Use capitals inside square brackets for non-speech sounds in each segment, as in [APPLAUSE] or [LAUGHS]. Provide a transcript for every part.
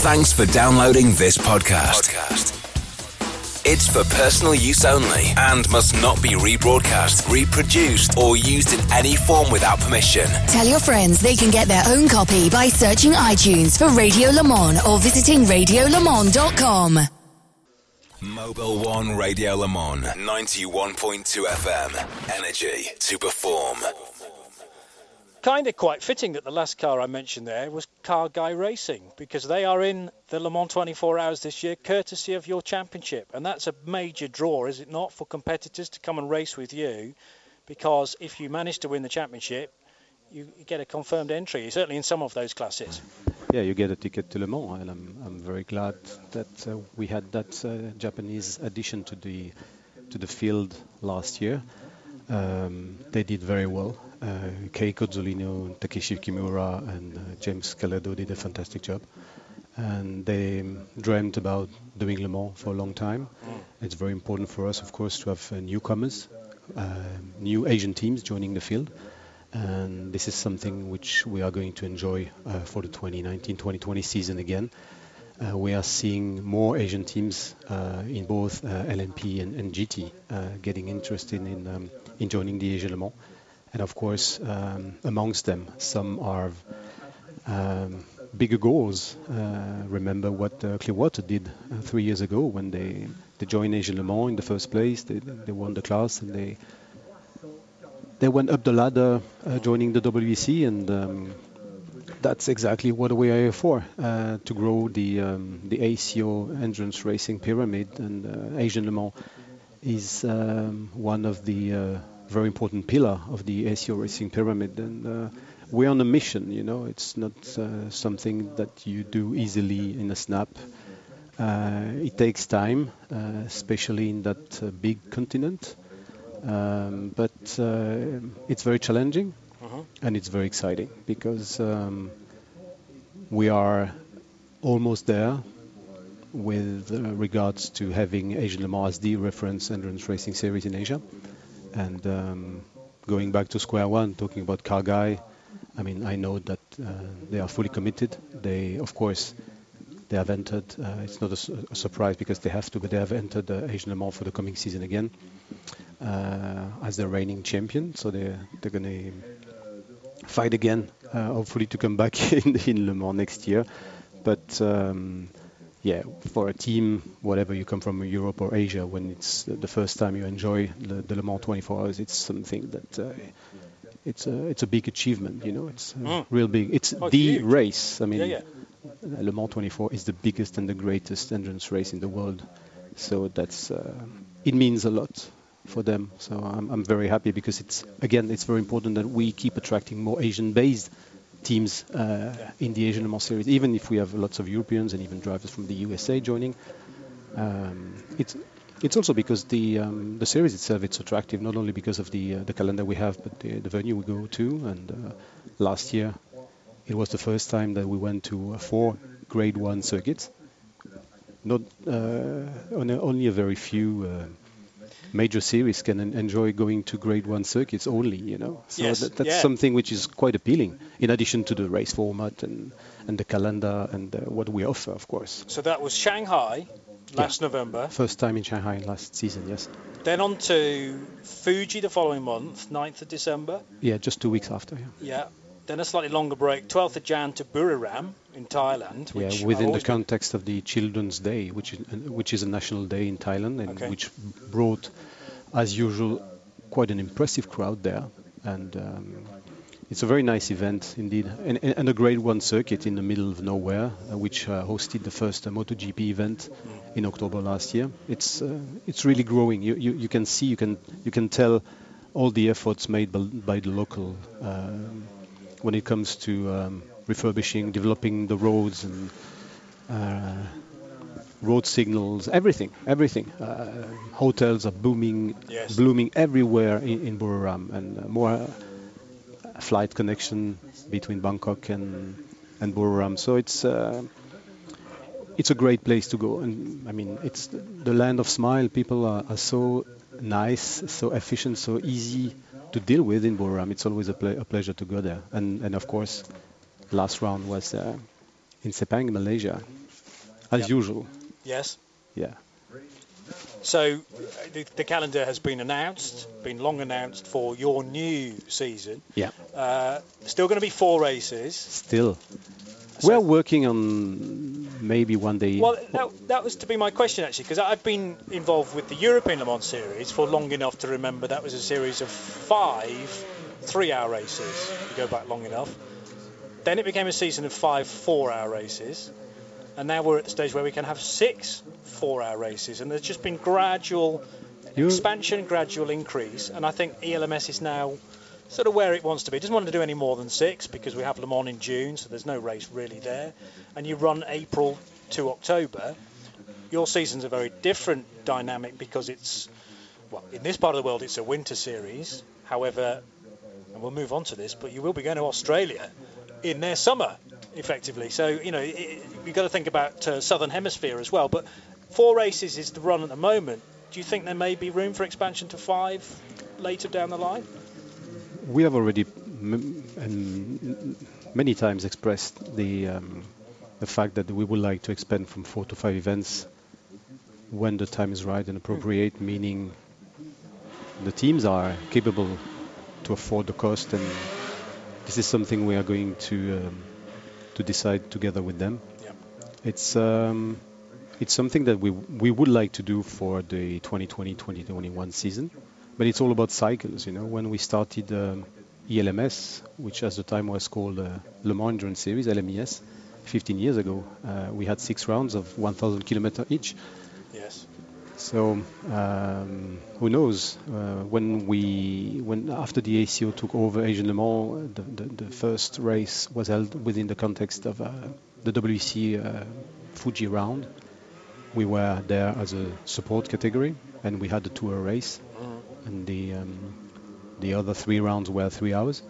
Thanks for downloading this podcast. It's for personal use only and must not be rebroadcast, reproduced, or used in any form without permission. Tell your friends they can get their own copy by searching iTunes for Radio Le Mans or visiting radiolemans.com. Mobil One Radio Le Mans, 91.2 FM. Energy to perform. Kind of quite fitting that the last car I mentioned there was Car Guy Racing because they are in the Le Mans 24 Hours this year, courtesy of your championship. And that's a major draw, is it not, for competitors to come and race with you? Because if you manage to win the championship, you get a confirmed entry, certainly in some of those classes. Yeah, you get a ticket to Le Mans, and I'm, I'm very glad that uh, we had that uh, Japanese addition to the to the field last year. Um, they did very well. Uh, Kei Cozzolino, Takeshi Kimura, and uh, James Calado did a fantastic job. And they dreamt about doing Le Mans for a long time. Mm. It's very important for us, of course, to have uh, newcomers, uh, new Asian teams joining the field. And this is something which we are going to enjoy uh, for the 2019-2020 season again. Uh, we are seeing more Asian teams uh, in both uh, LMP and, and GT uh, getting interested in, um, in joining the Asia Le Mans. And of course, um, amongst them, some are um, bigger goals. Uh, remember what uh, Clearwater did uh, three years ago when they, they joined Asia Le Mans in the first place. They, they won the class and they they went up the ladder, uh, joining the WEC, and um, that's exactly what we are here for uh, to grow the um, the ACO endurance racing pyramid. And uh, Asian Le Mans is um, one of the very important pillar of the ACO racing pyramid. And uh, we're on a mission, you know, it's not uh, something that you do easily in a snap. Uh, it takes time, uh, especially in that uh, big continent. Um, but uh, it's very challenging uh-huh. and it's very exciting because um, we are almost there with regards to having Asian Le Mans as the reference endurance racing series in Asia. And um, going back to square one, talking about Car Guy, I mean, I know that uh, they are fully committed. They, of course, they have entered. Uh, it's not a, su- a, surprise because they have to, but they have entered the Asian Le Mans for the coming season again uh, as the reigning champion. So they're they're going to fight again, uh, hopefully to come back [LAUGHS] in, in Le Mans next year. But um, yeah, for a team, whatever you come from Europe or Asia, when it's the first time you enjoy the, the Le Mans 24 hours, it's something that uh, it's a it's a big achievement. You know, it's mm. real big. It's oh, the huge. race. I mean, yeah, yeah. Le Mans 24 is the biggest and the greatest endurance race in the world. So that's uh, it means a lot for them. So I'm, I'm very happy because it's again it's very important that we keep attracting more Asian-based teams uh, in the Asian Le Mans series, even if we have lots of Europeans and even drivers from the USA joining. Um, it's it's also because the um, the series itself it's attractive not only because of the uh, the calendar we have, but the, the venue we go to. And uh, last year, it was the first time that we went to uh, four Grade One circuits. Not uh, only a very few uh, major series can enjoy going to grade one circuits only, you know. So yes, that, that's yeah. something which is quite appealing, in addition to the race format and, and the calendar and uh, what we offer, of course. So that was Shanghai last yeah. November. First time in Shanghai last season, yes. Then on to Fuji the following month, 9th of December. Yeah, just two weeks after, yeah. Yeah. Then a slightly longer break, 12th of Jan to Buriram in Thailand. yeah, within the context of the Children's Day, which is, which is a national day in Thailand, and okay. which brought, as usual, quite an impressive crowd there. And um, it's a very nice event indeed, and, and, a Grade One circuit in the middle of nowhere, uh, which uh, hosted the first uh, MotoGP event in October last year. It's uh, it's really growing. You, you you can see, you can you can tell all the efforts made by, by the local. When it comes to um, refurbishing, developing the roads and uh, road signals, everything, everything. Uh, hotels are booming, yes. blooming everywhere in, in Buriram, and uh, more uh, flight connection between Bangkok and and Buriram. So it's uh, it's a great place to go, and I mean it's the land of smile. People are, are so nice, so efficient, so easy to deal with in Buriram. It's always a, ple- a, pleasure to go there. And, and of course, last round was uh, in Sepang, Malaysia. as Yep. usual. Yes. Yeah. So the, the calendar has been announced, been long announced for your new season. Yeah. Uh, still going to be four races. Still, So- we're working on maybe one day. Well, that, that was to be my question actually, because I've been involved with the European Le Mans series for long enough to remember that was a series of five three-hour races. If you go back long enough. Then it became a season of five four-hour races, and now we're at the stage where we can have six four-hour races, and there's just been gradual You- expansion, gradual increase, and I think ELMS is now sort of where it wants to be. It doesn't want to do any more than six because we have Le Mans in June, so there's no race really there. And you run April to October. Your season's a very different dynamic because it's, well, in this part of the world, it's a winter series. However, and we'll move on to this, but you will be going to Australia in their summer, effectively. So, you know, it, you've got to think about uh, Southern Hemisphere as well. But four races is the run at the moment. Do you think there may be room for expansion to five later down the line? We have already many times expressed the um, the fact that we would like to expand from four to five events when the time is right and appropriate, meaning the teams are capable to afford the cost, and this is something we are going to um, to decide together with them. Yeah. It's um, it's something that we we would like to do for the 2020-2021 season, but it's all about cycles. You know, when we started um, ELMS, which at the time was called uh, Le Mans Endurance Series (LMES), 15 years ago, uh, we had six rounds of 1,000 kilometer each. Yes. So um, who knows uh, when we when after the ACO took over Asian Le Mans, the, the, the first race was held within the context of uh, the WC uh, Fuji round. We were there as a support category, and we had the tour race, and the um, the other three rounds were three hours.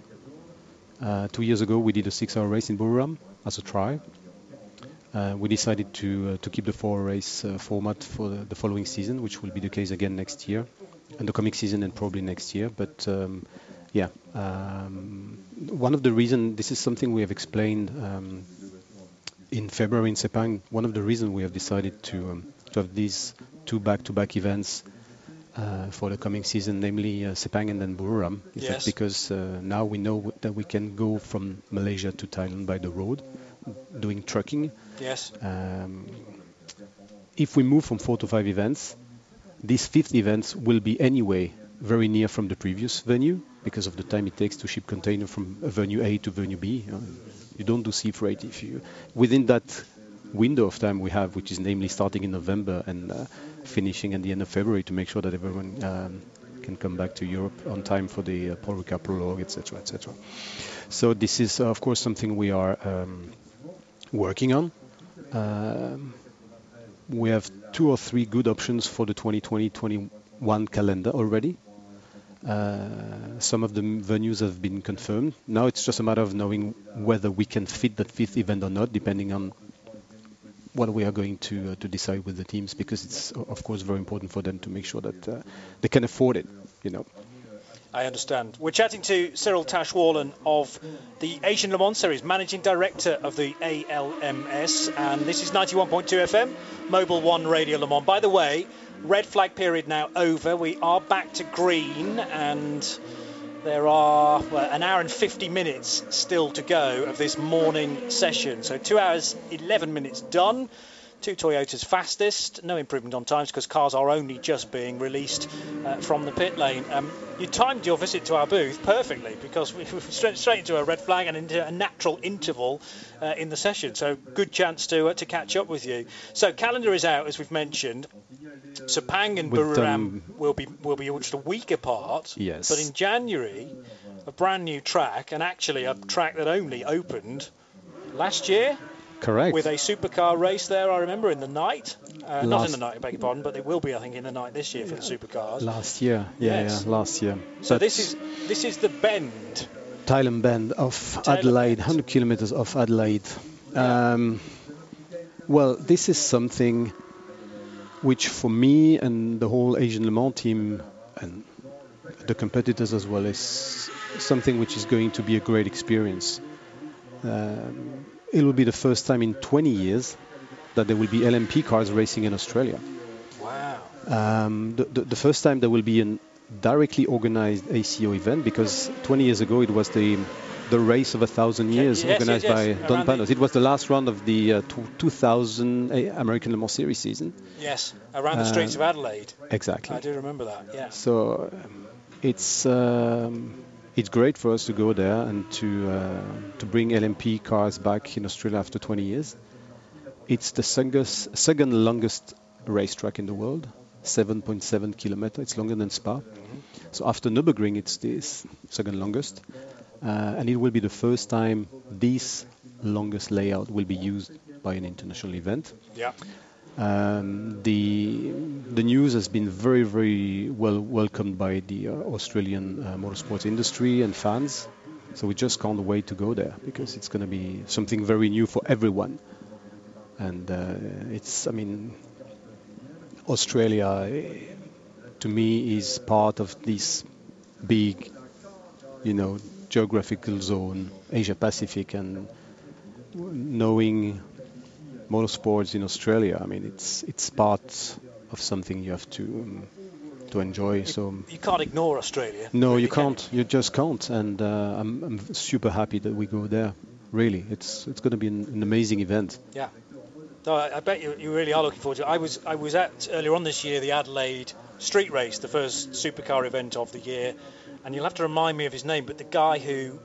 Uh, two years ago, we did a six-hour race in Buriram as a try. Uh, we decided to uh, to keep the four race uh, format for the, following season, which will be the case again next year, and the coming season and probably next year. But um, yeah, um, one of the reasons this is something we have explained um, in February in Sepang. One of the reasons we have decided to um, to have these two back-to-back events for the coming season, namely uh, Sepang and then Buriram, is that Yes. because uh, now we know that we can go from Malaysia to Thailand by the road, doing trucking. Yes. Um, if we move from four to five events, these fifth events will be anyway very near from the previous venue because of the time it takes to ship container from a venue A to venue B. You, you don't do sea freight if you within that window of time we have, which is namely starting in November and uh, finishing at the end of February to make sure that everyone um, can come back to Europe on time for the uh, Paul Ricard prologue, etc., etc. So this is, uh, of course, something we are um, working on. Um, we have two or three good options for the 2020-21 calendar already. Uh, some of the venues have been confirmed. Now it's just a matter of knowing whether we can fit that fifth event or not, depending on what we are going to uh, to decide with the teams, because it's of course very important for them to make sure that uh, they can afford it. You know. I understand. We're chatting to Cyril Tashwallen of the Asian Le Mans Series, Managing Director of the ALMS, and this is 91.2 FM, Mobil One Radio Le Mans. By the way, red flag period now over. We are back to green, and there are well, an hour and 50 minutes still to go of this morning session. So two hours 11 minutes done. Two Toyotas fastest, no improvement on times because cars are only just being released uh, from the pit lane. Um, you timed your visit to our booth perfectly because we [LAUGHS] were straight, straight into a red flag and into a natural interval uh, in the session. So good chance to uh, to catch up with you. So calendar is out as we've mentioned. Sepang and With, Buriram um, will be will be just a week apart. Yes. But in January, a brand new track and actually a track that only opened last year Correct. with a supercar race there. I remember in the night, uh, not in the night, I beg your pardon, but it will be, I think, in the night this year for the supercars. last year, yeah, Yes. yeah, last year. So this is this is the bend. Thailand Bend of Thailand Adelaide, Bend. 100 kilometers of Adelaide. Um, well, this is something which, for me and the whole Asian Le Mans team and the competitors as well, is something which is going to be a great experience. Um, it will be the first time in 20 years that there will be LMP cars racing in Australia. Wow. Um, the, the, the, first time there will be a directly organized ACO event because 20 years ago it was the the race of a thousand years yes, organized yes, yes. by Don Panoz. It was the last round of the uh, 2000 American Le Mans Series season. Yes, around the streets of Adelaide. Exactly. I do remember that. Yeah. So um, it's um, it's great for us to go there and to uh, to bring LMP cars back in Australia after 20 years. It's the second, second longest racetrack in the world, 7.7 kilometer. It's longer than Spa. So after Nürburgring, it's the second longest. Uh, and it will be the first time this longest layout will be used by an international event. Yeah. Um, the the news has been very very well welcomed by the uh, Australian uh, motorsports industry and fans. So we just can't wait to go there because it's going to be something very new for everyone. And uh, it's I mean Australia to me is part of this big you know geographical zone, Asia Pacific, and knowing motorsports in Australia, I mean, it's it's part of something you have to um, to enjoy. So you can't ignore Australia. No, really, you can't. Can you? you? just can't. And uh, I'm, I'm super happy that we go there. Really, it's it's going to be an, an amazing event. Yeah. No, I, I bet you, you really are looking forward to it. I was I was at earlier on this year the Adelaide Street Race, the first supercar event of the year, and you'll have to remind me of his name, but the guy who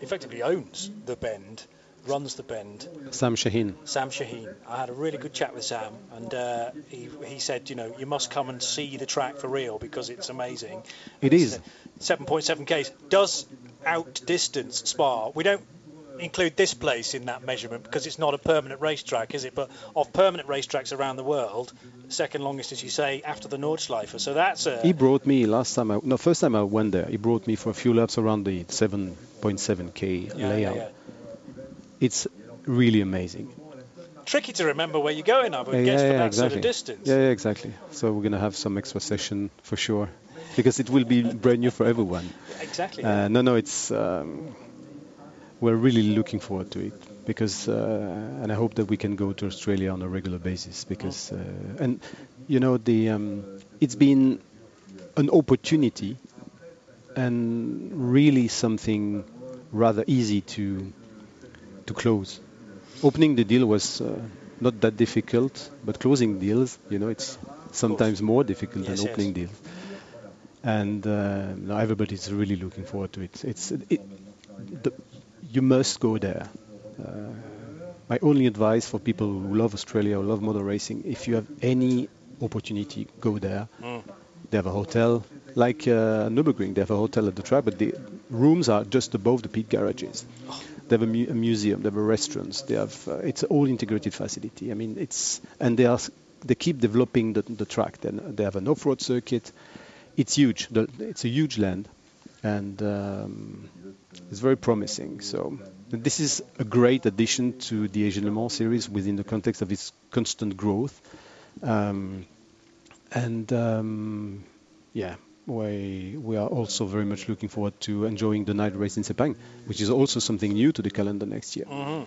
effectively owns the Bend, runs the Bend. Sam Shahin. Sam Shahin. I had a really good chat with Sam, and uh, he, he said, you know, you must come and see the track for real because it's amazing. It is. 7.7 Ks does outdistance Spa. We don't include this place in that measurement because it's not a permanent racetrack, is it? But of permanent racetracks around the world, second longest, as you say, after the Nordschleife. So that's a. He brought me last time. I, no, first time I went there. He brought me for a few laps around the 7.7k yeah, layout. Yeah, yeah. It's really amazing. Tricky to remember where you're going, I would yeah, guess, for that exactly. sort of distance. Yeah, exactly. So we're going to have some extra session for sure, because it will be brand new for everyone. Exactly. Uh, no, no, it's. Um, we're really looking forward to it because uh, and I hope that we can go to Australia on a regular basis because uh, and you know the um, it's been an opportunity and really something rather easy to to close. Opening the deal was uh, not that difficult, but closing deals, you know, it's sometimes more difficult yes, than opening yes. deals. And uh, now everybody's really looking forward to it. It's it, the, you must go there. Uh, my only advice for people who love Australia or love motor racing, if you have any opportunity, go there. Mm. They have a hotel, like uh, Nürburgring, they have a hotel at the track, but the rooms are just above the pit garages. Oh. They have a, mu- a, museum, they have restaurants, they have uh, it's all integrated facility. I mean, it's and they are they keep developing the, the track. Then they have an off-road circuit. It's huge. The, it's a huge land, and um, it's very promising. So this is a great addition to the Asian Le Mans series within the context of its constant growth. Um, and um, yeah, we, we are also very much looking forward to enjoying the night race in Sepang, which is also something new to the calendar next year. Mm-hmm.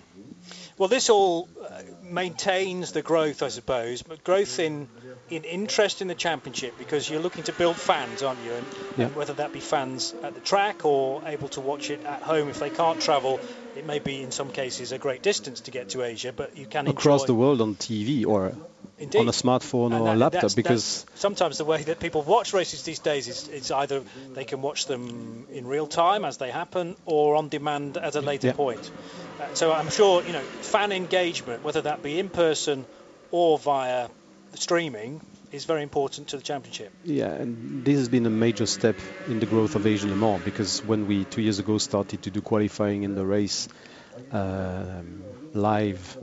Well, this all uh, maintains the growth, I suppose, but growth in in interest in the championship because you're looking to build fans, aren't you? And, yeah. and, whether that be fans at the track or able to watch it at home if they can't travel, it may be in some cases a great distance to get to Asia, but you can across the world on TV or Indeed. on a smartphone and or that, a laptop that's, because that's sometimes the way that people watch races these days is it's either they can watch them in real time as they happen or on demand at a later yeah. point. Uh, so I'm sure you know fan engagement, whether that be in person or via streaming, is very important to the championship. Yeah, and this has been a major step in the growth of Asian Le Mans because when we two years ago started to do qualifying in the race um, live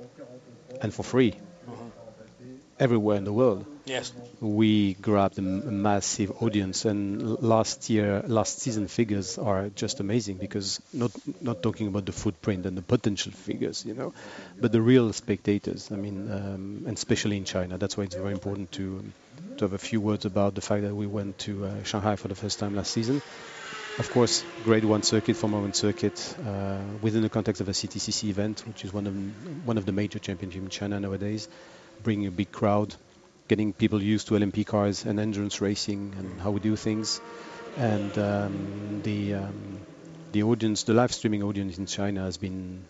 and for free mm-hmm. everywhere in the world, Yes. We grabbed a, massive audience, and last year, last season figures are just amazing because not not talking about the footprint and the potential figures, you know, but the real spectators. I mean, um, and especially in China. That's why it's very important to to have a few words about the fact that we went to uh, Shanghai for the first time last season. Of course, Grade One circuit, Formula One circuit, uh, within the context of a CTCC event, which is one of one of the major championships in China nowadays. bringing a big crowd, getting people used to LMP cars and endurance racing and how we do things. And um, the um, the audience, the live streaming audience in China has been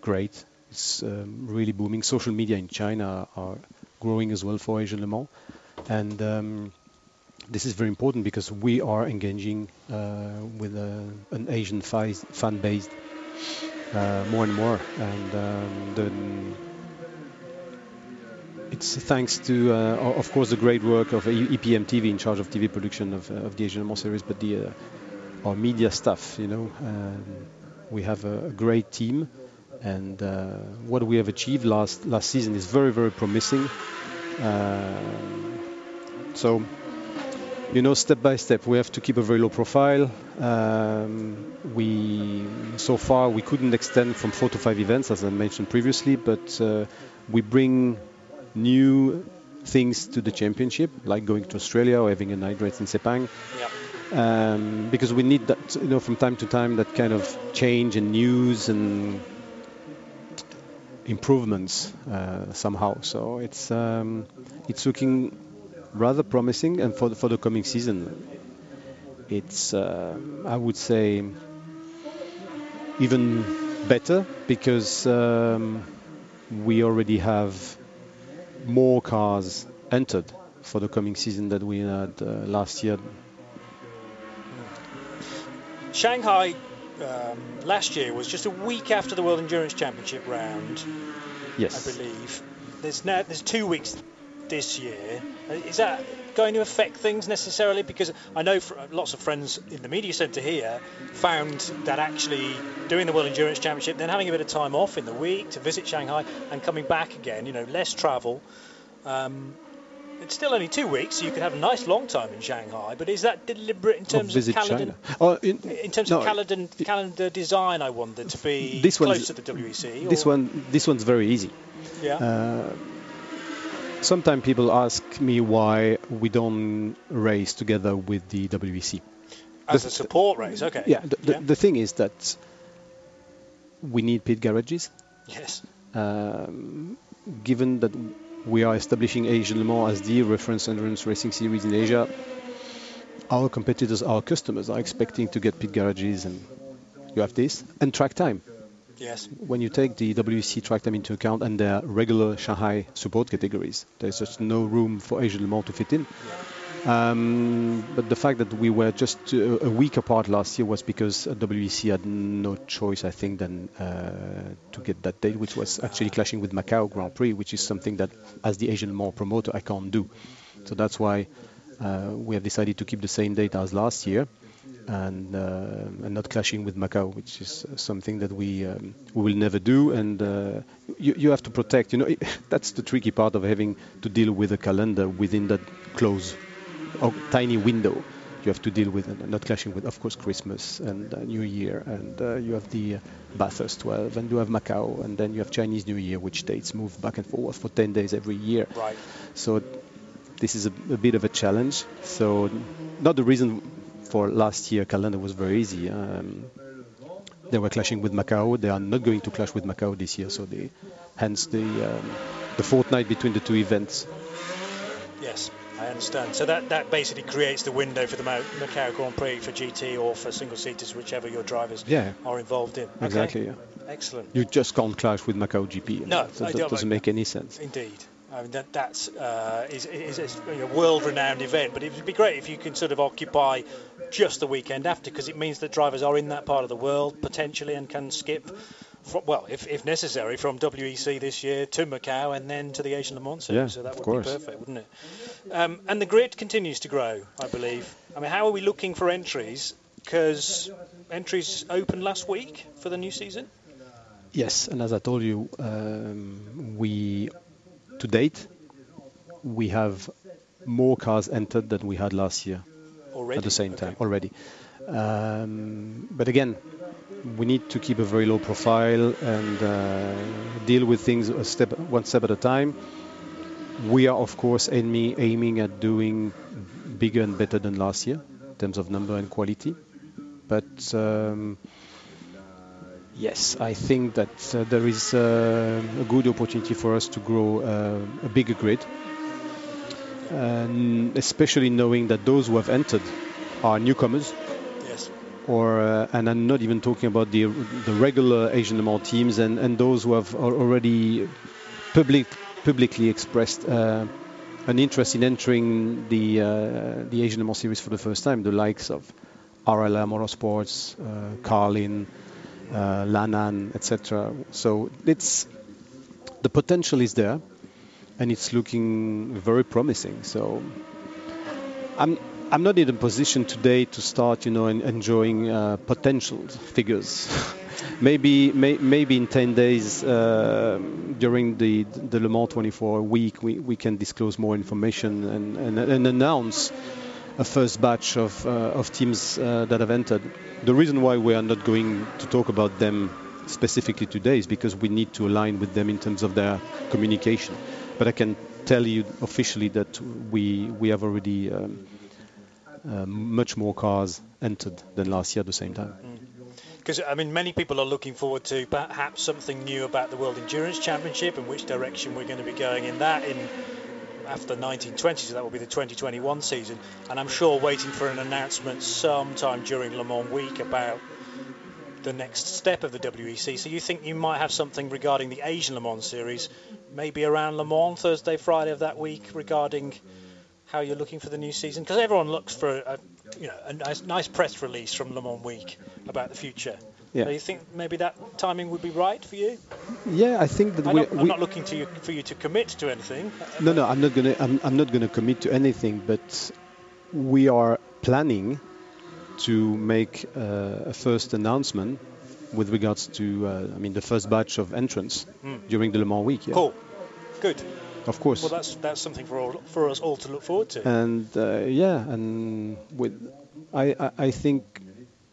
great. It's um, really booming. Social media in China are growing as well for Asian Le Mans, and um, this is very important because we are engaging uh, with a, an Asian fan base uh, more and more, and um, the, it's thanks to, uh, of course, the great work of EPM TV in charge of TV production of, uh, of the Asian Le series, but the uh, our media staff, You know, um, we have a, a, great team, and uh, what we have achieved last last season is very very promising. Um, so you know, step by step, we have to keep a very low profile. Um, we so far we couldn't extend from four to five events, as I mentioned previously, but uh, we bring new things to the championship, like going to Australia or having a night race in Sepang. Yep. Um, because we need that, you know, from time to time, that kind of change and news and improvements uh, somehow. So it's um, it's looking rather promising, and for the, for the coming season, it's uh, I would say even better because um, we already have more cars entered for the coming season that we had uh, last year. Shanghai um, last year was just a week after the World Endurance Championship round. Yes, I believe. There's now there's two weeks this year. Is that going to affect things necessarily? Because I know lots of friends in the media centre here found that actually doing the World Endurance Championship, then having a bit of time off in the week to visit Shanghai and coming back again, you know, less travel. Um, it's still only two weeks, so you could have a nice long time in Shanghai. But is that deliberate in terms of calendar? Oh, in, in, terms no, of calendar, calendar design, I wonder to be this close to the WEC. This one, this one's very easy. Yeah. Uh, sometimes people ask me why we don't race together with the WEC. As the, a support race, okay. Yeah the, yeah. the, thing is that we need pit garages. Yes. Um, given that we are establishing Asia Le Mans as the reference endurance racing series in Asia, our competitors, our customers are expecting to get pit garages and you have this and track time. Yes. When you take the WEC track time into account and their regular Shanghai support categories, there's just no room for Asia Le Mans to fit in. Um, but the fact that we were just a, a week apart last year was because WEC had no choice, I think, than uh, to get that date, which was actually clashing with Macau Grand Prix, which is something that, as the Asian Le Mans promoter, I can't do. So that's why uh, we have decided to keep the same date as last year and, uh, and not clashing with Macau, which is something that we um, we will never do. And uh, you, you have to protect. You know, [LAUGHS] that's the tricky part of having to deal with a calendar within that close, or tiny window. You have to deal with and not clashing with, of course, Christmas and uh, New Year, and uh, you have the Bathurst 12, and you have Macau, and then you have Chinese New Year, which dates move back and forth for 10 days every year. Right. So this is a, a bit of a challenge. So not the reason for last year calendar was very easy. Um, they were clashing with Macau. They are not going to clash with Macau this year, so they, hence the um, the fortnight between the two events. Yes, I understand. So that, that basically creates the window for the Macau Grand Prix for GT or for single seaters, whichever your drivers yeah. are involved in. Okay. Exactly. Yeah. Excellent. You just can't clash with Macau GP. No, so that doesn't make any sense. Indeed. I mean that that's uh, is, is, is a world-renowned event, but it would be great if you can sort of occupy just the weekend after, because it means that drivers are in that part of the world potentially and can skip, from, well, if, if necessary, from WEC this year to Macau and then to the Asian Le Mans Yeah, so that would course. be perfect, wouldn't it? Um, and the grid continues to grow, I believe. I mean, how are we looking for entries? Because entries opened last week for the new season. Yes, and as I told you, um, we to date we have more cars entered than we had last year already? at the same okay. time already. Um, but again, we need to keep a very low profile and uh, deal with things a step, one step at a time. We are, of course, aiming, aiming at doing bigger and better than last year in terms of number and quality. But um, Yes, I think that uh, there is uh, a good opportunity for us to grow uh, a bigger grid, and especially knowing that those who have entered are newcomers. Yes. Or uh, and I'm not even talking about the the regular Asian Le teams and, and those who have already public publicly expressed uh, an interest in entering the uh, the Asian Le series for the first time, the likes of RLR Motorsports, uh, Carlin, uh, Lanan, etc. So it's the potential is there, and it's looking very promising. So I'm I'm not in a position today to start, you know, en- enjoying uh, potential figures. [LAUGHS] maybe may, maybe in 10 days uh, during the the Le Mans 24 week we, we can disclose more information and, and, and announce a first batch of, uh, of teams uh, that have entered. The reason why we are not going to talk about them specifically today is because we need to align with them in terms of their communication. But I can tell you officially that we we have already um, uh, much more cars entered than last year at the same time. Because I mean, many people are looking forward to perhaps something new about the World Endurance Championship and which direction we're going to be going in that in after 1920, so that will be the 2021 season. And I'm sure waiting for an announcement sometime during Le Mans week about the next step of the WEC. So you think you might have something regarding the Asian Le Mans series, maybe around Le Mans Thursday, Friday of that week, regarding how you're looking for the new season? Because everyone looks for a, you know, a nice, nice press release from Le Mans week about the future. Yeah. So you think maybe that timing would be right for you? Yeah, I think that I'm we, not, I'm we not looking to you, for you to commit to anything. no no I'm not gonna I'm, I'm not gonna commit to anything, but we are planning to make uh, a first announcement with regards to uh, I mean the first batch of entrants during the Le Mans week. Yeah. Cool. Good. Of course. Well, that's that's something for all, for us all to look forward to. and uh, yeah, and with I, I I think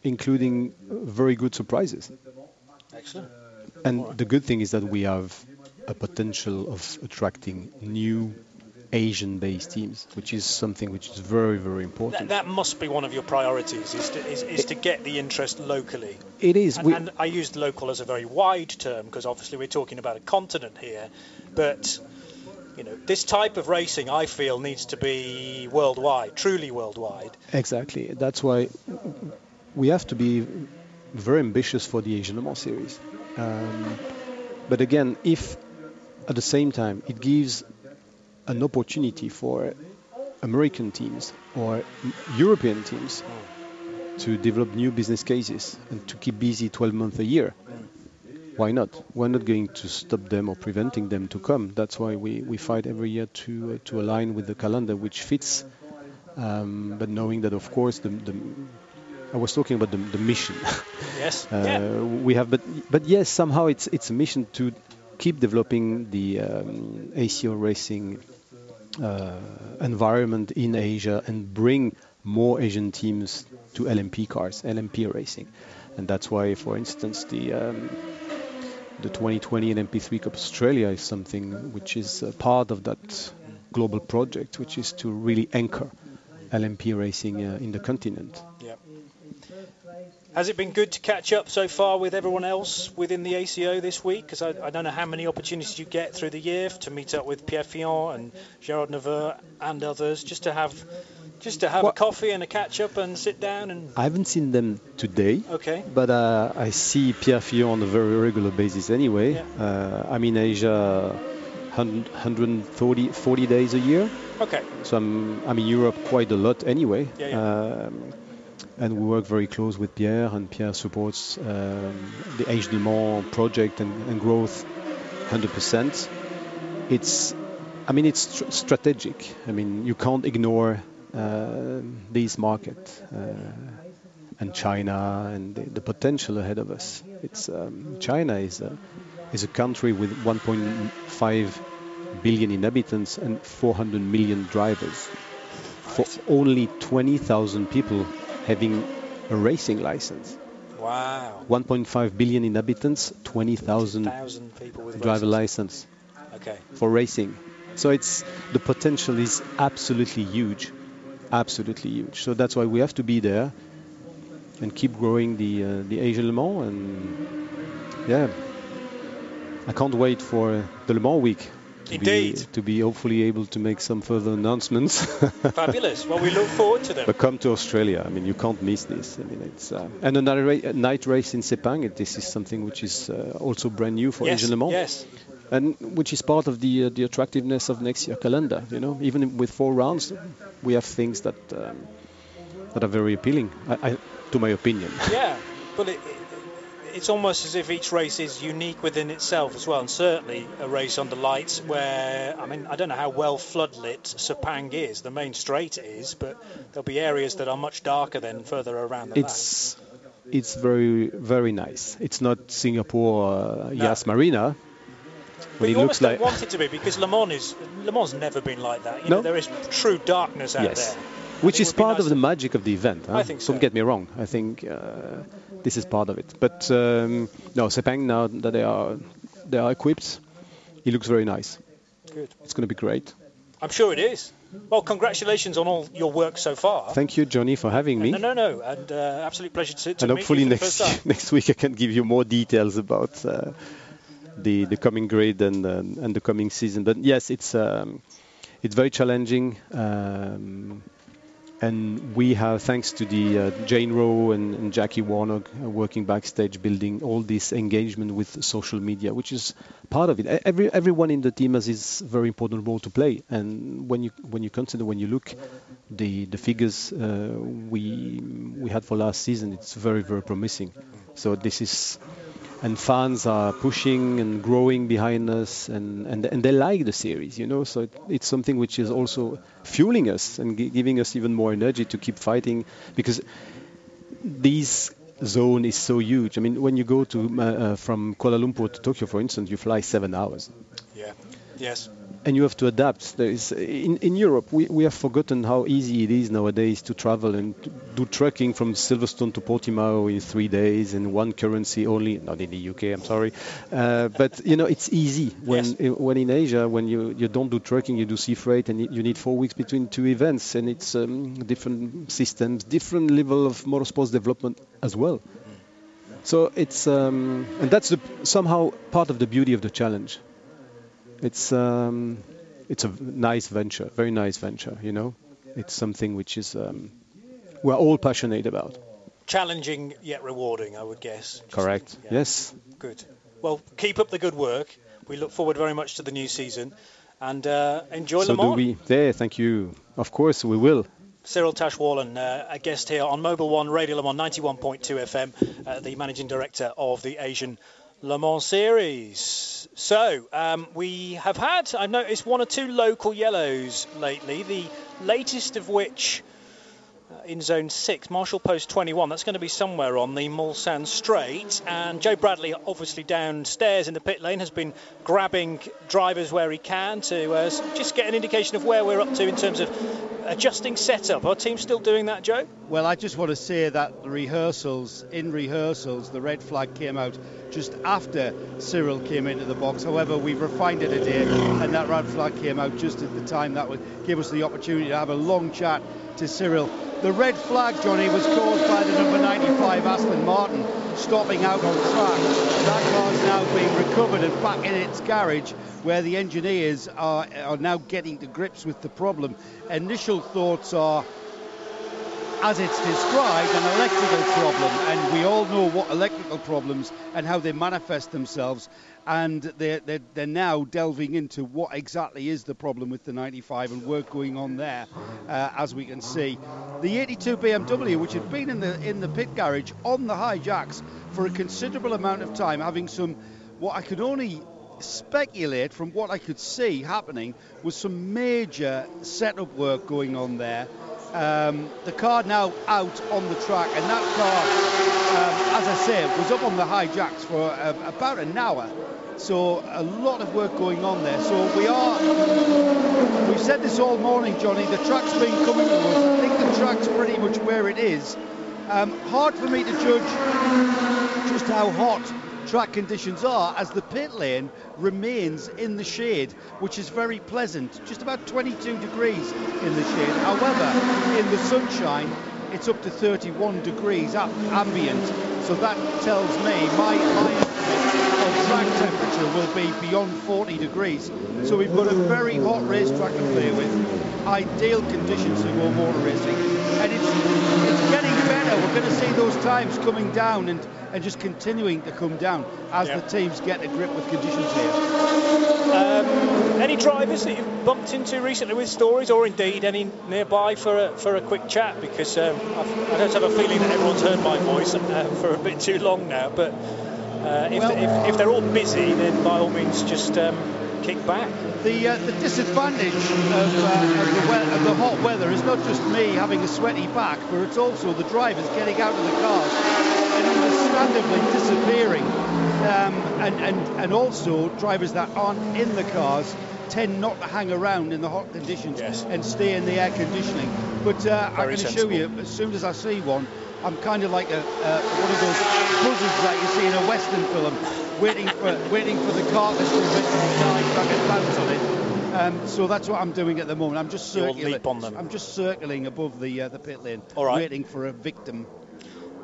including very good surprises. Excellent. And the good thing is that we have a potential of attracting new Asian-based teams, which is something which is very, very That, important. that must be one of your priorities is to, is, is to get the interest locally. it is. And, We, and I used local as a very wide term because obviously we're talking about a continent here, but you know this type of racing I feel needs to be worldwide, truly worldwide. exactly. That's why we have to be very ambitious for the Asian Le Mans series. Um, but again, if at the same time it gives an opportunity for American teams or European teams to develop new business cases and to keep busy 12 months a year. Why not? We're not going to stop them or preventing them to come. That's why we, we fight every year to uh, to align with the calendar which fits. Um, but knowing that, of course, the, the I was talking about the, the mission. [LAUGHS] Yes. Uh, yeah. we have, but but yes, somehow it's it's a mission to keep developing the um, ACO racing uh, environment in Asia and bring more Asian teams to LMP cars, LMP racing, and that's why, for instance, the um, the 2020 LMP3 Cup Australia is something which is part of that global project, which is to really anchor LMP racing uh, in the continent. Yeah. Has it been good to catch up so far with everyone else within the ACO this week? Because I, I don't know how many opportunities you get through the year to meet up with Pierre Fillon and Gerard Neveu and others, just to have just to have a coffee and a catch up and sit down and I haven't seen them today. okay. But uh, I see Pierre Fillon on a very regular basis anyway. Yeah. Uh, I'm in Asia 100 130 40 days a year. Okay. So I'm, I'm in Europe quite a lot anyway. Yeah, yeah. Um, and we work very close with Pierre, and Pierre supports um, the Age Le Mans project and, and growth 100%. It's, I mean, it's str- strategic. I mean, you can't ignore uh, these markets uh, and China and the, the potential ahead of us. It's um, China is a, is a country with 1.5 billion inhabitants and 400 million drivers. For only 20,000 people having a racing license. Wow. 1.5 billion inhabitants, 20,000 Thousand people with driver license Okay. for racing. So it's the potential is absolutely huge, absolutely huge. So that's why we have to be there. and keep growing the uh, the Asia Le Mans. And yeah, I can't wait for the Le Mans week. To Indeed. Be, to be hopefully able to make some further announcements. [LAUGHS] Fabulous. Well, we look forward to them. But come to Australia. I mean, you can't miss this. I mean, it's uh, and another ra- night race in Sepang. This is something which is uh, also brand new for yes, Asian Le Mans yes. and which is part of the uh, the attractiveness of next year calendar. You know, even with four rounds, we have things that um, that are very appealing, I, I, to my opinion. Yeah, but it, it, it's almost as if each race is unique within itself as well, and certainly a race on the lights where I mean I don't know how well floodlit Sepang is, the main straight is, but there'll be areas that are much darker than further around the It's it's very very nice. It's not Singapore uh, No. Yas Marina. But you it looks almost like don't want it to be because Le Mans is Le Mans has never been like that. You No. know, there is true darkness out yes, there. which is part nice of the magic of the event. huh? I think so. Don't get me wrong. I think uh, this is part of it. But um, no, Sepang now that they are they are equipped, it looks very nice. Good. It's going to be great. I'm sure it is. Well, congratulations on all your work so far. Thank you, Johnny, for having me. No, no, no, and uh, absolute pleasure to, to and meet hopefully you for the next [LAUGHS] next week I can give you more details about uh, the the coming grid and uh, and the coming season. But yes, it's um, it's very challenging. Um, and we have, thanks to the uh, Jane Rowe and, and Jackie Warnock uh, working backstage, building all this engagement with social media, which is part of it. Every everyone in the team has this very important role to play. And when you when you consider when you look the the figures uh, we we had for last season, it's very very promising. So this is and fans are pushing and growing behind us and, and, and they like the series you know so it, it's something which is also fueling us and gi- giving us even more energy to keep fighting because this zone is so huge i mean when you go to uh, uh, from kuala lumpur to tokyo for instance you fly seven hours Yeah. Yes. And you have to adapt. There is in, in Europe we, we have forgotten how easy it is nowadays to travel and to do trekking from Silverstone to Portimao in three days in one currency only. Not in the UK, I'm sorry, uh, but you know it's easy when Yes. when in Asia when you, you don't do trekking you do sea freight and you need four weeks between two events and it's um, different systems, different level of motorsports development as well. So it's um, and that's the, somehow part of the beauty of the challenge. It's um, it's a nice venture, very nice venture. You know, it's something which is um, we're all passionate about. Challenging yet rewarding, I would guess. Just- Correct. yeah. Yes. Good. Well, keep up the good work. We look forward very much to the new season, and uh, enjoy so Le do we. There. Thank you. Of course we will. Cyril Tashwallen, uh, a guest here on Mobil One Radio Le Mans 91.2 FM, uh, the managing director of the Asian Le Mans Series. So, um, we have had, I've noticed, one or two local yellows lately, the latest of which in zone 6, Marshall Post 21. That's going to be somewhere on the Mulsanne Straight. And Joe Bradley, obviously downstairs in the pit lane, has been grabbing drivers where he can to uh, just get an indication of where we're up to in terms of adjusting setup. Our team's still doing that, Joe? Well, I just want to say that the rehearsals, in rehearsals, the red flag came out just after Cyril came into the box. However, we've refined it a day, and that red flag came out just at the time that would give us the opportunity to have a long chat to Cyril. The red flag, Johnny, was caused by the number 95 Aston Martin stopping out on track. That car is now being recovered and back in its garage, where the engineers are, are now getting to grips with the problem. Initial thoughts are as it's described, an electrical problem, and we all know what electrical problems and how they manifest themselves. And they're, they're, they're now delving into what exactly is the problem with the 95 and work going on there, uh, as we can see. The 82 BMW, which had been in the in the pit garage on the high jacks for a considerable amount of time, having some what I could only speculate from what I could see happening was some major setup work going on there. Um, the car now out on the track, and that car, um, as I say, was up on the high jacks for uh, about an hour. So a lot of work going on there. So we are. We've said this all morning, Johnny. The track's been coming to us. I think the track's pretty much where it is. Um, hard for me to judge just how hot track conditions are as the pit lane remains in the shade, which is very pleasant. Just about 22 degrees in the shade. However, in the sunshine, it's up to 31 degrees up ambient. So that tells me my, my track temperature will be beyond 40 degrees. So we've got a very hot racetrack to play with, ideal conditions to go motor racing, and it's, it's getting better. We're going to see those times coming down and, and just continuing to come down as yep. the teams get a grip with conditions here. Um, any drivers that you've bumped into recently with stories, or indeed any nearby for a, for a quick chat? Because um, I don't have a feeling that everyone's heard my voice uh, for a bit too long now, but uh, if, well, if, if, they're all busy, then by all means just um, kick back. The, uh, the disadvantage of, uh, of, the we- of, the hot weather is not just me having a sweaty back, but it's also the drivers getting out of the cars and understandably disappearing. Um, and, and, and also drivers that aren't in the cars tend not to hang around in the hot conditions yes. and stay in the air conditioning. But uh, I can assure you, as soon as I see one, I'm kind of like a, uh, one of those buzzards that you see in a western film, waiting for waiting for the carcass to die so I can bounce on it. Um, so that's what I'm doing at the moment. I'm just circling. I'm just circling above the uh, the pit lane, waiting for a victim.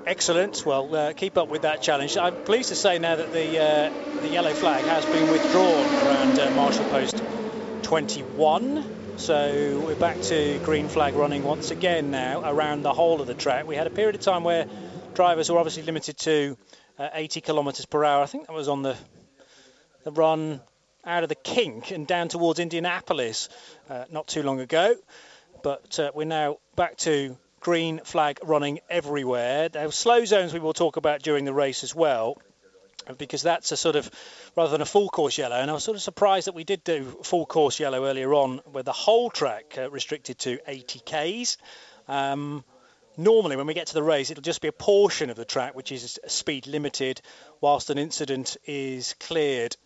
Excellent. Well, uh, keep up with that challenge. I'm pleased to say now that the uh, the yellow flag has been withdrawn around uh, Marshal Post 21. So we're back to green flag running once again now around the whole of the track. We had a period of time where drivers were obviously limited to uh, 80 kilometres per hour. I think that was on the the run out of the kink and down towards Indianapolis uh, not too long ago. But uh, we're now back to green flag running everywhere. There are slow zones we will talk about during the race as well because that's a sort of rather than a full course yellow. And I was sort of surprised that we did do full course yellow earlier on, with the whole track uh, restricted to 80 k's. Um, normally, when we get to the race, it'll just be a portion of the track which is speed limited, whilst an incident is cleared.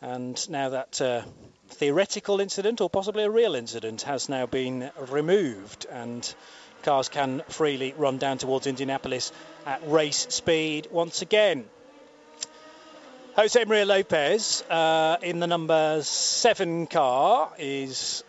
And now that uh, theoretical incident, or possibly a real incident, has now been removed, and cars can freely run down towards Indianapolis at race speed once again. Jose Maria Lopez uh, in the number seven car is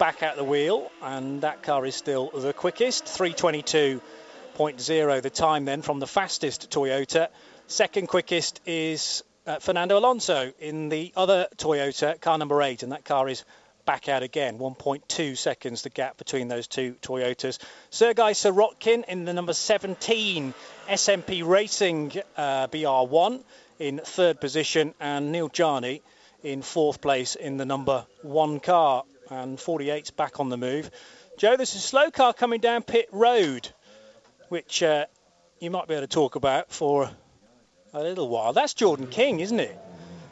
back at the wheel, and that car is still the quickest. 322.0 the time then from the fastest Toyota. Second quickest is uh, Fernando Alonso in the other Toyota, car number eight, and that car is back out again. 1.2 seconds the gap between those two Toyotas. Sergei Sirotkin in the number 17 SMP Racing uh, BR1 in third position, and Neel Jani in fourth place in the number one car. And 48's back on the move. Joe, there's a slow car coming down pit road, which uh, you might be able to talk about for a little while. That's Jordan King, isn't it?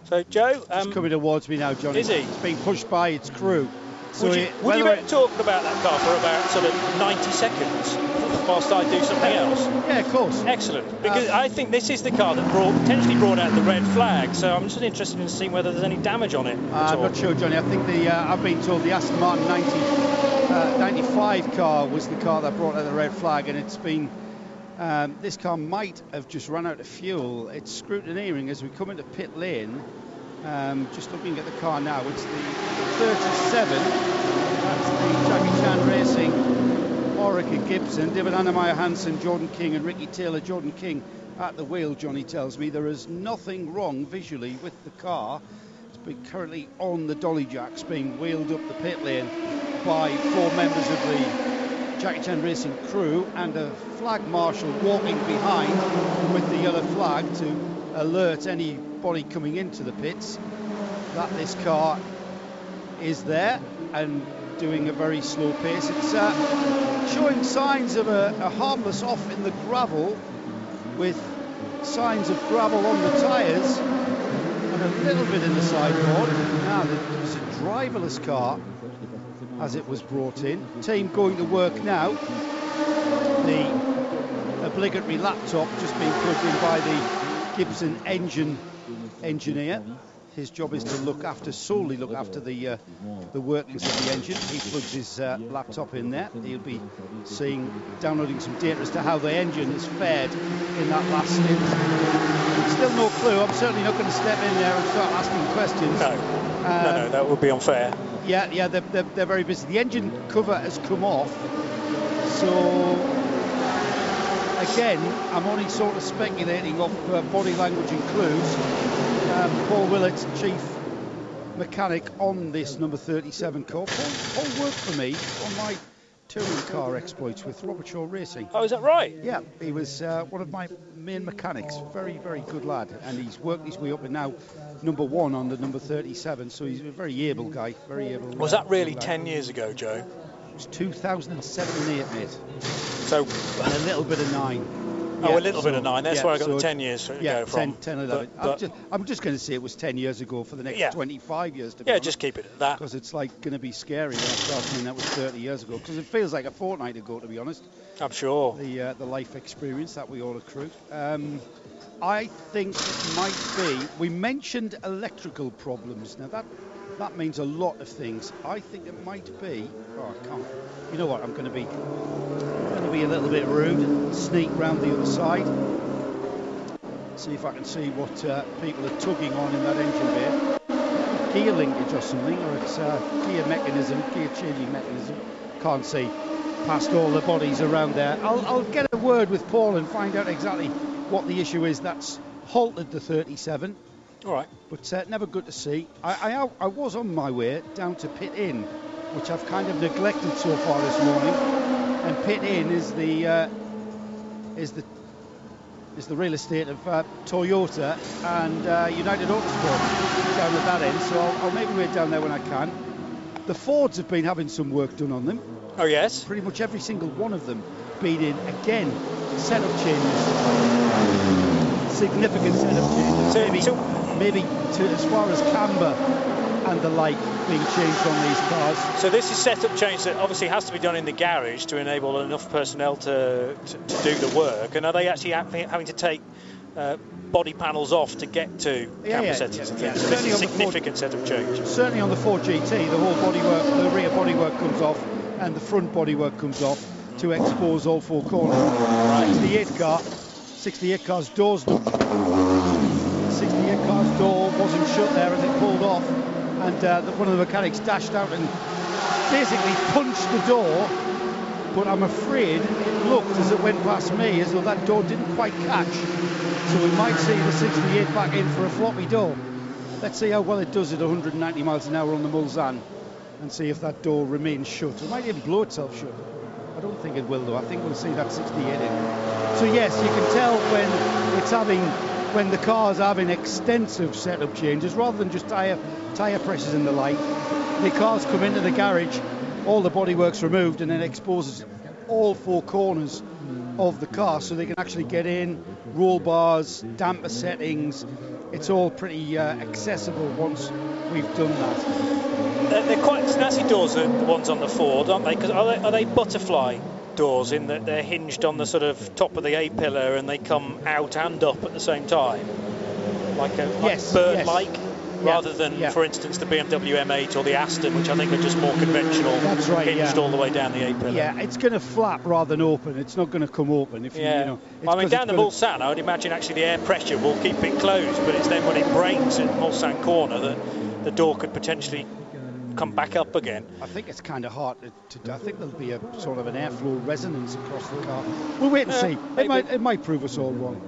So, Joe. Um, coming towards me now, Johnny. Is he? It's being pushed by its crew. So would you, would you be able talk about that car for about sort of 90 seconds whilst I do something else? Yeah, of course. Excellent. Because um, I think this is the car that brought, potentially brought out the red flag. So I'm just interested in seeing whether there's any damage on it. Uh, I'm not sure, Johnny. I think the uh, I've been told the Aston Martin 90, uh, 95 car was the car that brought out the red flag, and it's been. Um, this car might have just run out of fuel. It's scrutineering as we come into pit lane. Um, just looking at the car now, it's the 37. That's the Jackie Chan Racing, Oreca Gibson, David Heinemeier Hansson, Jordan King, and Ricky Taylor. Jordan King at the wheel, Johnny tells me. There is nothing wrong visually with the car. It's been currently on the dolly jacks being wheeled up the pit lane by four members of the Jackie Chan Racing crew and a flag marshal walking behind with the yellow flag to alert coming into the pits that this car is there and doing a very slow pace. It's uh, showing signs of a, a, harmless off in the gravel with signs of gravel on the tyres and a little bit in the sideboard. Now, was a driverless car as it was brought in. Team going to work now. The obligatory laptop just being put in by the Gibson engine engineer. His job is to look after, solely look after the uh, the workings of the engine. He plugs his uh, laptop in there. He'll be seeing, downloading some data as to how the engine has fared in that last stint. Still no clue. I'm certainly not going to step in there and start asking questions. No, uh, no, no, that would be unfair. Yeah, yeah, they're, they're, they're very busy. The engine cover has come off, so again, I'm only sort of speculating off uh, body language and clues. Um, Paul Willett, chief mechanic on this number 37 car. Paul, Paul worked for me on my touring car exploits with Robert Shaw Racing. Oh, is that right? Yeah, he was uh, one of my main mechanics. Very, very good lad, and he's worked his way up and now number one on the number 37. So he's a very able guy. Very able. Was that really lad. 10 years ago, Joe? It was 2007 and 8, mate. So, And a little bit of nine. oh, Yeah, a little bit of nine. That's yeah, where I got so the 10 years Yeah, go from. 10, 10 11. But- I'm just, I'm just going to say it was 10 years ago for the next Yeah. 25 years. To be yeah, honest. just keep it at that. because it's like going to be scary when I start saying that was 30 years ago. Because it feels like a fortnight ago, to be honest. I'm sure. The uh, the life experience that we all accrue. Um, I think it might be. We mentioned electrical problems. Now that that means a lot of things. I think it might be. Oh, I can't. You know what? I'm going to be going to be a little bit rude. and Sneak round the other side. See if I can see what uh, people are tugging on in that engine bay gear linkage or something, or it's uh, gear mechanism, gear changing mechanism. Can't see past all the bodies around there. I'll, I'll get a word with Paul and find out exactly what the issue is that's halted the 37. All right. But uh, never good to see. I, I, I was on my way down to Pit Inn, which I've kind of neglected so far this morning. And Pit Inn is the uh, is the is the real estate of uh, Toyota and uh, United Autosport down at that end. So I'll, I'll make my way down there when I can. The Fords have been having some work done on them. Oh, yes. Pretty much every single one of them been in again setup changes, significant setup changes. So- so- maybe to as far as camber and the like being changed on these cars. So this is setup change that obviously has to be done in the garage to enable enough personnel to, to, to do the work. And are they actually having to take uh, body panels off to get to Yeah, camber yeah, settings yeah, yeah. So this Certainly is on the Ford- significant setup change. Certainly on the Ford GT, the whole bodywork, the rear bodywork comes off and the front bodywork comes off to expose all four corners. 68 car, 68 car's doors don't 68 car's door wasn't shut there as it pulled off and uh, the, one of the mechanics dashed out and basically punched the door. But I'm afraid it looked as it went past me as though that door didn't quite catch. So we might see the 68 back in for a floppy door. Let's see how well it does at 190 miles an hour on the Mulsanne and see if that door remains shut. It might even blow itself shut. I don't think it will though. I think we'll see that 68 in. So yes you can tell when it's having when the car's have an extensive setup changes rather than just tyre tyre pressures and the like the cars come into the garage all the bodywork's removed and then exposes all four corners of the car so they can actually get in roll bars damper settings. It's all pretty uh, accessible once we've done that. They're, they're quite snazzy doors, the, ones on the Ford, aren't they? 'Cause are are they butterfly doors in that they're hinged on the sort of top of the A pillar and they come out and up at the same time, like a like Yes, bird-like, yes. rather than, yeah. for instance, the BMW M8 or the Aston, which I think are just more conventional, That's right, hinged yeah. all the way down the A pillar. yeah it's going to flap rather than open it's not going to come open if you, Yeah. you know I mean, down the Mulsanne, I would imagine actually the air pressure will keep it closed, but it's then when it breaks at Mulsanne corner that the door could potentially come back up again. I think it's kind of hard to, to. I think there'll be a sort of an airflow resonance across the car. We'll wait and see. Uh, maybe. It might, it might prove us all wrong.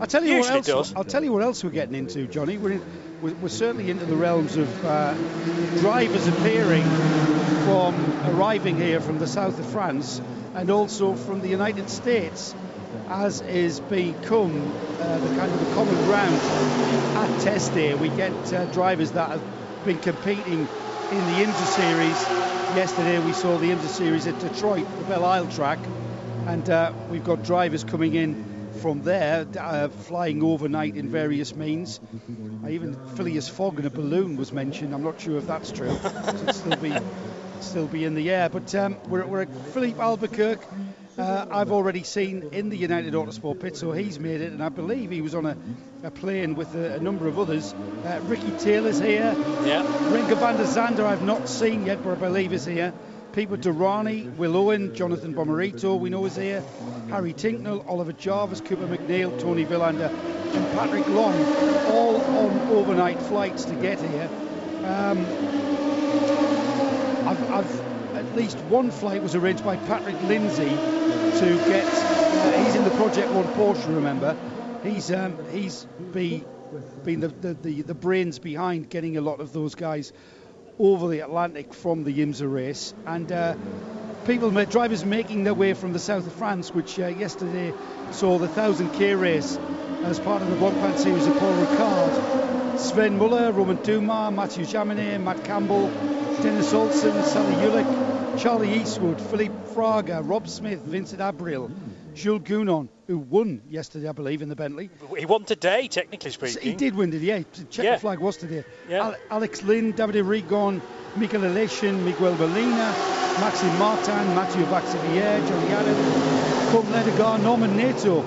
I'll tell you Usually what else. I'll tell you what else we're getting into, Johnny. We're, in, we're, we're certainly into the realms of uh, drivers appearing from arriving here from the south of France and also from the United States, as is become uh, the kind of the common ground at test day. We get uh, drivers that have been competing in the IMSA series. Yesterday we saw the IMSA series at Detroit, the Belle Isle track, and uh, we've got drivers coming in from there, uh, flying overnight in various means. I even Phileas Fogg in a balloon was mentioned. I'm not sure if that's true. [LAUGHS] It'll still be still be in the air. But um, we're, we're at Filipe Albuquerque. Uh, I've already seen in the United Autosport pit, so he's made it, and I believe he was on a, a plane with a, a number of others. Uh, Ricky Taylor's here. Yeah. Renger van der Zande I've not seen yet, but I believe is here. Pipo Derani, Will Owen, Jonathan Bomarito, we know is here. Harry Tincknell, Oliver Jarvis, Cooper MacNeil, Toni Vilander, and Patrick Long, all on overnight flights to get here. Um, I've, I've at least one flight was arranged by Patrick Lindsey to get. Uh, he's in the Project One Porsche, remember? He's um, he's be, been the, the, the, the brains behind getting a lot of those guys over the Atlantic from the IMSA race, and uh, people, drivers making their way from the south of France, which uh, yesterday saw the 1000k race as part of the Blancpain series of Paul Ricard. Sven Muller, Romain Dumas, Mathieu Jaminet, Matt Campbell, Dennis Olsen, Sally Ulick, Charlie Eastwood, Felipe Fraga, Rob Smith, Vincent Abril, hmm. Jules Gounon, who won yesterday, I believe, in the Bentley. He won today, technically speaking. He did win today. Yeah, check yeah. the flag was today. Yeah. Alex Lynn, Davide Rigon, Mikhail Aleshin, Miguel Molina, Maxime Martin, Mathieu Vaxivière, Johnny Adam, Côme Ledogar, Norman Nato,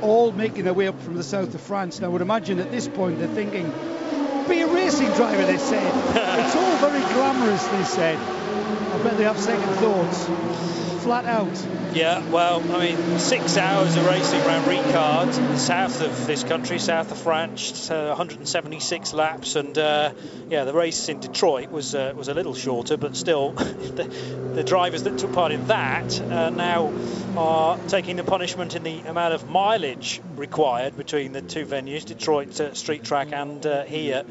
all making their way up from the south of France. Now, I would imagine at this point they're thinking, be a racing driver, they said. [LAUGHS] it's all very glamorous, they said. Bet they have second thoughts. Flat out. Yeah, well, I mean, six hours of racing around Ricard, south of this country, south of France, uh, 176 laps, and uh, yeah, the race in Detroit was uh, was a little shorter, but still, [LAUGHS] the, the, drivers that took part in that uh, now are taking the punishment in the amount of mileage required between the two venues, Detroit uh, Street Track and uh, here.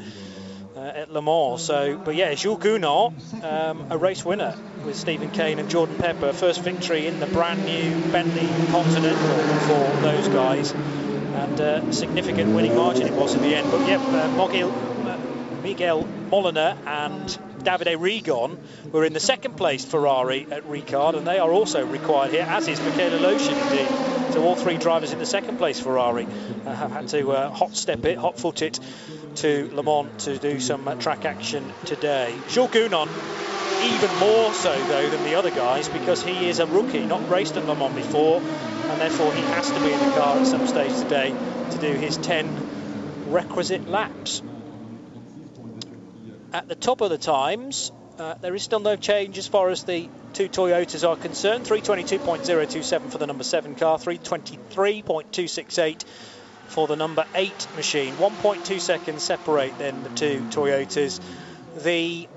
Uh, at Le Mans. So, but yeah, Jules Gounon, um, a race winner with Steven Kane and Jordan Pepper. First victory in the brand new Bentley Continental for those guys, and uh, significant winning margin it was in the end. But yeah, uh, Miguel, uh, Miguel Moliner and Davide Rigon were in the second place Ferrari at Ricard, and they are also required here, as is Mikhail Aleshin indeed. So all three drivers in the second place Ferrari uh, have had to uh, hot step it, hot foot it to Le Mans to do some uh, track action today. Jules Gounon, even more so though than the other guys because he is a rookie, not raced at Le Mans before, and therefore he has to be in the car at some stage today to do his 10 requisite laps. At the top of the times, uh, there is still no change as far as the two Toyotas are concerned. 322.027 for the number 7 car, 323.268 for the number 8 machine. 1.2 seconds separate then the two Toyotas. The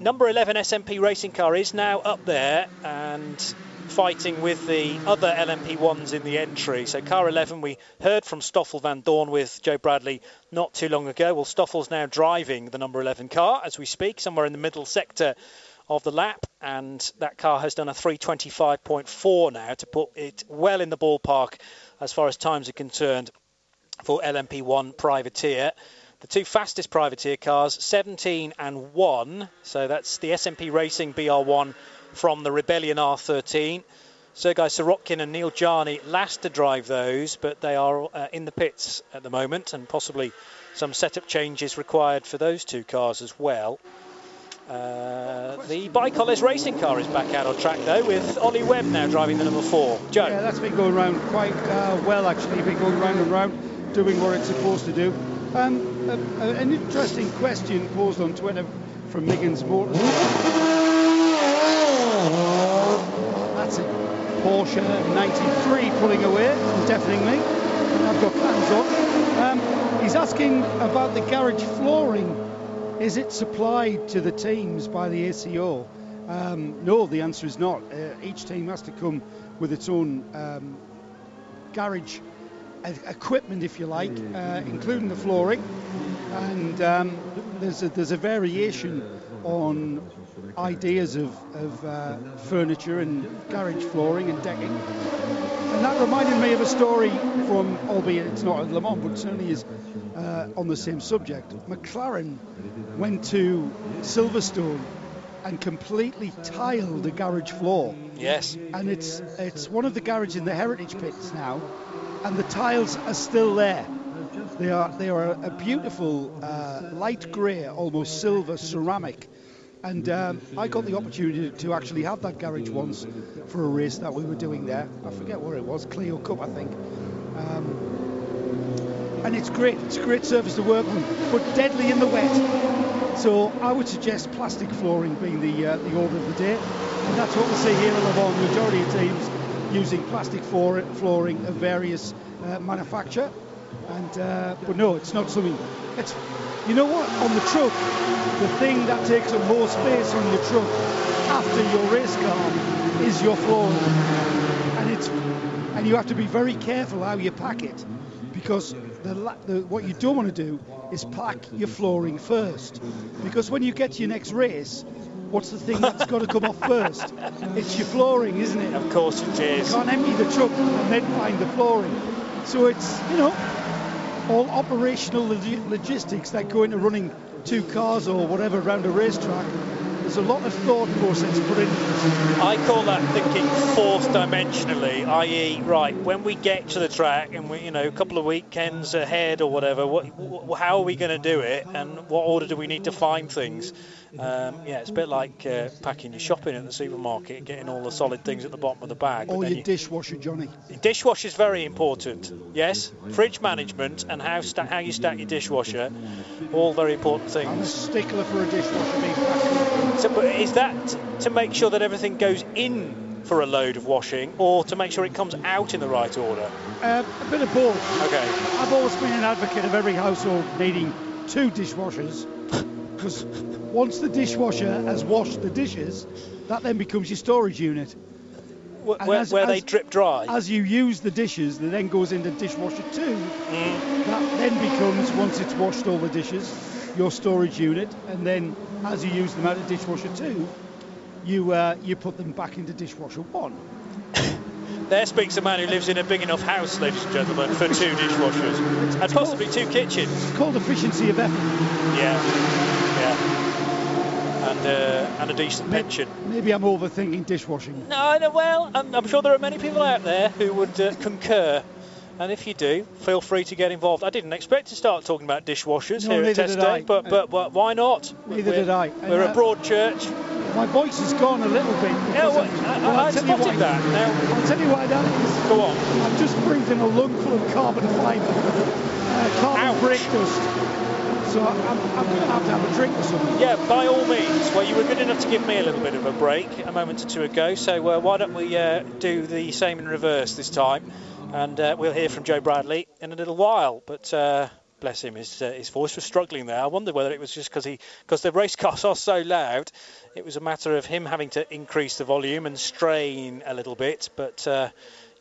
number 11 SMP racing car is now up there and fighting with the other LMP1s in the entry. So car 11, we heard from Stoffel Vandoorne with Joe Bradley not too long ago. Well, Stoffel's now driving the number 11 car as we speak, somewhere in the middle sector of the lap, and that car has done a 325.4 now to put it well in the ballpark as far as times are concerned for LMP1 Privateer. The two fastest privateer cars, 17 and 1. So that's the SMP Racing BR1 from the Rebellion R13. Sergei Sirotkin and Neel Jani last to drive those, but they are uh, in the pits at the moment, and possibly some setup changes required for those two cars as well. Uh, the ByKolles racing car is back out on track though, with Ollie Webb now driving the number four. Joe. Yeah, that's been going around quite uh, well actually. Been going round and round, doing what it's supposed to do. Um, an interesting question posed on Twitter from Miggins Motors. That's it. Porsche 93 pulling away, deafening me. I've got fans on. Um, he's asking about the garage flooring. Is it supplied to the teams by the ACO? Um, no, the answer is not. Uh, each team has to come with its own um, garage equipment, if you like, uh, including the flooring. And um, there's, a, there's a variation on ideas of, of uh, furniture and garage flooring and decking. And that reminded me of a story from, albeit it's not at Le Mans, but certainly is uh, on the same subject. McLaren went to Silverstone and completely tiled the garage floor. Yes. And it's it's one of the garages in the heritage pits now, and the tiles are still there. They are they are a beautiful uh, light grey, almost silver ceramic. And um, I got the opportunity to actually have that garage once for a race that we were doing there. I forget where it was, Clio Cup, I think. Um, and it's great. It's a great surface to work on, but deadly in the wet. So I would suggest plastic flooring being the uh, the order of the day, and that's what we see here in the majority of teams using plastic flooring of various uh, manufacture. And uh, but no, it's not something. It's you know what? On the truck, the thing that takes up more space on your truck after your race car is your flooring, and it's and you have to be very careful how you pack it because the, the, what you don't want to do is pack your flooring first. Because when you get to your next race what's the thing that's got to come off first? It's your flooring isn't it? Of course it is. You can't empty the truck and then find the flooring. So it's you know all operational log- logistics that go into running two cars or whatever around a racetrack there's a lot of thought process put this. I call that thinking fourth dimensionally, i.e., right, when we get to the track and we, you know, a couple of weekends ahead or whatever, what, how are we going to do it and what order do we need to find things? Um, yeah, it's a bit like uh, packing your shopping at the supermarket, getting all the solid things at the bottom of the bag. Or your you, dishwasher, Johnny. Dishwasher is very important. Yes, fridge management and how sta- how you stack your dishwasher, all very important things. I'm a stickler for a dishwasher being packed. So, but is that to make sure that everything goes in for a load of washing, or to make sure it comes out in the right order? Uh, a bit of both. Okay. I've always been an advocate of every household needing two dishwashers because once the dishwasher has washed the dishes, that then becomes your storage unit. Where, as, where as, they drip dry. As you use the dishes, that then goes into dishwasher two. Mm. That then becomes, once it's washed all the dishes, your storage unit, and then as you use them out of dishwasher two, you uh, you put them back into dishwasher one. [COUGHS] there speaks a man who lives in a big enough house, ladies and gentlemen, for two dishwashers and possibly two kitchens. It's called efficiency of effort. Yeah. Yeah. And, uh, and a decent pension. Maybe I'm overthinking dishwashing. No, no well, I'm, I'm sure there are many people out there who would uh, concur. And if you do, feel free to get involved. I didn't expect to start talking about dishwashers no, here at Test Day, but, but, but why not? Neither we're, did I. We're uh, a broad church. My voice has gone a little bit. Yeah, well, I, well, I, I spotted that. Now, I'll tell you why that is. Go on. I've just breathed in a lungful of carbon fibre, uh, carbon Ouch. brake dust. So I'm, I'm going to have to have a drink or something. Yeah, by all means. Well, you were good enough to give me a little bit of a break a moment or two ago, so uh, why don't we uh, do the same in reverse this time? And uh, we'll hear from Joe Bradley in a little while. But uh, bless him, his, uh, his voice was struggling there. I wondered whether it was just because he because the race cars [LAUGHS] are so loud. It was a matter of him having to increase the volume and strain a little bit, but. Uh,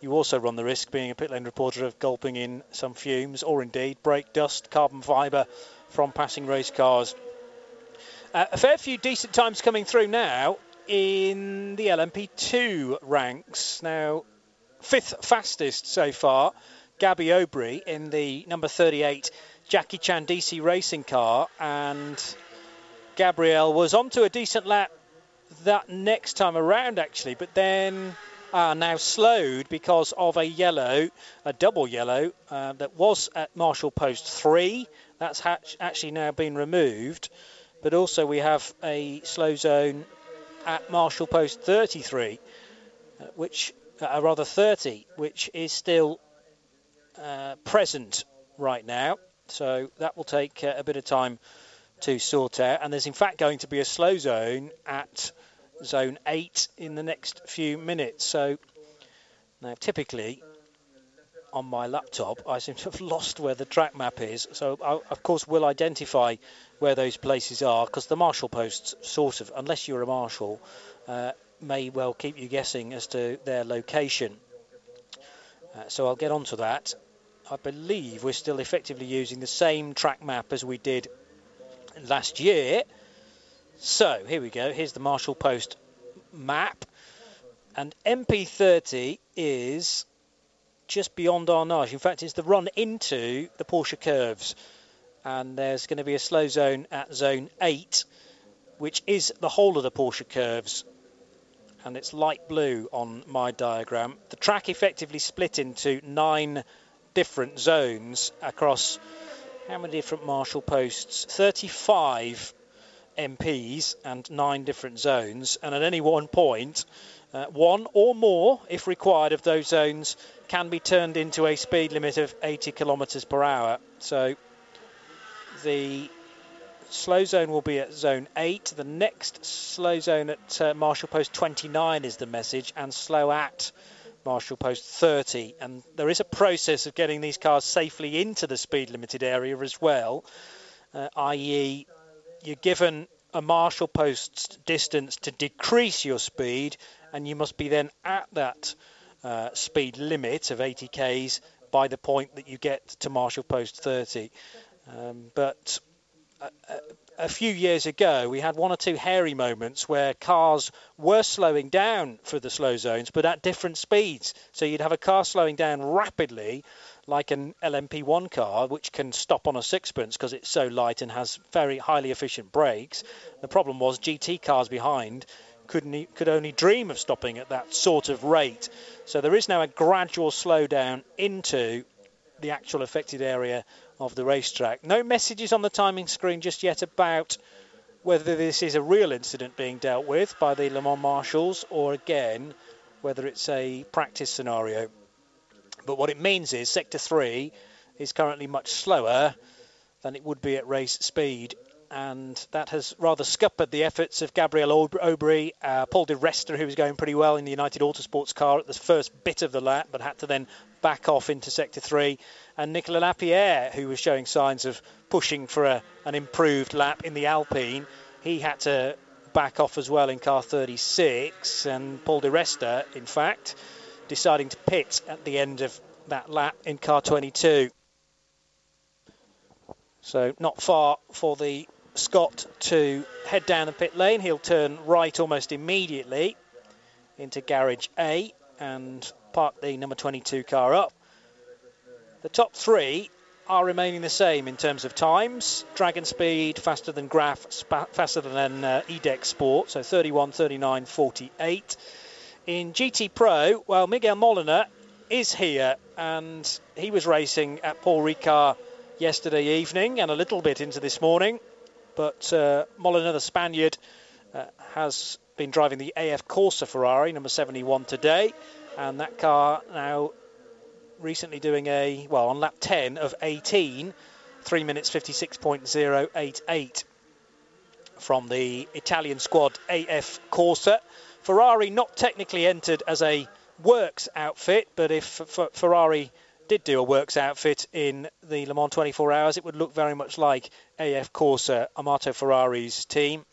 you also run the risk, being a pit lane reporter, of gulping in some fumes or indeed brake dust, carbon fibre, from passing race cars. Uh, a fair few decent times coming through now in the LMP2 ranks. Now, fifth fastest so far, Gabby Aubry in the number 38 Jackie Chan DC racing car, and Gabriel was onto a decent lap that next time around actually, but then are now slowed because of a yellow, a double yellow uh, that was at Marshal Post 3 that's ha- actually now been removed. But also we have a slow zone at Marshal Post 33, uh, which uh, rather 30, which is still uh, present right now. So that will take uh, a bit of time to sort out. And there's in fact going to be a slow zone at zone 8 in the next few minutes. So now typically on my laptop, I seem to have [LAUGHS] lost where the track map is. So, I, of course, we'll identify where those places are because the marshal posts, sort of, unless you're a marshal, uh, may well keep you guessing as to their location. Uh, so, I'll get onto that. I believe we're still effectively using the same track map as we did last year. So, here we go. Here's the marshal post map. And MP30 is just beyond Arnage. In fact, it's the run into the Porsche curves. And there's going to be a slow zone at zone 8, which is the whole of the Porsche curves. And it's light blue on my diagram. The track effectively split into nine different zones across how many different marshal posts? 35 MPs and nine different zones. And at any one point, uh, one or more, if required, of those zones can be turned into a speed limit of 80 kilometres per hour. So the slow zone will be at zone 8. The next slow zone at uh, Marshal Post 29 is the message, and slow at Marshal Post 30. And there is a process of getting these cars safely into the speed limited area as well, uh, i.e., you're given a Marshal Post distance to decrease your speed, and you must be then at that uh, speed limit of 80 k's by the point that you get to Marshal Post 30. Um, but a, a, few years ago, we had one or two hairy moments where cars were slowing down for the slow zones, but at different speeds. So you'd have a car slowing down rapidly, like an LMP1 car, which can stop on a sixpence because it's so light and has very highly efficient brakes. The problem was GT cars behind couldn't could only dream of stopping at that sort of rate. So there is now a gradual slowdown into the actual affected area of the racetrack. No messages on the timing screen just yet about whether this is a real incident being dealt with by the Le Mans marshals or again whether it's a practice scenario. But what it means is sector 3 is currently much slower than it would be at race speed and that has rather scuppered the efforts of Gabriel Aubry, uh, Paul de Resta, who was going pretty well in the United Autosports car at the first bit of the lap, but had to then back off into sector three, and Nicolas Lapierre, who was showing signs of pushing for a, an improved lap in the Alpine. He had to back off as well in car 36, and Paul de Resta, in fact, deciding to pit at the end of that lap in car 22. So not far for the Scot to head down the pit lane. He'll turn right almost immediately into garage A and park the number 22 car up. The top three are remaining the same in terms of times. Dragon Speed faster than Graff, faster than uh, IDEC Sport, so 31, 39, 48. In GT Pro, well, Miguel Molina is here and he was racing at Paul Ricard yesterday evening and a little bit into this morning. But uh, Molina, the Spaniard, uh, has been driving the AF Corse Ferrari, number 71 today, and that car now recently doing a, well, on lap 10 of 18, 3 minutes 56.088 from the Italian squad AF Corse. Ferrari not technically entered as a works outfit, but if Ferrari did do a works outfit in the Le Mans 24 Hours, it would look very much like AF Corse, Amato Ferrari's team.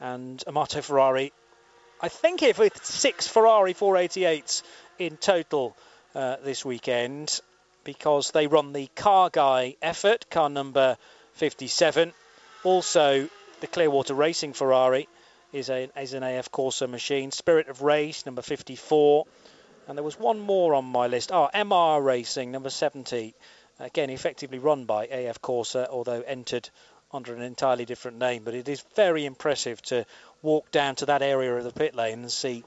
And Amato Ferrari, I think if with six Ferrari 488s in total uh, this weekend, because they run the car guy effort, car number 57. Also, the Clearwater Racing Ferrari is, a, is an AF Corse machine. Spirit of Race, number 54. And there was one more on my list. Ah, oh, MR Racing, number 70. Again, effectively run by AF Corse, although entered under an entirely different name. But it is very impressive to walk down to that area of the pit lane and see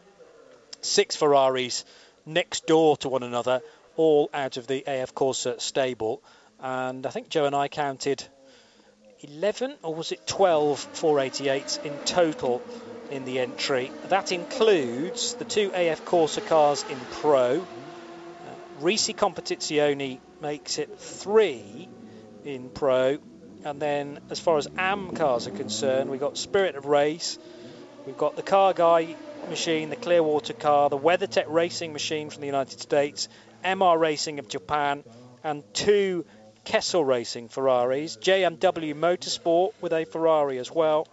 six Ferraris next door to one another, all out of the AF Corse stable. And I think Joe and I counted 11 or was it 12 488s in total in the entry. That includes the two AF Corse cars in Pro. Uh, Risi Competizione makes it three in Pro. And then, as far as AM cars are concerned, we've got Spirit of Race, we've got the Car Guy machine, the Clearwater car, the WeatherTech Racing machine from the United States, MR Racing of Japan, and two Kessel Racing Ferraris, JMW Motorsport with a Ferrari as well.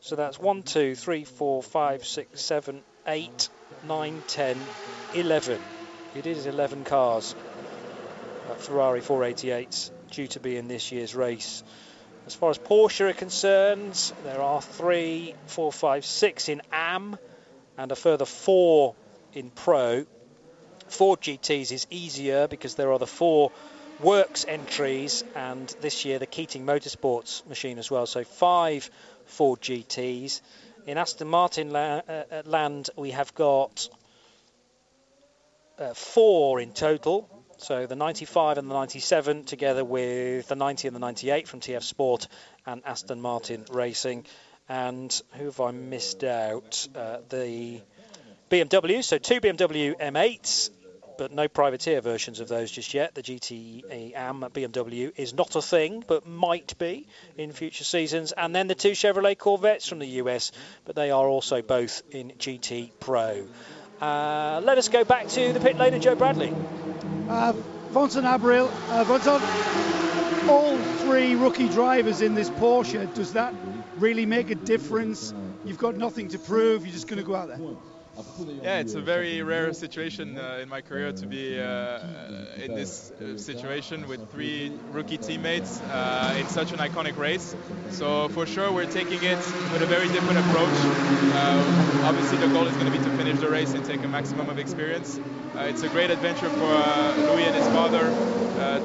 So that's 1, 2, 3, 4, 5, 6, 7, 8, 9, 10, 11. It is 11 cars. Ferrari 488s due to be in this year's race. As far as Porsche are concerned, there are three, four, five, six in AM and a further four in Pro. Ford GTs is easier because there are the four works entries and this year the Keating Motorsports machine as well. So five Ford GTs. In Aston Martin la- uh, uh, land, we have got uh, four in total. So the 95 and the 97, together with the 90 and the 98 from TF Sport and Aston Martin Racing. And who have I missed out? Uh, the BMW, so two BMW M8s but no privateer versions of those just yet. The GT AM BMW is not a thing, but might be in future seasons. And then the two Chevrolet Corvettes from the US, but they are also both in GT Pro. Uh, let us go back to the pit lane of Joe Bradley. Uh, Vincent Abril, uh, all three rookie drivers in this Porsche, does that really make a difference? You've got nothing to prove, you're just going to go out there. Yeah, it's a very rare situation uh, in my career to be uh, in this uh, situation with three rookie teammates uh, in such an iconic race. So for sure, we're taking it with a very different approach. Uh, obviously, the goal is going to be to finish the race and take a maximum of experience. Uh, it's a great adventure for Louis and his father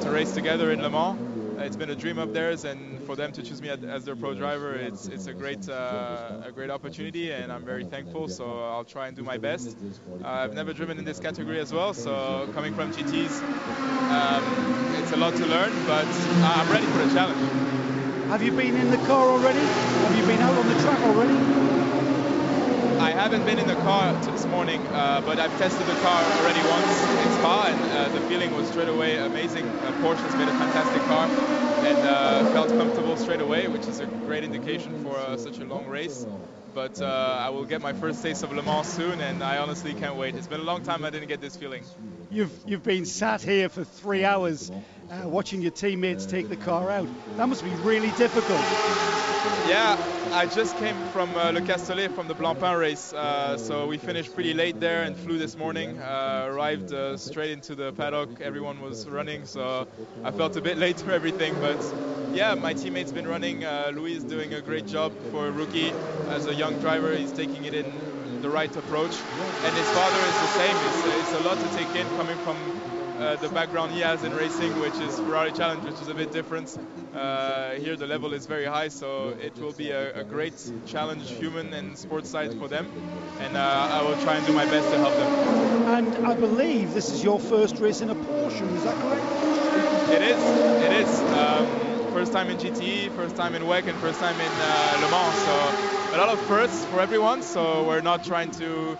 to race together in Le Mans it's been a dream of theirs, and for them to choose me as their pro driver, it's it's a great uh, a great opportunity, and I'm very thankful. So I'll try and do my best. Uh, I've never driven in this category as well, so coming from GTs, um, it's a lot to learn, but I'm ready for the challenge. Have you been in the car already? Have you been out on the track already? I haven't been in the car this morning, uh, but I've tested the car already once in Spa, and uh, the feeling was straight away amazing. Uh, Porsche's made a fantastic car, and uh, felt comfortable straight away, which is a great indication for uh, such a long race. But uh, I will get my first taste of Le Mans soon, and I honestly can't wait. It's been a long time I didn't get this feeling. You've you've been sat here for three hours, watching your teammates take the car out. That must be really difficult. Yeah, I just came from uh, Le Castellet from the Blancpain race, uh, so we finished pretty late there and flew this morning. Uh, arrived uh, straight into the paddock. Everyone was running, so I felt a bit late for everything. But yeah, my teammate's been running. Uh, Louis is doing a great job for a rookie. As a young driver, he's taking it in the right approach, and his father is the same. It's, it's a lot to take in coming from uh, the background he has in racing, which is Ferrari Challenge, which is a bit different. Uh, here the level is very high, so it will be a, a great challenge, human and sports side for them. And uh, I will try and do my best to help them. And I believe this is your first race in a Porsche, is that correct? It is. It is. Um, first time in GTE, first time in WEC, and first time in uh, Le Mans. So a lot of firsts for everyone. So we're not trying to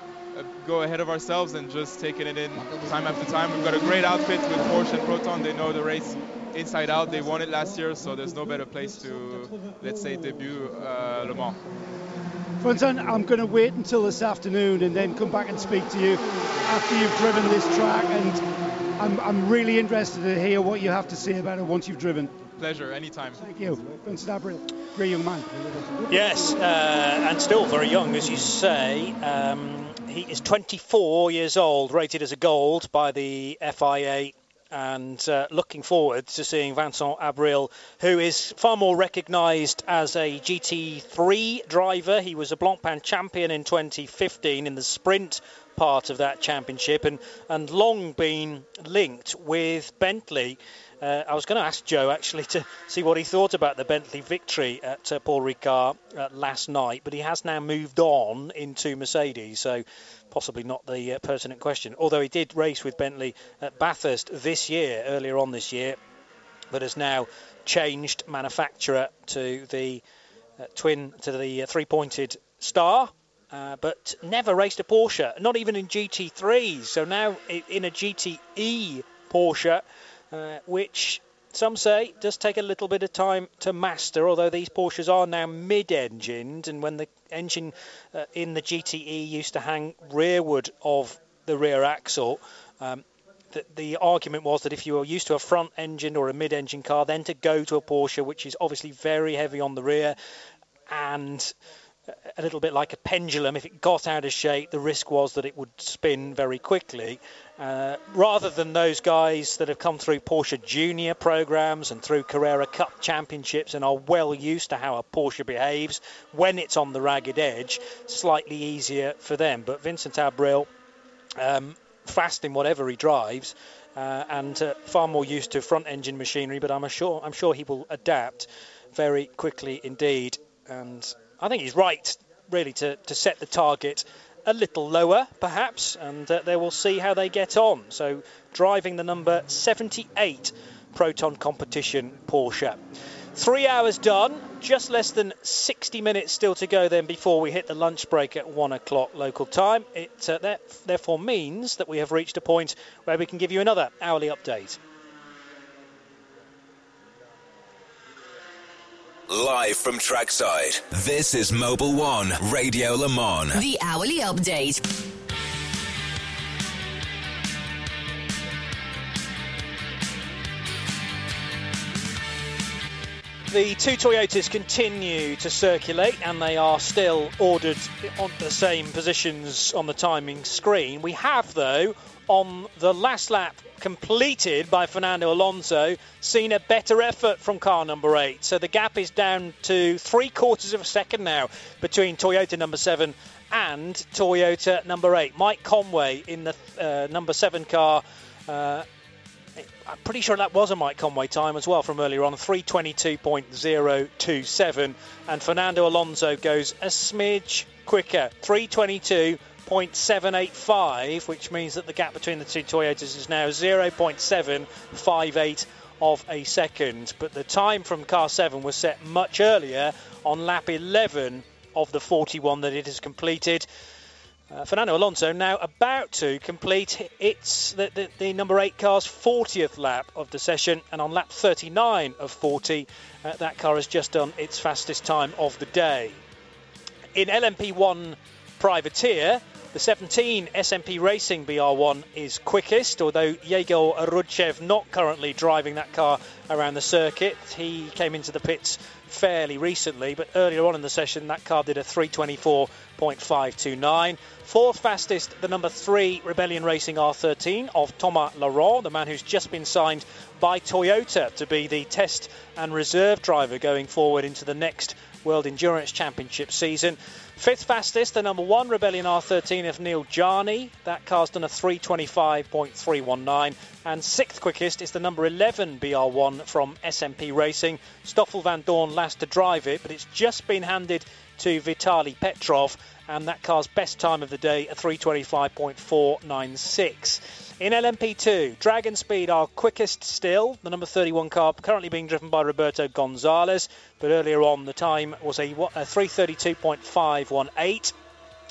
go ahead of ourselves and just taking it in time after time. We've got a great outfit with Porsche and Proton. They know the race inside out. They won it last year, so there's no better place to, let's say, debut uh, Le Mans. Vincent, I'm going to wait until this afternoon and then come back and speak to you after you've driven this track. And I'm, I'm really interested to hear what you have to say about it once you've driven. Pleasure, anytime. Thank you. Vincent Abril, great young man. Yes, uh, and still very young, as you say. Um, he is 24 years old, rated as a gold by the FIA and uh, looking forward to seeing Vincent Abril, who is far more recognised as a GT3 driver. He was a Blancpain champion in 2015 in the sprint part of that championship and, and long been linked with Bentley uh, I was going to ask Joe actually to [LAUGHS] see what he thought about the Bentley victory at uh, Paul Ricard uh, last night, but he has now moved on into Mercedes, so possibly not the uh, pertinent question. Although he did race with Bentley at Bathurst this year, earlier on this year, but has now changed manufacturer to the uh, twin, to the uh, three-pointed star. Uh, but never raced a Porsche, not even in GT3s. So now in a GTE Porsche, uh, which some say does take a little bit of time to master, although these Porsches are now mid-engined, and when the engine uh, in the GTE used to hang rearward of the rear axle, um, the, the, argument was that if you were used to a front engine or a mid-engine car, then to go to a Porsche, which is obviously very heavy on the rear, and a little bit like a pendulum. If it got out of shape, the risk was that it would spin very quickly. Uh, rather than those guys that have come through Porsche Junior programs and through Carrera Cup championships and are well used to how a Porsche behaves when it's on the ragged edge, slightly easier for them. But Vincent Abril, um, fast in whatever he drives. Uh, and uh, far more used to front engine machinery, but I'm sure I'm sure he will adapt very quickly indeed. And I think he's right, really, to, to set the target a little lower, perhaps, and uh, they will see how they get on. So, driving the number 78 Proton competition Porsche. Three hours done, just less than 60 minutes still to go then before we hit the lunch break at one o'clock local time. It uh, that, therefore means that we have reached a point where we can give you another hourly update. Live from trackside, this is Mobil One Radio Le Mans. The hourly update. The two Toyotas continue to circulate and they are still ordered on the same positions on the timing screen. We have, though, on the last lap completed by Fernando Alonso, seen a better effort from car number eight. So the gap is down to three quarters of a second now between Toyota number seven and Toyota number eight. Mike Conway in the uh, number seven car. Uh, I'm pretty sure that was a Mike Conway time as well from earlier on, 322.027. And Fernando Alonso goes a smidge quicker, 322.785, which means that the gap between the two Toyotas is now 0.758 of a second. But the time from car 7 was set much earlier on lap 11 of the 41 that it has completed. Uh, Fernando Alonso now about to complete its the, the, the, number eight car's 40th lap of the session, and on lap 39 of 40, uh, that car has just done its fastest time of the day. In LMP1 Privateer, the 17 SMP Racing BR1 is quickest, although Yegor Orudzhev not currently driving that car around the circuit. He came into the pits fairly recently, but earlier on in the session, that car did a 324.529. Fourth fastest, the number three Rebellion Racing R13 of Thomas Laurent, the man who's just been signed by Toyota to be the test and reserve driver going forward into the next World Endurance Championship season. Fifth fastest, the number one Rebellion R13 of Neel Jani. That car's done a 325.319. And sixth quickest is the number 11 BR1 from SMP Racing. Stoffel Vandoorne last to drive it, but it's just been handed to Vitali Petrov, and that car's best time of the day, a 325.496. In LMP2, Dragon Speed are quickest still. The number 31 car currently being driven by Roberto Gonzalez, but earlier on the time was a, a 332.518.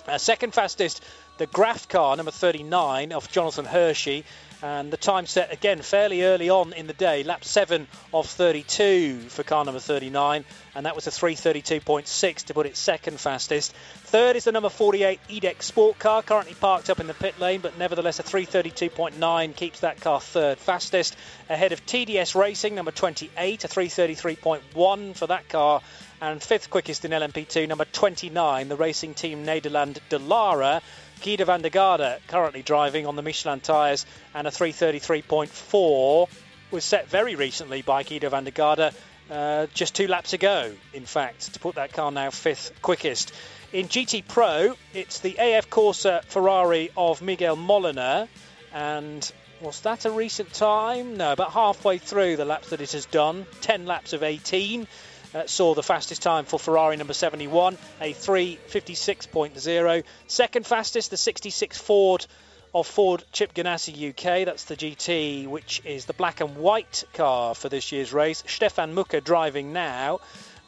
Uh, second fastest, the Graff car, number 39 of Jonathan Hirschi. and the time set again fairly early on in the day, lap 7 of 32 for car number 39, and that was a 332.6 to put it second fastest. Third is the number 48 IDEC Sport car, currently parked up in the pit lane, but nevertheless a 332.9 keeps that car third fastest. Ahead of TDS Racing, number 28, a 333.1 for that car. And fifth quickest in LMP2, number 29, the racing team Nederland Dallara, Giedo van der Garde currently driving on the Michelin tyres and a 333.4 was set very recently by Giedo van der Garde uh, just two laps ago, in fact, to put that car now fifth quickest. In GT Pro, it's the AF Corse Ferrari of Miguel Molina, and was that a recent time? No, about halfway through the laps that it has done, 10 laps of 18 uh, saw the fastest time for Ferrari number 71, a 356.0. Second fastest, the 66 Ford of Ford Chip Ganassi UK. That's the GT, which is the black and white car for this year's race. Stefan Mücke driving now,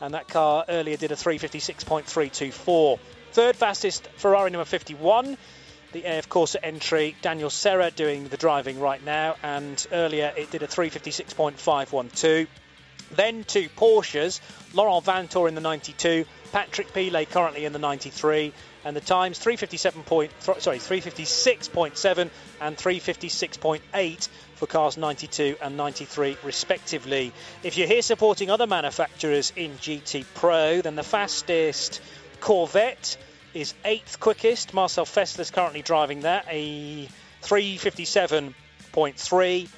and that car earlier did a 356.324. Third fastest, Ferrari number 51 the AF Corse entry. Daniel Serra doing the driving right now, and earlier it did a 356.512. Then two Porsches, Laurent Vanthoor in the 92, Patrick Pilet currently in the 93, and the times 357 point, sorry 356.7 and 356.8 for cars 92 and 93 respectively. If you're here supporting other manufacturers in GT Pro, then the fastest Corvette is eighth quickest. Marcel Fässler is currently driving that, a 357.3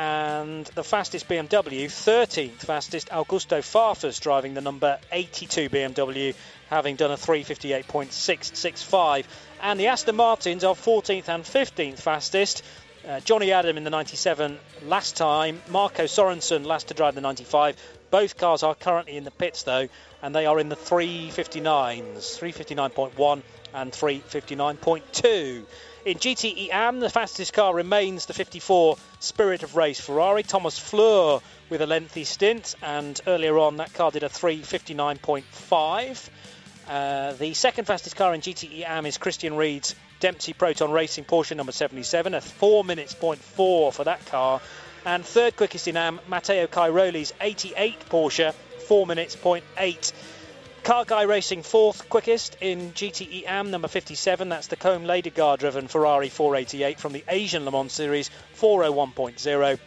and the fastest BMW, 13th fastest, Augusto Farfus driving the number 82 BMW, having done a 358.665. And the Aston Martins are 14th and 15th fastest. Uh, Jonny Adam in the 97 last time, Marco Sorensen last to drive the 95. Both cars are currently in the pits though, and they are in the 359s, 359.1 and 359.2. In GTE AM, the fastest car remains the 54 Spirit of Race Ferrari. Thomas Flohr with a lengthy stint, and earlier on that car did a 359.5. Uh, the second fastest car in GTE AM is Christian Ried's Dempsey Proton Racing Porsche number 77, a 4 minutes point 4 for that car. And third quickest in AM, Matteo Cairoli's 88 Porsche, 4 minutes point 8. Car Guy Racing fourth quickest in GTE AM number 57. That's the Côme Ledogar driven Ferrari 488 from the Asian Le Mans Series 401.0.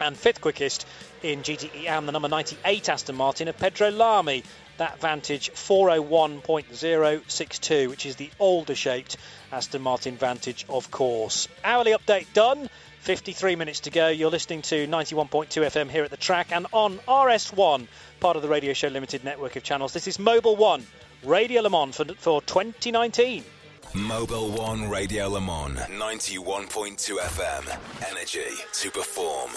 And fifth quickest in GTE AM, the number 98 Aston Martin of Pedro Lamy. That Vantage 401.062, which is the older shaped Aston Martin Vantage, of course. Hourly update done. 53 minutes to go. You're listening to 91.2 FM here at the track and on RS1, part of the Radio Show Limited network of channels. This is Mobil One, Radio Le Mans for, for 2019. Mobil One Radio Le Mans, 91.2 FM. Energy to perform.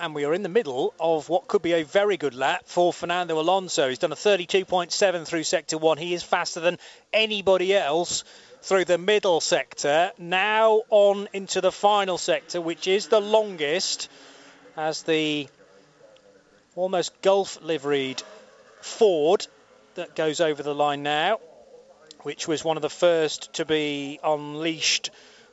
And we are in the middle of what could be a very good lap for Fernando Alonso. He's done a 32.7 through sector one. He is faster than anybody else through the middle sector. Now on into the final sector, which is the longest, as the almost Gulf liveried Ford that goes over the line now, which was one of the first to be unleashed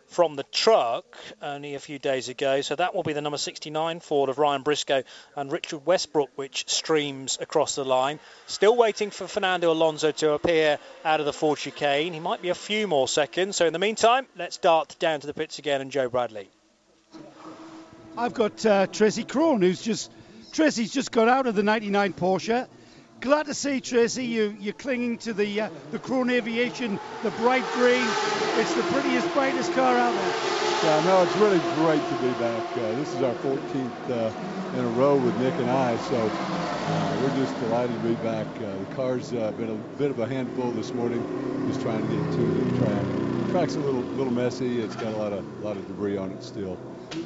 from the truck only a few days ago. So that will be the number 69 Ford of Ryan Briscoe and Richard Westbrook, which streams across the line. Still waiting for Fernando Alonso to appear out of the Ford chicane. He might be a few more seconds. So in the meantime, let's dart down to the pits again and Joe Bradley. I've got uh, Tracy Krohn, who's just Tracy's just got out of the 99 Porsche glad to see Tracy you you're clinging to the uh, the Krohn Aviation, the bright green. It's the prettiest, brightest car out there. Yeah, no, it's really great to be back. Uh, this is our 14th uh, in a row with Nick and I, so uh, we're just delighted to be back. Uh, the car's uh, been a bit of a handful this morning, just trying to get to the track. The track's a little little messy. It's got a lot of a lot of debris on it still,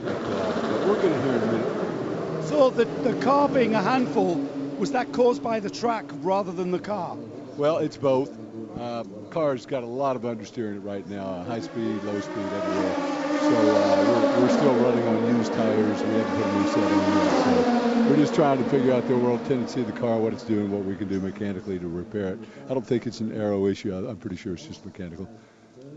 but, but we're going to hear in a minute. So the the car being a handful was that caused by the track rather than the car? Well, it's both. Uh, car's got a lot of understeering right now, uh, high speed, low speed, everywhere. So uh, we're, we're, still running on used tires. We haven't put a new set on. So we're just trying to figure out the overall tendency of the car, what it's doing, what we can do mechanically to repair it. I don't think it's an aero issue. I'm pretty sure it's just mechanical.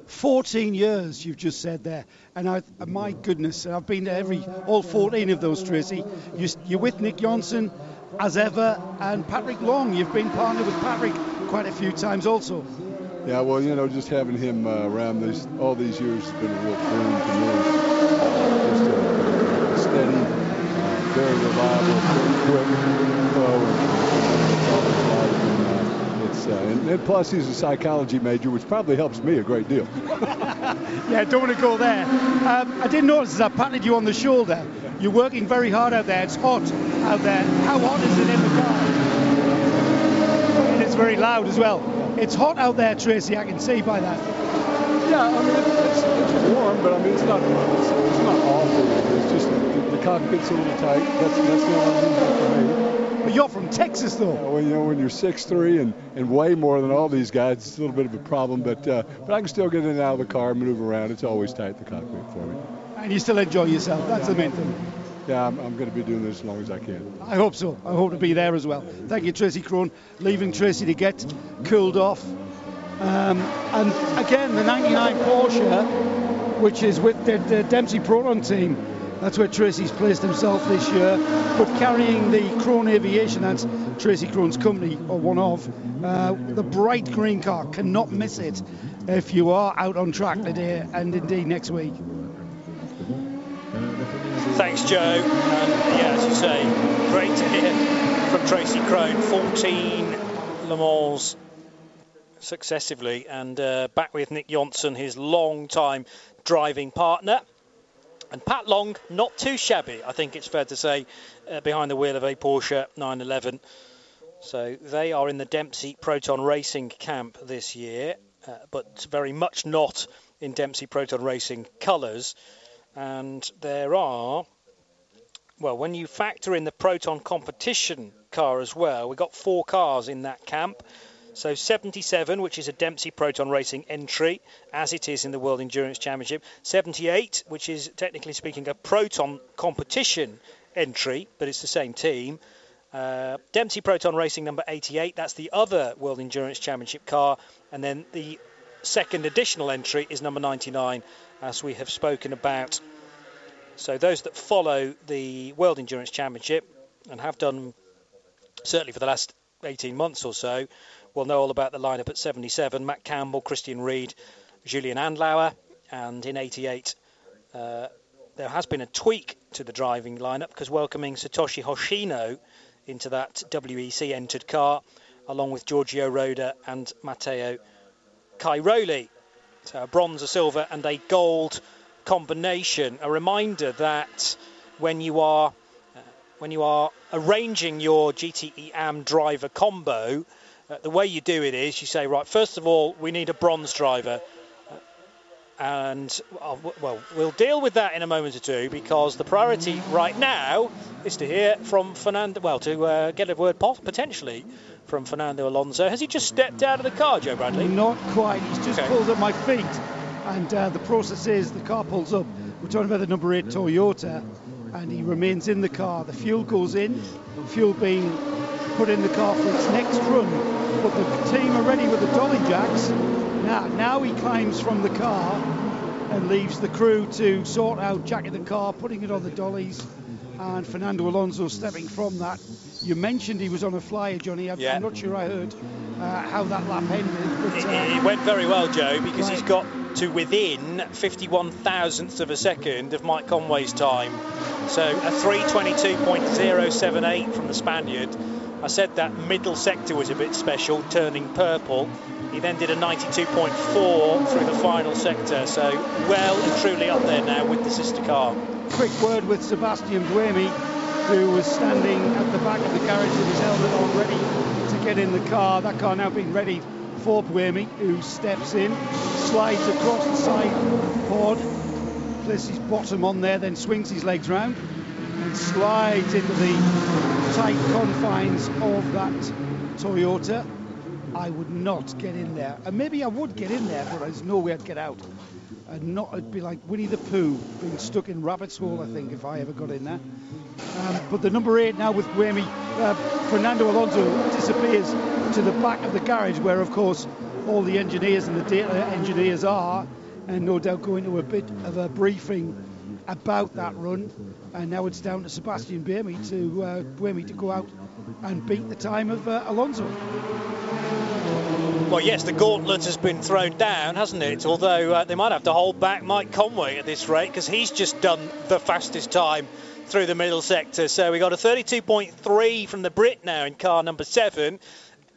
14 years you've just said there and I, my goodness I've been to every all 14 of those Tracy you, are with Nick Johnson as ever. And Patrick Long, you've been partnered with Patrick quite a few times also. Yeah, well, you know, just having him uh, around these all these years has been a real boon to me. Uh, just a, steady, very reliable, very quick flow. And, and, and plus, he's a psychology major, which probably helps me a great deal. [LAUGHS] yeah, don't want to go there. Um, I did notice as I patted you on the shoulder. You're working very hard out there. It's hot out there. How hot is it in the car? And it's very loud as well. It's hot out there, Tracy. I can see by that. Yeah, I mean it's, it's warm, but I mean it's not it's, it's not awful. It's just the, the cockpit's a little tight. That's that's the only reason for me. You're from Texas, though. Yeah, well, you know, when you're 6'3 and, and way more than all these guys, it's a little bit of a problem. But uh, but I can still get in and out of the car, move around. It's always tight, the cockpit for me and you still enjoy yourself. That's the main thing. Yeah, I'm, I'm, going to be doing this as long as I can. I hope so. I hope to be there as well. Thank you, Tracy Krohn. Leaving Tracy to get cooled off. Um, and again, the 99 Porsche, which is with the, the Dempsey Proton team. That's where Tracy's placed himself this year. But carrying the Krohn Aviation, that's Tracy Krohn's company, or one of, uh, the bright green car. Cannot miss it if you are out on track today and indeed next week. Thanks, Joe. And yeah, as you say, great to hear from Tracy Krohn. 14 Le Mans successively, and uh, back with Nick Johnson, his long-time driving partner. And Pat Long, not too shabby, I think it's fair to say, uh, behind the wheel of a Porsche 911. So they are in the Dempsey Proton Racing camp this year, uh, but very much not in Dempsey Proton Racing colours and there are well when you factor in the proton competition car as well we've got four cars in that camp so 77 which is a dempsey proton racing entry as it is in the world endurance championship 78 which is technically speaking a proton competition entry but it's the same team uh, Dempsey Proton Racing number 88, that's the other World Endurance Championship car. And then the second additional entry is number 99, as we have spoken about. So those that follow the World Endurance Championship and have done certainly for the last 18 months or so will know all about the lineup at 77. Matt Campbell, Christian Ried, Julian Andlauer, and in 88, uh, there has been a tweak to the driving lineup because welcoming Satoshi Hoshino into that WEC entered car, along with Giorgio Roda and Matteo Cairoli. So a bronze, a silver, and a gold combination. A reminder that when you are uh, when you are arranging your GTE AM driver combo, uh, the way you do it is you say, right, first of all, we need a bronze driver. Uh, and uh, well, we'll deal with that in a moment or two because the priority right now is to hear from Fernando. Well, to uh, get a word potentially from Fernando Alonso. Has he just stepped out of the car, Joe Bradley? Not quite. He's just okay. pulled up my feet, and uh, the process is the car pulls up. We're talking about the number eight Toyota, and he remains in the car. The fuel goes in, fuel being put in the car for its next run. But the team are ready with the dolly jacks. Now, now he climbs from the car and leaves the crew to sort out jacking the car, putting it on the dollies, and Fernando Alonso stepping from that. You mentioned he was on a flyer, Johnny. I'm, yeah. not sure I heard uh, how that lap ended. But, uh, it, it, went very well, Joe, because right. he's got to within 51 thousandths of a second of Mike Conway's time. So a 322.078 from the Spaniard I said that middle sector was a bit special, turning purple. He then did a 92.4 through the final sector, so well and truly up there now with the sister car. Quick word with Sebastian Buemi, who was standing at the back of the garage with his helmet on, ready to get in the car. That car now being ready for Buemi, who steps in, slides across the side pod, places bottom on there, then swings his legs round slides into the tight confines of that Toyota. I would not get in there. And maybe I would get in there, but there's no way I'd get out. And not, it'd be like Winnie the Pooh being stuck in Rabbit's Hole, I think, if I ever got in there. Um, but the number eight now with Buemi, uh, Fernando Alonso disappears to the back of the garage, where, of course, all the engineers and the data engineers are, and no doubt going to a bit of a briefing about that run. And now it's down to Sebastian Buemi to uh, to go out and beat the time of uh, Alonso. Well, yes, the gauntlet has been thrown down, hasn't it? Although uh, they might have to hold back Mike Conway at this rate because he's just done the fastest time through the middle sector. So we got a 32.3 from the Brit now in car number seven.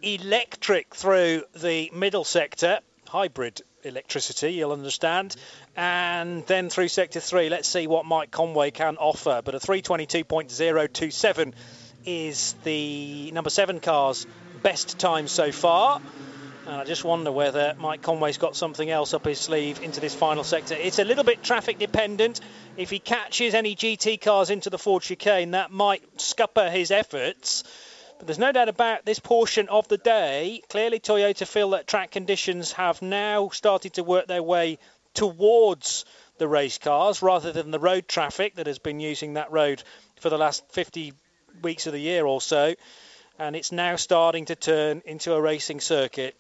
Electric through the middle sector, hybrid electricity, you'll understand. Mm-hmm. And then through sector three, let's see what Mike Conway can offer. But a 322.027 is the number seven car's best time so far. And I just wonder whether Mike Conway's got something else up his sleeve into this final sector. It's a little bit traffic dependent. If he catches any GT cars into the Ford chicane, that might scupper his efforts. But there's no doubt about this portion of the day. Clearly, Toyota feel that track conditions have now started to work their way towards the race cars rather than the road traffic that has been using that road for the last 50 weeks of the year or so. And it's now starting to turn into a racing circuit.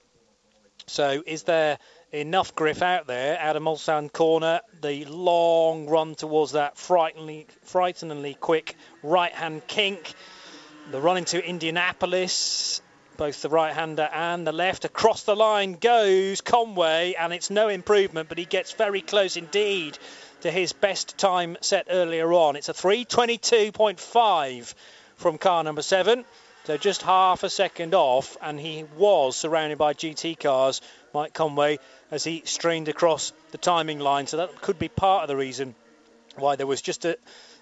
So, is there enough grip out there out of Mulsanne corner? The long run towards that frighteningly, frighteningly quick right hand kink the run into Indianapolis, both the right hander and the left. Across the line goes Conway, and it's no improvement, but he gets very close indeed to his best time set earlier on. It's a 322.5 from car number seven. So just half a second off, and he was surrounded by GT cars, Mike Conway, as he strained across the timing line. So that could be part of the reason why there was just a,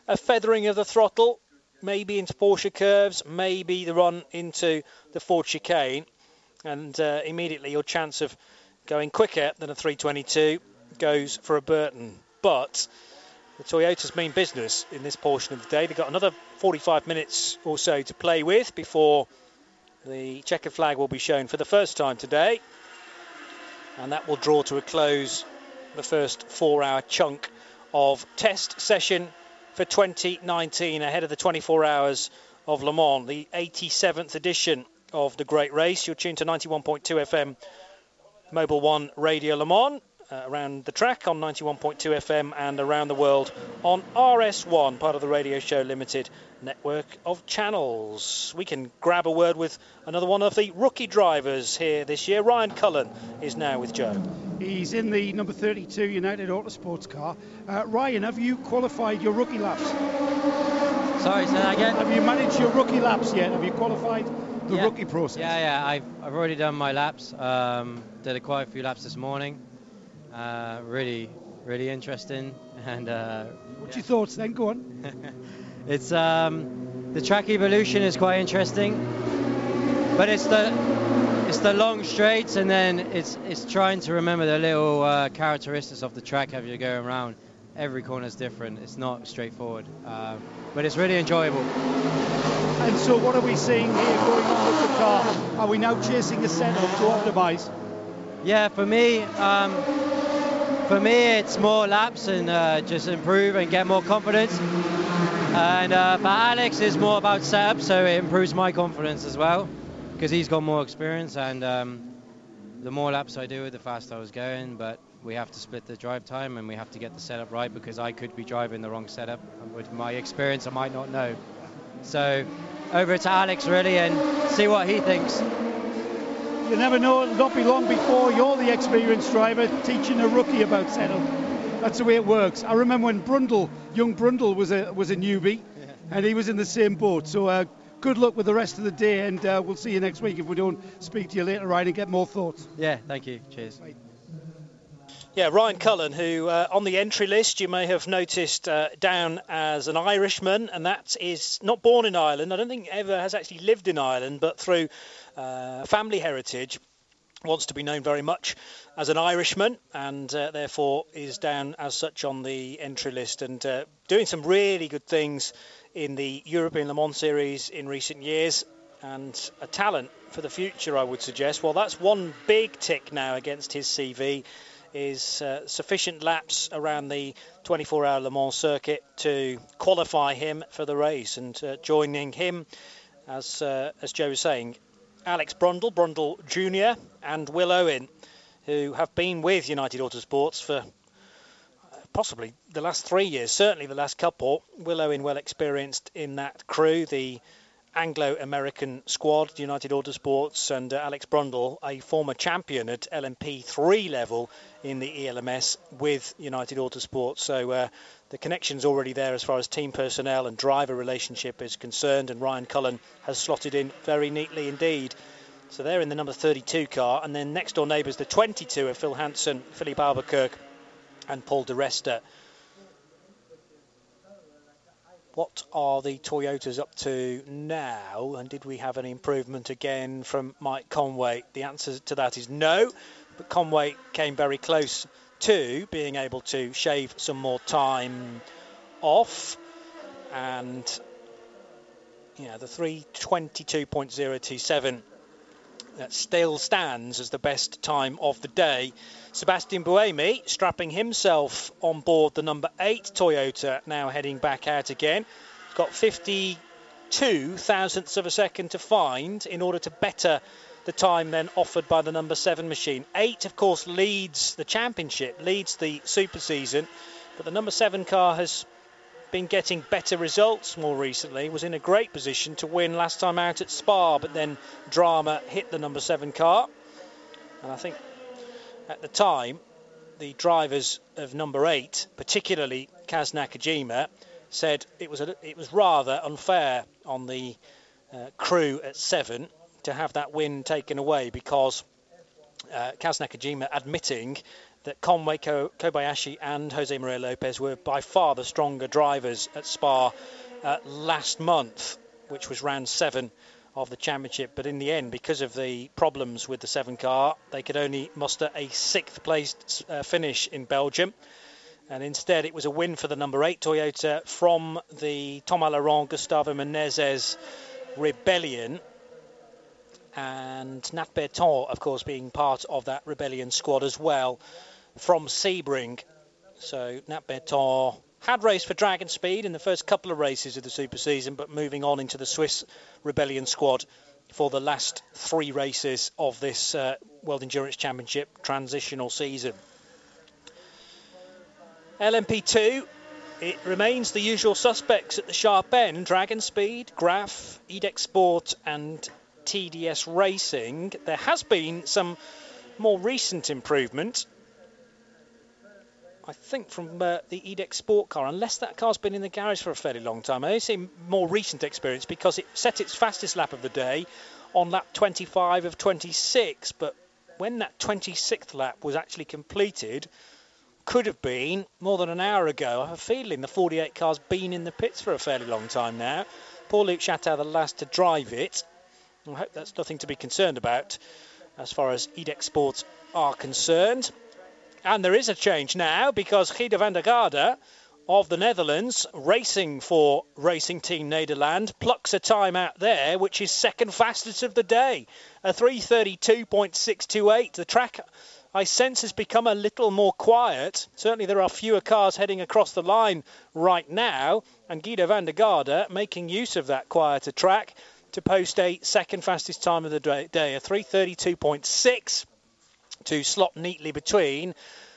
a feathering of the throttle maybe into Porsche curves, maybe the run into the Ford chicane, and uh, immediately your chance of going quicker than a 322 goes for a Burton. But the Toyota's main business in this portion of the day, they've got another 45 minutes or so to play with before the checkered flag will be shown for the first time today, and that will draw to a close the first four-hour chunk of test session for 2019 ahead of the 24 hours of Le Mans, the 87th edition of the Great Race. You're tuned to 91.2 FM Mobil One Radio Le Mans. Uh, around the track on 91.2 FM and around the world on RS1, part of the Radio Show Limited network of channels. We can grab a word with another one of the rookie drivers here this year. Ryan Cullen is now with Joe. He's in the number 32 United Autosports car. Uh, Ryan, have you qualified your rookie laps? Sorry, say that again. Have you managed your rookie laps yet? Have you qualified the yeah. rookie process? Yeah, yeah. I've, I've already done my laps. Um, did a quite a few laps this morning. Uh, really, really interesting. [LAUGHS] And uh, what's yeah. your thoughts then? Go on. [LAUGHS] it's um, the track evolution is quite interesting, but it's the it's the long straights and then it's it's trying to remember the little uh, characteristics of the track as you're going around. Every corner is different. It's not straightforward, uh, but it's really enjoyable. And so, what are we seeing here going on with the car? Are we now chasing a setup to optimise? Yeah, for me, um, for me, it's more laps and uh, just improve and get more confidence. And uh, but Alex is more about setup, so it improves my confidence as well because he's got more experience. And um, the more laps I do, the faster I was going. But we have to split the drive time and we have to get the setup right because I could be driving the wrong setup. With my experience, I might not know. So over to Alex really and see what he thinks. You never know, it'll not be long before you're the experienced driver teaching a rookie about setup. That's the way it works. I remember when Brundle, young Brundle, was a was a newbie, yeah. and he was in the same boat. So uh, good luck with the rest of the day, and uh, we'll see you next week if we don't speak to you later, Ryan, and get more thoughts. Yeah, thank you. Cheers. Yeah, Ryan Cullen, who uh, on the entry list you may have noticed uh, down as an Irishman, and that is not born in Ireland. I don't think ever has actually lived in Ireland, but through uh, family heritage, wants to be known very much as an Irishman, and uh, therefore is down as such on the entry list, and uh, doing some really good things in the European Le Mans Series in recent years. And a talent for the future, I would suggest. Well, that's one big tick now against his CV is uh, sufficient laps around the 24-hour Le Mans circuit to qualify him for the race. And uh, joining him, as uh, as Joe was saying, Alex Brundle, Brundle Jr. and Will Owen, who have been with United Autosports for uh, possibly the last three years, certainly the last couple. Will Owen well experienced in that crew, the Anglo-American squad, United Autosports, and uh, Alex Brundle, a former champion at LMP3 level in the ELMS with United Autosports. So uh, the connection's already there as far as team personnel and driver relationship is concerned, and Ryan Cullen has slotted in very neatly indeed. So they're in the number 32 car, and then next door neighbours, the 22 of Phil Hanson, Filipe Albuquerque, and Paul di Resta. What are the Toyotas up to now? And did we have any improvement again from Mike Conway? The answer to that is no. But Conway came very close to being able to shave some more time off. And yeah, the 322.027 that still stands as the best time of the day. Sebastian Buemi strapping himself on board the number 8 Toyota, now heading back out again. He's got 52 thousandths of a second to find in order to better the time then offered by the number 7 machine. 8, of course, leads the championship, leads the super season, but the number 7 car has been getting better results more recently. Was in a great position to win last time out at Spa, but then drama hit the number seven car. And I think at the time, the drivers of number eight, particularly Kaz Nakajima, said it was a, it was rather unfair on the uh, crew at seven to have that win taken away because uh, Kaz Nakajima admitting that Conway, Kobayashi, and Jose Maria Lopez were by far the stronger drivers at Spa uh, last month, which was round seven of the championship. But in the end, because of the problems with the seven car, they could only muster a sixth place uh, finish in Belgium. And instead, it was a win for the number eight Toyota from the Thomas Laurent Gustavo Menezes rebellion and Nat Berthon, of course, being part of that rebellion squad as well from Sebring. So Nat Berthon had raced for Dragon Speed in the first couple of races of the Super Season, but moving on into the Swiss Rebellion squad for the last three races of this uh, World Endurance Championship transitional season. LMP2, it remains the usual suspects at the sharp end Dragon Speed, Graff, IDEC Sport, and TDS Racing. There has been some more recent improvement. I think from uh, the IDEC Sport car, unless that car's been in the garage for a fairly long time. I only say more recent experience because it set its fastest lap of the day on lap 25 of 26. But when that 26th lap was actually completed, could have been more than an hour ago. I have a feeling the 48 car's been in the pits for a fairly long time now. Paul-Loup Chatin, the last to drive it. I hope that's nothing to be concerned about as far as IDEC Sports are concerned. And there is a change now because Giedo van der Garde of the Netherlands, racing for Racing Team Nederland, plucks a time out there, which is second fastest of the day, a 332.628. The track, I sense, has become a little more quiet. Certainly, there are fewer cars heading across the line right now, and Giedo van der Garde making use of that quieter track to post a second fastest time of the day, a 332.6 to slot neatly between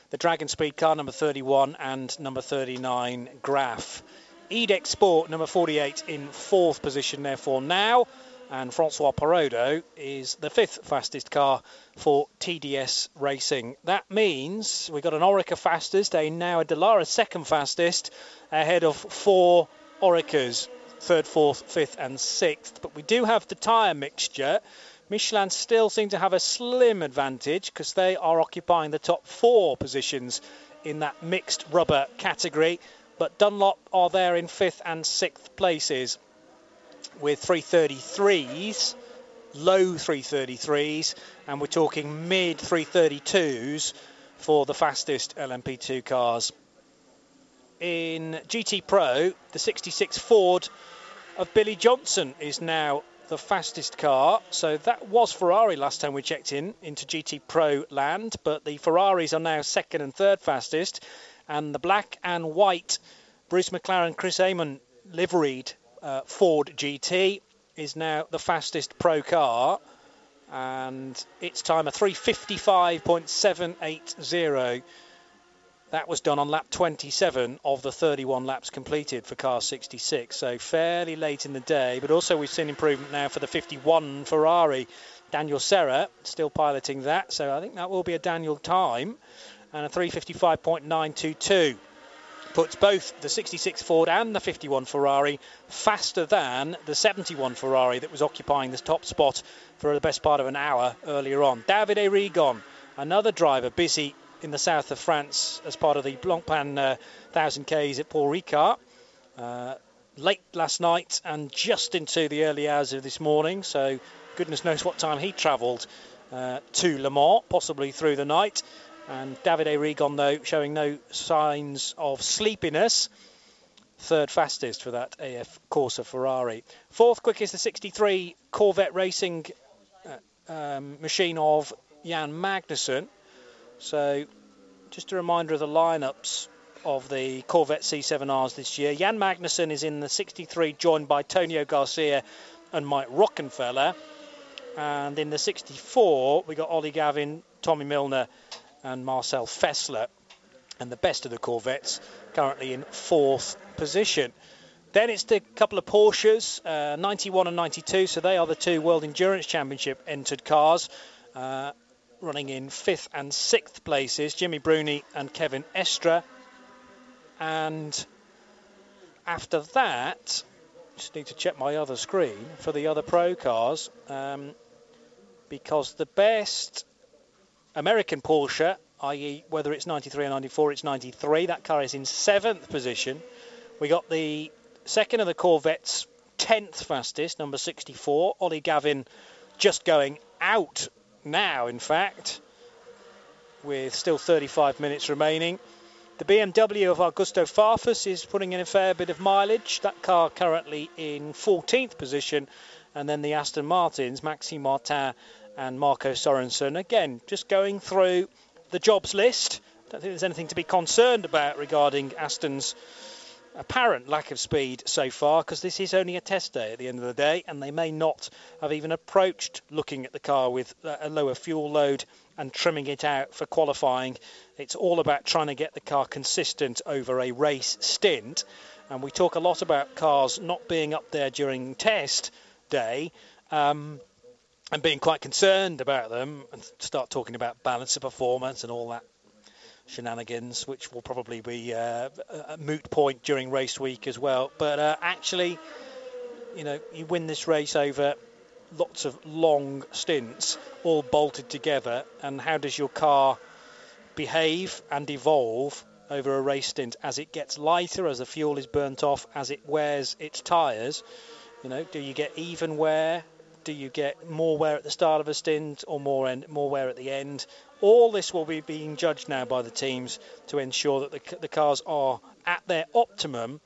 the Dragon Speed car number 31 and number 39 Graff. IDEC Sport number 48 in fourth position therefore now and Francois Perrodo is the fifth fastest car for TDS Racing. That means we've got an Oreca fastest, a now a Dallara second fastest, ahead of four Orecas, third, fourth, fifth, and sixth. But we do have the tyre mixture. Michelin still seem to have a slim advantage because they are occupying the top four positions in that mixed rubber category. But Dunlop are there in fifth and sixth places with 333s, low 333s, and we're talking mid 332s for the fastest LMP2 cars. In GT Pro, the 66 Ford of Billy Johnson is now the fastest car. So that was Ferrari last time we checked in into GT Pro land, but the Ferraris are now second and third fastest, and the black and white Bruce McLaren Chris Amon liveried uh, Ford GT is now the fastest pro car, and its time a 355.780 that was done on lap 27 of the 31 laps completed for car 66, so fairly late in the day. But also, we've seen improvement now for the 51 Ferrari. Daniel Serra still piloting that, so I think that will be a Daniel time. And a 355.922 puts both the 66 Ford and the 51 Ferrari faster than the 71 Ferrari that was occupying the top spot for the best part of an hour earlier on. Davide Rigon, another driver busy in the south of France as part of the Blancpain uh, 1000 Ks at Paul Ricard. Uh, late last night and just into the early hours of this morning, so goodness knows what time he travelled uh, to Le Mans, possibly through the night. And Davide Rigon, though, showing no signs of sleepiness. Third fastest for that AF Corse Ferrari. Fourth quickest, the 63 Corvette Racing uh, um, machine of Jan Magnussen. So, just a reminder of the lineups of the Corvette C7Rs this year. Jan Magnussen is in the 63, joined by Tonio Garcia and Mike Rockenfeller. And in the 64, we got Ollie Gavin, Tommy Milner, and Marcel Fässler. And the best of the Corvettes currently in fourth position. Then it's the couple of Porsches, uh, 91 and 92, so they are the two World Endurance Championship entered cars. Uh, running in fifth and sixth places, Gimmi Bruni and Kevin Estre. And after that, just need to check my other screen for the other pro cars um, because the best American Porsche, i.e., whether it's 93 or 94, it's 93. That car is in seventh position. We got the second of the Corvettes, 10th fastest, number 64, Ollie Gavin just going out now, in fact, with still 35 minutes remaining. The BMW of Augusto Farfus is putting in a fair bit of mileage. That car currently in 14th position. And then the Aston Martins, Maxime Martin and Marco Sorensen. Again, just going through the jobs list. I don't think there's anything to be concerned about regarding Aston's apparent lack of speed so far because this is only a test day at the end of the day and they may not have even approached looking at the car with a lower fuel load and trimming it out for qualifying. It's all about trying to get the car consistent over a race stint. And we talk a lot about cars not being up there during test day. Um, and being quite concerned about them and start talking about balance of performance and all that shenanigans, which will probably be uh, a moot point during race week as well. But uh, actually, you know, you win this race over lots of long stints, all bolted together, and how does your car behave and evolve over a race stint as it gets lighter, as the fuel is burnt off, as it wears its tyres? You know, do you get even wear? Do you get more wear at the start of a stint or more end, more wear at the end? All this will be being judged now by the teams to ensure that the, the cars are at their optimum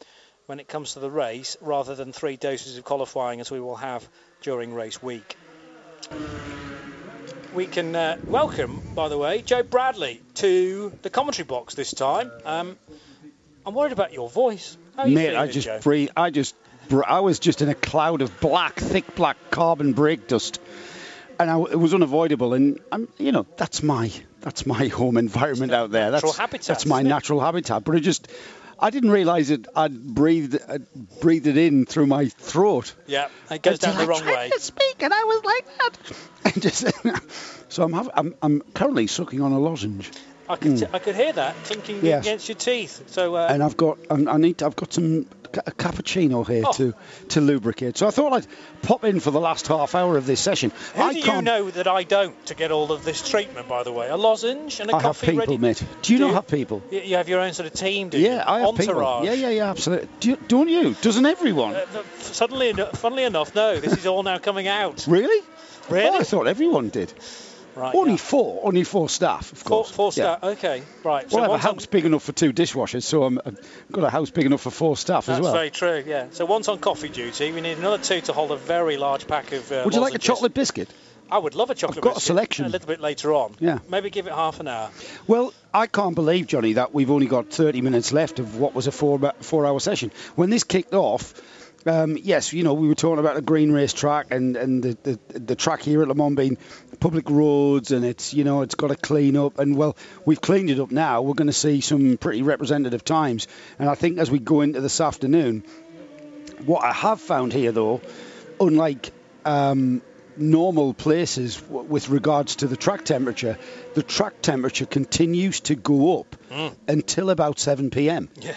when it comes to the race, rather than three doses of qualifying as we will have during race week. We can uh, welcome, by the way, Joe Bradley to the commentary box this time. Um, I'm worried about your voice. How you Mate, I just Joe? breathe. I just, I was just in a cloud of black, thick black carbon brake dust and I, it was unavoidable. And I'm, you know, that's my that's my [LAUGHS] home environment out there. That's habitat, that's my natural habitat. But it just I didn't realise it. I'd breathed I'd breathed it in through my throat. Yeah, it goes down the I wrong way. To speak, and I was like that. [LAUGHS] And just, [LAUGHS] so I'm, I'm I'm currently sucking on a lozenge. I could, mm. I could hear that clinking yes. against your teeth. So uh, and I've got I need to, I've got some a cappuccino here oh. to to lubricate. So I thought I'd pop in for the last half hour of this session. Who I do you know that I don't to get all of this treatment? By the way, a lozenge and a I coffee. Have people, ready? mate. Do you do not you? have people? You have your own sort of team, do yeah, you? I have Entourage. people. Yeah, yeah, yeah, absolutely. Do not you? Doesn't everyone? Uh, suddenly, funnily enough, no. This is all now coming out. really? Really? Oh, I thought everyone did. Right, only yeah. four, only four staff, of course. Four, four staff. Yeah. Okay, right. Well, so I have a house on... big enough for two dishwashers, so i have got a house big enough for four staff That's as well. That's very true. Yeah. So one's on coffee duty. We need another two to hold a very large pack of. Uh, Would you like a chocolate biscuit? I would love a chocolate biscuit. I've got a selection. A little bit later on. Yeah. Maybe give it half an hour. Well, I can't believe, Johnny, that we've only got 30 minutes left of what was a four four hour session. When this kicked off, um, yes, you know, we were talking about the green race track and, and the, the, the track here at Le Mans being public roads and it's, you know, it's got to clean up. And, well, we've cleaned it up now. We're going to see some pretty representative times. And I think as we go into this afternoon, what I have found here, though, unlike um, normal places w- with regards to the track temperature, the track temperature continues to go up mm. until about 7 p.m. Yeah.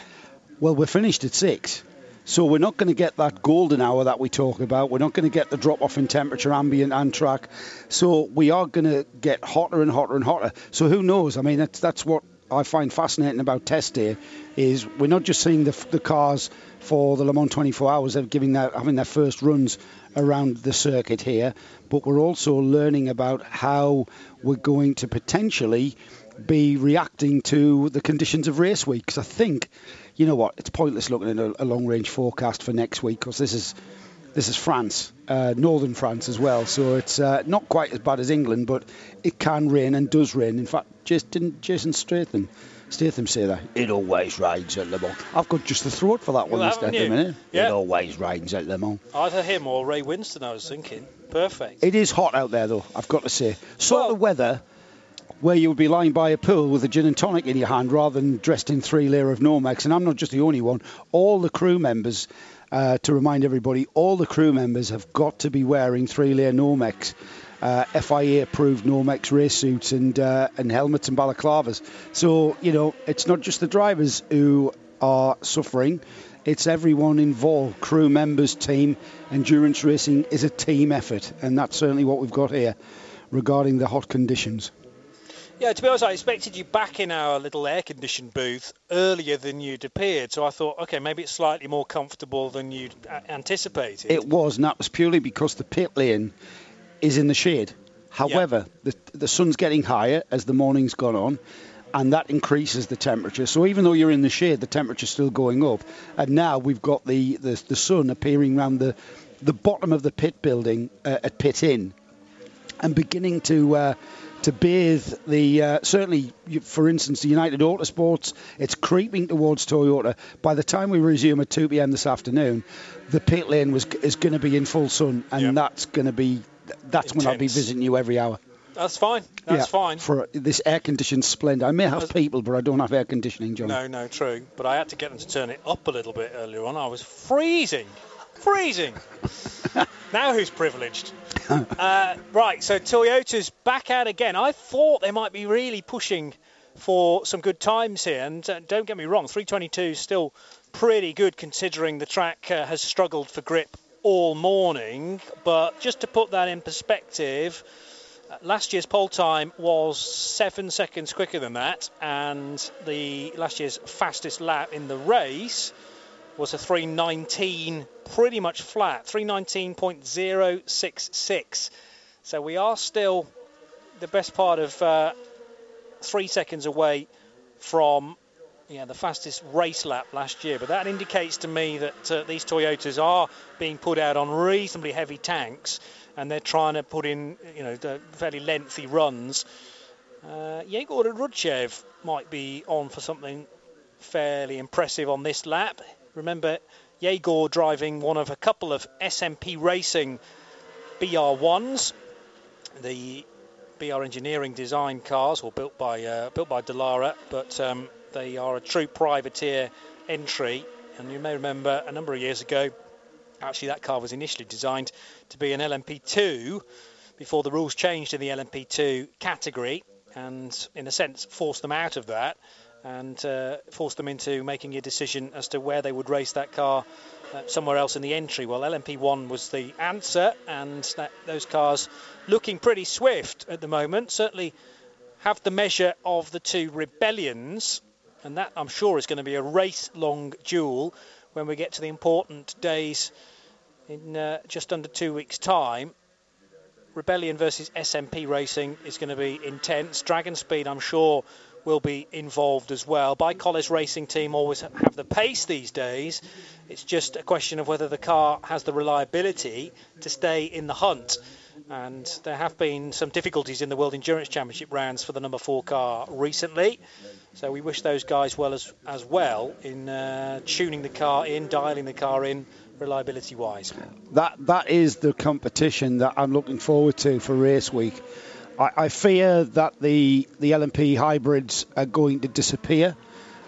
Well, we're finished at 6. So we're not going to get that golden hour that we talk about. We're not going to get the drop off in temperature, ambient and track. So we are going to get hotter and hotter and hotter. So who knows? I mean, that's that's what I find fascinating about test day is we're not just seeing the, the cars for the Le Mans 24 hours of giving their, having their first runs around the circuit here, but we're also learning about how we're going to potentially be reacting to the conditions of race week. Because I think you know what? It's pointless looking at a, a long range forecast for next week because this is this is France, uh, northern France as well. So it's uh, not quite as bad as England, but it can rain and does rain. In fact, just didn't Jason Statham, Statham say that? It always rains at Le Mans. I've got just the throat for that one well, this minute. Yeah. It always rains at Le Mans. Either him or Ray Winstone, I was thinking. Perfect. It is hot out there, though, I've got to say. Sort well, of weather where you would be lying by a pool with a gin and tonic in your hand rather than dressed in three layer of Nomex. And I'm not just the only one. All the crew members, uh, to remind everybody, all the crew members have got to be wearing three layer Nomex. Uh, FIA approved Nomex race suits and uh, and helmets and balaclavas. So you know it's not just the drivers who are suffering; it's everyone involved. Crew members, team, endurance racing is a team effort, and that's certainly what we've got here regarding the hot conditions. Yeah, to be honest, I expected you back in our little air-conditioned booth earlier than you'd appeared. So I thought, okay, maybe it's slightly more comfortable than you'd anticipated. It was, and that was purely because the pit lane is in the shade. However, yeah. the, the sun's getting higher as the morning's gone on, and that increases the temperature. So even though you're in the shade, the temperature's still going up. And now we've got the, the, the sun appearing around the, the bottom of the pit building uh, at Pit Inn and beginning to... Uh, to bathe the uh, certainly, for instance, the United Autosports. It's creeping towards Toyota. By the time we resume at 2 p.m. this afternoon, the pit lane was is going to be in full sun, and Yep. that's going to be that's when I'll be visiting you every hour. That's fine. That's yeah, fine. for this air conditioned splendor. I may have people, but I don't have air conditioning, John. No, no, true. But I had to get them to turn it up a little bit earlier on. I was freezing. Freezing. [LAUGHS] now who's privileged? uh, right, so Toyota's back out again. I thought they might be really pushing for some good times here. And uh, don't get me wrong, 322 is still pretty good considering the track uh, has struggled for grip all morning. But just to put that in perspective, uh, Last year's pole time was seven seconds quicker than that, and the last year's fastest lap in the race was a 319, pretty much flat, 319.066. So we are still the best part of uh, three seconds away from yeah, the fastest race lap last year. But that indicates to me that uh, these Toyotas are being put out on reasonably heavy tanks, and they're trying to put in, you know, fairly lengthy runs. Uh, Yegor Orudzhev might be on for something fairly impressive on this lap. Remember, Yegor driving one of a couple of SMP Racing BR1s, the BR Engineering design cars, or built by uh, built by Dallara, but um, they are a true privateer entry. And you may remember a number of years ago, actually that car was initially designed to be an LMP2 before the rules changed in the LMP2 category, and in a sense forced them out of that and uh, forced them into making a decision as to where they would race that car uh, somewhere else in the entry. Well, LMP1 was the answer, and that, those cars looking pretty swift at the moment. Certainly have the measure of the two rebellions, and that I'm sure is going to be a race-long duel when we get to the important days in uh, just under two weeks' time. Rebellion versus SMP Racing is going to be intense. Dragon Speed, I'm sure, will be involved as well. ByKolles Racing Team always have the pace these days. It's just a question of whether the car has the reliability to stay in the hunt. And there have been some difficulties in the World Endurance Championship rounds for the number four car recently. So we wish those guys well as as well in uh, tuning the car in, dialing the car in, reliability wise. That that is the competition that I'm looking forward to for race week. I, I fear that the the LMP hybrids are going to disappear,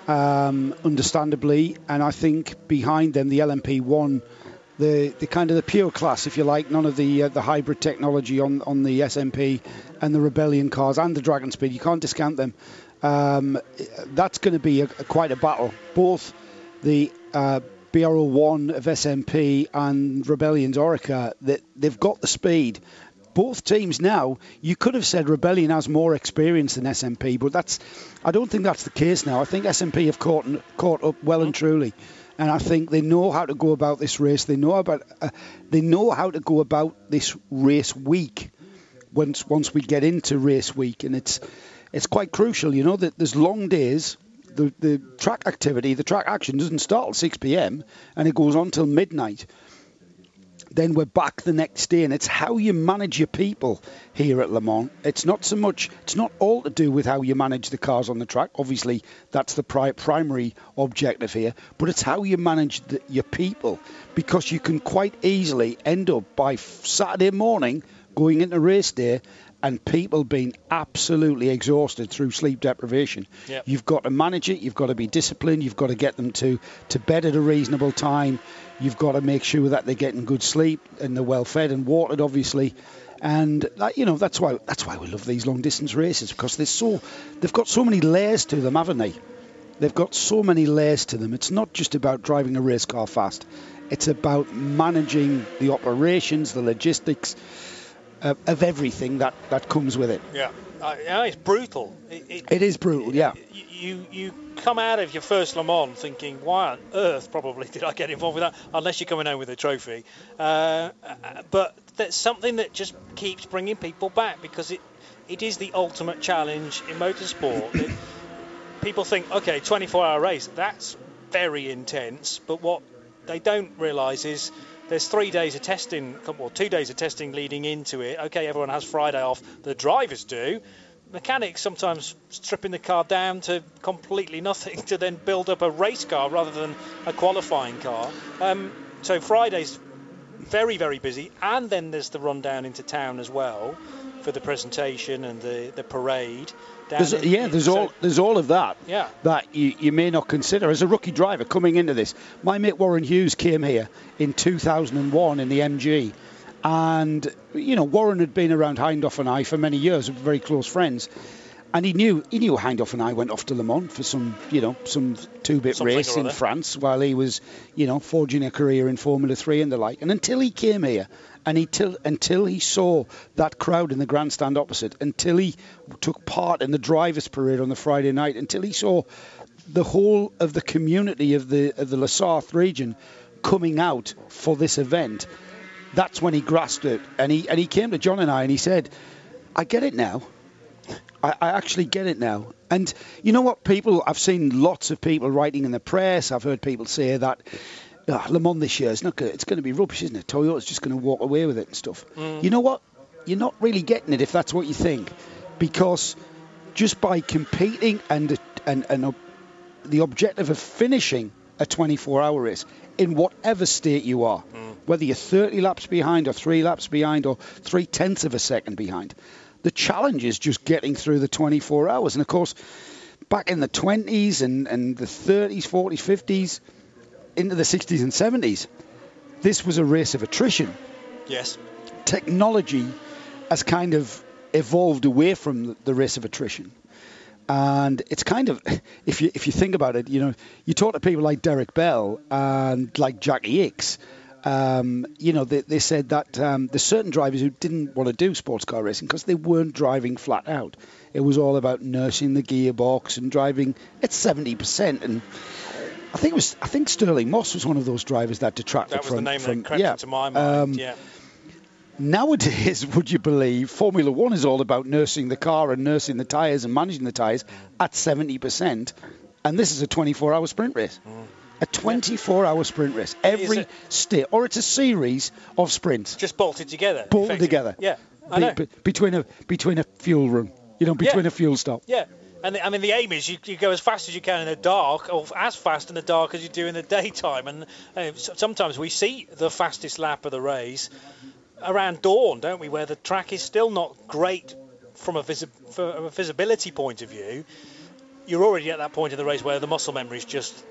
um, understandably, and I think behind them the LMP one, the, the kind of the pure class, if you like, none of the uh, the hybrid technology on on the SMP and the Rebellion cars and the Dragon Speed, you can't discount them. Um, that's going to be a, a quite a battle. Both the uh, BR01 of SMP and Rebellion's Oreca, that they've got the speed. Both teams now, you could have said Rebellion has more experience than SMP, but that's I don't think that's the case now. I think SMP have caught caught up well and truly, and I think they know how to go about this race. They know about uh, they know how to go about this race week. Once once we get into race week, and it's it's quite crucial, you know, that there's long days. The, the track activity, the track action doesn't start at 6 p.m. and it goes on till midnight. Then we're back the next day, and it's how you manage your people here at Le Mans. It's not so much, it's not all to do with how you manage the cars on the track. Obviously, that's the pri- primary objective here, but it's how you manage the, your people because you can quite easily end up by Saturday morning going into race day and people being absolutely exhausted through sleep deprivation. Yep. You've got to manage it. You've got to be disciplined. You've got to get them to, to bed at a reasonable time. You've got to make sure that they're getting good sleep and they're well fed and watered, obviously. And you know that's why that's why we love these long distance races because they're so they've got so many layers to them, haven't they? They've got so many layers to them. It's not just about driving a race car fast. It's about managing the operations, the logistics of, of everything that, that comes with it. Yeah, uh, it's brutal. It, it, It is brutal, yeah. you you come out of your first Le Mans thinking, why on earth probably [LAUGHS] did I get involved with that? Unless you're coming home with a trophy. Uh, uh, but that's something that just keeps bringing people back because it it is the ultimate challenge in motorsport. [COUGHS] It- people think, okay, 24-hour race, that's very intense. But what they don't realise is there's three days of testing, or two days of testing leading into it. Okay, everyone has Friday off, the drivers do, mechanics sometimes stripping the car down to completely nothing [LAUGHS] to then build up a race car rather than a qualifying car. Um, so Friday's very very busy, and then there's the run down into town as well for the presentation and the the parade. There's, in, yeah, there's so, all there's all of that Yeah. that you, you may not consider as a rookie driver coming into this. My mate Warren Hughes came here in 2001 in the MG, and you know Warren had been around Hindhaugh and I for many years, were very close friends, and he knew he knew Hindhaugh and I went off to Le Mans for some you know some two-bit Something race in. France while he was you know forging a career in Formula Three and the like. And until he came here, and he till, until he saw that crowd in the grandstand opposite, until he took part in the drivers' parade on the Friday night, until he saw the whole of the community of the of the La Sarthe region coming out for this event, that's when he grasped it. And he and he came to John and I and he said, "I get it now. I, I actually get it now." And you know what? People, I've seen lots of people writing in the press. I've heard people say that. "Ah, Le Mans this year it's not good. It's going to be rubbish, isn't it? Toyota's just going to walk away with it and stuff. You know what? You're not really getting it if that's what you think, because just by competing and and and uh, the objective of finishing a 24-hour race in whatever state you are, whether you're 30 laps behind or three laps behind or three tenths of a second behind, the challenge is just getting through the 24 hours. And of course, back in the 20s and, and the 30s, 40s, 50s, into the 60s and 70s, this was a race of attrition Yes. technology has kind of evolved away from the- race of attrition. And it's kind of, [LAUGHS] if you if you think about it, you know, you talk to people like Derek Bell and like Jacky Ickx, um, you know, they, they said that um, there's certain drivers who didn't want to do sports car racing because they weren't driving flat out. It was all about nursing the gearbox and driving at 70%. And I think it was, I think Stirling Moss was one of those drivers that detracted That was from. the name from that yeah, into my mind. um, yeah. Nowadays, [LAUGHS] would you believe, Formula One is all about nursing the car and nursing the tyres and managing the tyres at 70%. And this is a 24 hour sprint race. A 24 hour sprint race. Every a- state, or it's a series of sprints Just bolted together. bolted together. Yeah. I know. be- between a between a fuel run, you know, between Yeah. a fuel stop. Yeah, and the, I mean the aim is you, you go as fast as you can in the dark, or as fast in the dark as you do in the daytime. And uh, sometimes we see the fastest lap of the race around dawn, don't we? Where the track is still not great from a, visi- from a visibility point of view. You're already at that point in the race where the muscle memory is just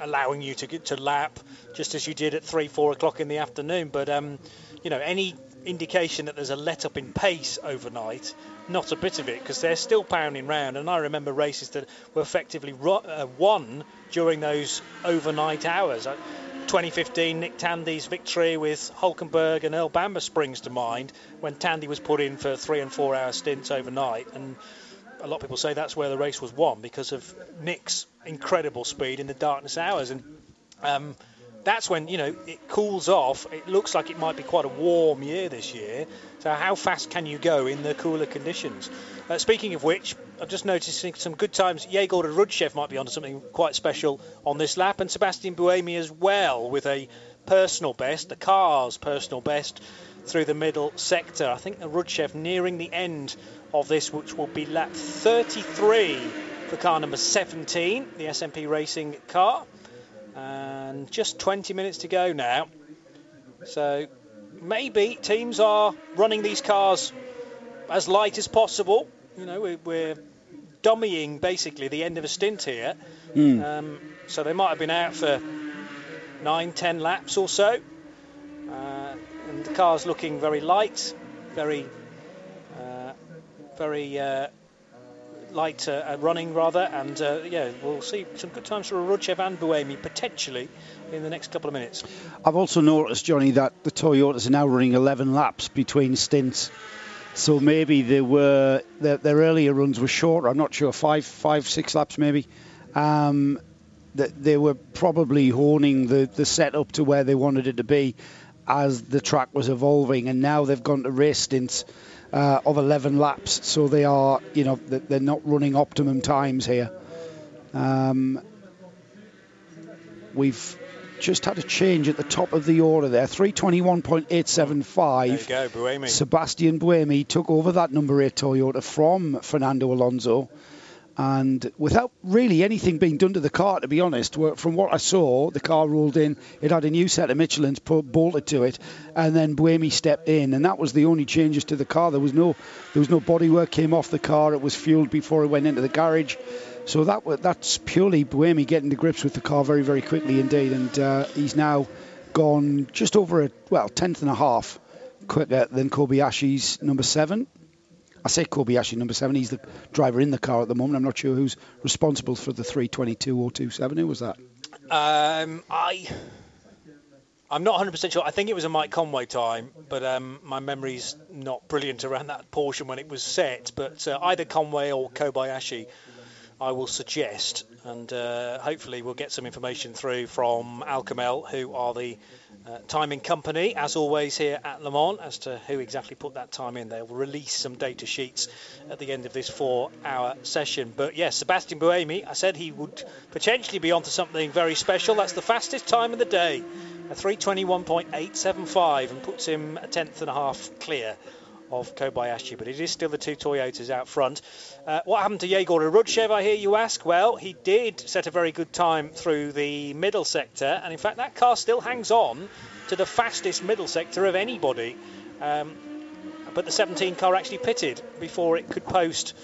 allowing you to get to lap just as you did at three, four o'clock in the afternoon. But um, you know, any indication that there's a let up in pace overnight, not a bit of it, because they're still pounding round. And I remember races that were effectively uh, won during those overnight hours. Uh, 2015, Nick Tandy's victory with Hulkenberg and Earl Bamber springs to mind when Tandy was put in for three and four hour stints overnight. And a lot of people say that's where the race was won because of Nick's incredible speed in the darkness hours. And um, that's when you know it cools off. It looks like it might be quite a warm year this year. So how fast can you go in the cooler conditions? Uh, speaking of which, I'm just noticing some good times. Yegor Orudzhev might be onto something quite special on this lap, and Sebastian Buemi as well with a personal best, the car's personal best through the middle sector. I think Orudzhev nearing the end of this, which will be lap 33 for car number 17, the SMP Racing car and just 20 minutes to go now. So maybe teams are running these cars as light as possible. You know, we- we're dummying basically the end of a stint here. Um, so they might have been out for nine, ten laps or so. Uh, and the car's looking very light, very, uh, very uh, light uh, uh, running rather, and uh, yeah, we'll see some good times for Orudzhev and Buemi potentially in the next couple of minutes. I've also noticed, Johnny, that the Toyotas are now running 11 laps between stints. So maybe they were their, their earlier runs were shorter. I'm not sure, five, five, six laps maybe. Um, that they were probably honing the, the setup to where they wanted it to be as the track was evolving, and now they've gone to race stints uh, of 11 laps. So they are, you know, they- they're not running optimum times here. Um, we've just had a change at the top of the order there. 321.875. There you go, Buemi. Sebastian Buemi took over that number eight Toyota from Fernando Alonso. And without really anything being done to the car, to be honest, from what I saw, the car rolled in. It had a new set of Michelin's bolted to it, and then Buemi stepped in, and that was the only changes to the car. There was no, there was no bodywork came off the car. It was fueled before it went into the garage. So that that's purely Buemi getting to grips with the car very, very quickly indeed. And uh, he's now gone just over a, well, tenth and a half quicker than Kobayashi's number seven. I say Kobayashi number seven. He's the driver in the car at the moment. I'm not sure who's responsible for the 322.027. Who was that? Um, I. I'm not 100% sure. I think it was a Mike Conway time, but um, my memory's not brilliant around that portion when it was set. But uh, either Conway or Kobayashi I will suggest, and uh, hopefully we'll get some information through from Al Kamel, who are the uh, timing company, as always here at Le Mans, as to who exactly put that time in. They'll release some data sheets at the end of this four-hour session. But yes, Sebastian Buemi, I said he would potentially be onto something very special. That's the fastest time of the day, a 321.875, and puts him a tenth and a half clear of Kobayashi, but it is still the two Toyotas out front. Uh, what happened to Yegor Orudzhev, I hear you ask? Well, he did set a very good time through the middle sector, and in fact, that car still hangs on to the fastest middle sector of anybody. Um, but the 17 car actually pitted before it could post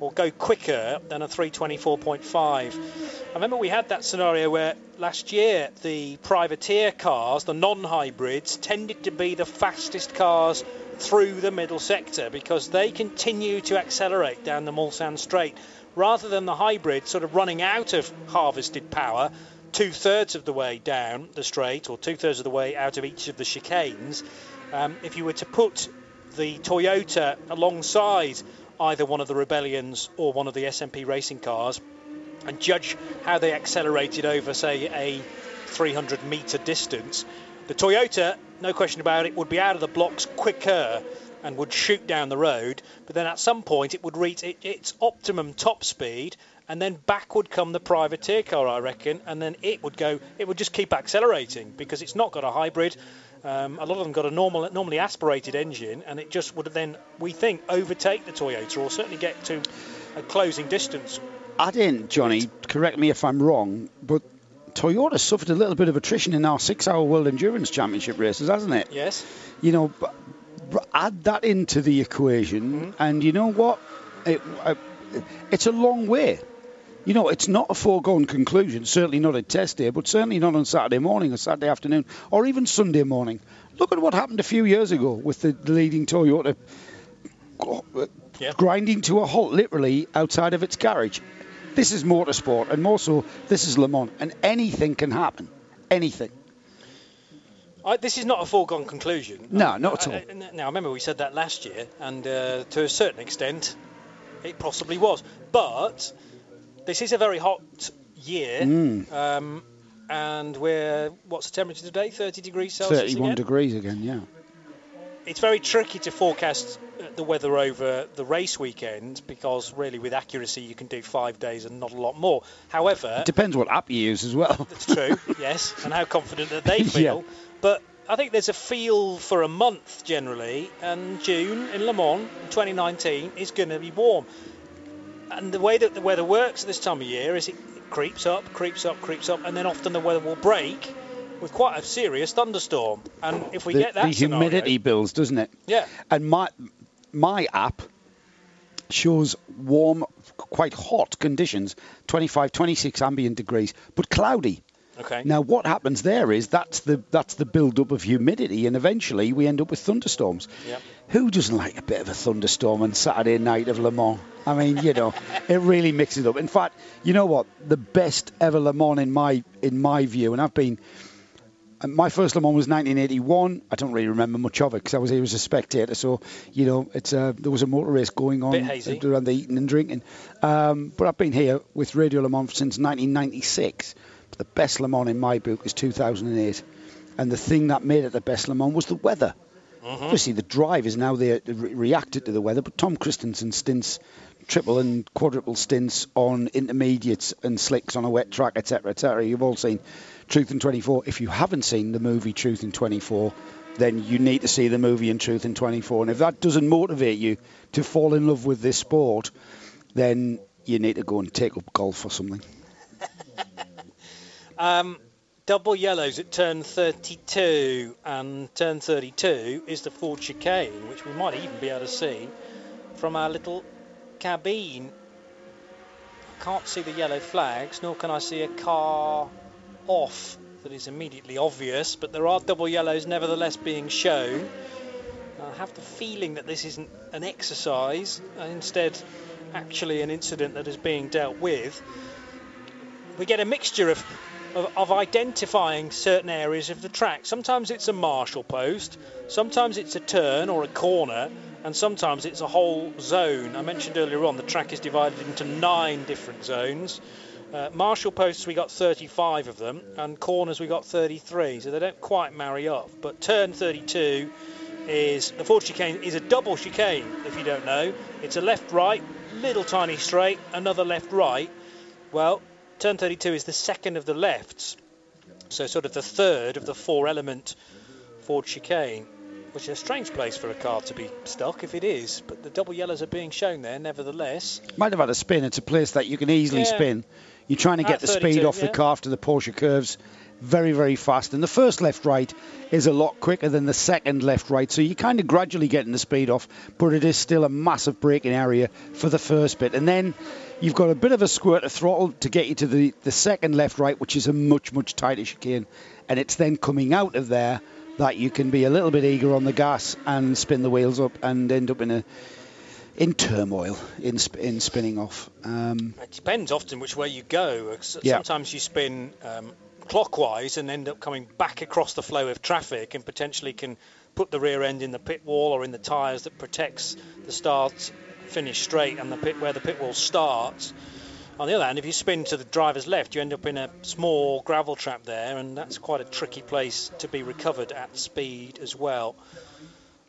or go quicker than a 324.5. I remember we had that scenario where last year the privateer cars, the non hybrids, tended to be the fastest cars through the middle sector because they continue to accelerate down the Mulsanne Straight rather than the hybrid sort of running out of harvested power two thirds of the way down the straight or two thirds of the way out of each of the chicanes. Um, if you were to put the Toyota alongside either one of the Rebellions or one of the SMP racing cars and judge how they accelerated over, say, a 300 metre distance, the Toyota, no question about it, would be out of the blocks quicker and would shoot down the road, but then at some point it would reach its optimum top speed, and then back would come the privateer car, I reckon, and then it would go, it would just keep accelerating because it's not got a hybrid. Um, a lot of them got a normal, normally aspirated engine, and it just would then, we think, overtake the Toyota or certainly get to a closing distance. I didn't, Johnny. Correct me if I'm wrong, but Toyota suffered a little bit of attrition in our six-hour World Endurance Championship races, hasn't it? Yes. You know, add that into the equation, mm-hmm. and you know what? It, uh, it's a long way. You know, it's not a foregone conclusion. Certainly not at test day, but certainly not on Saturday morning or Saturday afternoon, or even Sunday morning. Look at what happened a few years ago with the, leading Toyota grinding to a halt, literally outside of its garage. This is motorsport, and more so, this is Le Mans, and anything can happen. Anything. I, this is not a foregone conclusion. No, not at all. now, remember we said that last year, and uh, to a certain extent, it possibly was. But this is a very hot year, mm. um, and we're what's the temperature today? 30 degrees Celsius. 31 again? degrees again. Yeah. It's very tricky to forecast the weather over the race weekend because really with accuracy you can do five days and not a lot more. However, it depends what app you use as well. That's true, [LAUGHS] yes, and how confident that they feel. Yeah. But I think there's a feel for a month generally, and June in Le Mans 2019 is going to be warm. And the way that the weather works at this time of year is it creeps up, creeps up, creeps up, and then often the weather will break with quite a serious thunderstorm. And if we the, get that the humidity scenario, bills, doesn't it? Yeah. And my my app shows warm, quite hot conditions, 25, 26 ambient degrees, but cloudy. Okay. Now, what happens there is that's the that's the build-up of humidity, and eventually we end up with thunderstorms. Yep. Who doesn't like a bit of a thunderstorm on Saturday night of Le Mans? I mean, you know, [LAUGHS] it really mixes it up. In fact, you know what? The best ever Le Mans in my in my view, and I've been my first Le Mans was 1981. I don't really remember much of it because I was here as a spectator. So, you know, it's uh, there was a motor race going on around the eating and drinking. Um, but I've been here with Radio Le Mans since 1996. But The best Le Mans in my book is 2008. And the thing that made it the best Le Mans was the weather. Mm-hmm. Obviously, the drive is now there reacted to the weather, but Tom Kristensen stints triple and quadruple stints on intermediates and slicks on a wet track, etc., etc. You've all seen Truth in 24. If you haven't seen the movie Truth in 24, then you need to see the movie in Truth in 24. And if that doesn't motivate you to fall in love with this sport, then you need to go and take up golf or something. [LAUGHS] um, double yellows at turn 32, and turn 32 is the Ford chicane, which we might even be able to see from our little cabine. I can't see the yellow flags, nor can I see a car off that is immediately obvious, but there are double yellows nevertheless being shown. I have the feeling that this isn't an exercise, uh, instead, actually an incident that is being dealt with. We get a mixture of, of, of identifying certain areas of the track. Sometimes it's a marshal post, sometimes it's a turn or a corner, and sometimes it's a whole zone. I mentioned earlier on the track is divided into nine different zones. Uh, marshal posts we got 35 of them, and corners we got 33, so they don't quite marry up. But turn 32 is the Ford chicane is a double chicane. If you don't know, it's a left-right, little tiny straight, another left-right. Well, turn 32 is the second of the lefts, so sort of the third of the four-element Ford chicane which is a strange place for a car to be stuck if it is. But the double yellows are being shown there, nevertheless. Might have had a spin. It's a place that you can easily yeah. spin. You're trying to get the speed off yeah. the car after the Porsche curves very, very fast. And the first left right is a lot quicker than the second left right. So you're kind of gradually getting the speed off, but it is still a massive braking area for the first bit. And then you've got a bit of a squirt of throttle to get you to the, the second left right, which is a much, much tighter chicane. And it's then coming out of there that you can be a little bit eager on the gas and spin the wheels up and end up in a in turmoil in in spinning off. Um, it depends often which way you go. Sometimes yeah. you spin um, clockwise and end up coming back across the flow of traffic and potentially can put the rear end in the pit wall or in the tyres that protects the start finish straight and the pit where the pit wall starts. On the other hand, if you spin to the driver's left, you end up in a small gravel trap there, and that's quite a tricky place to be recovered at speed as well.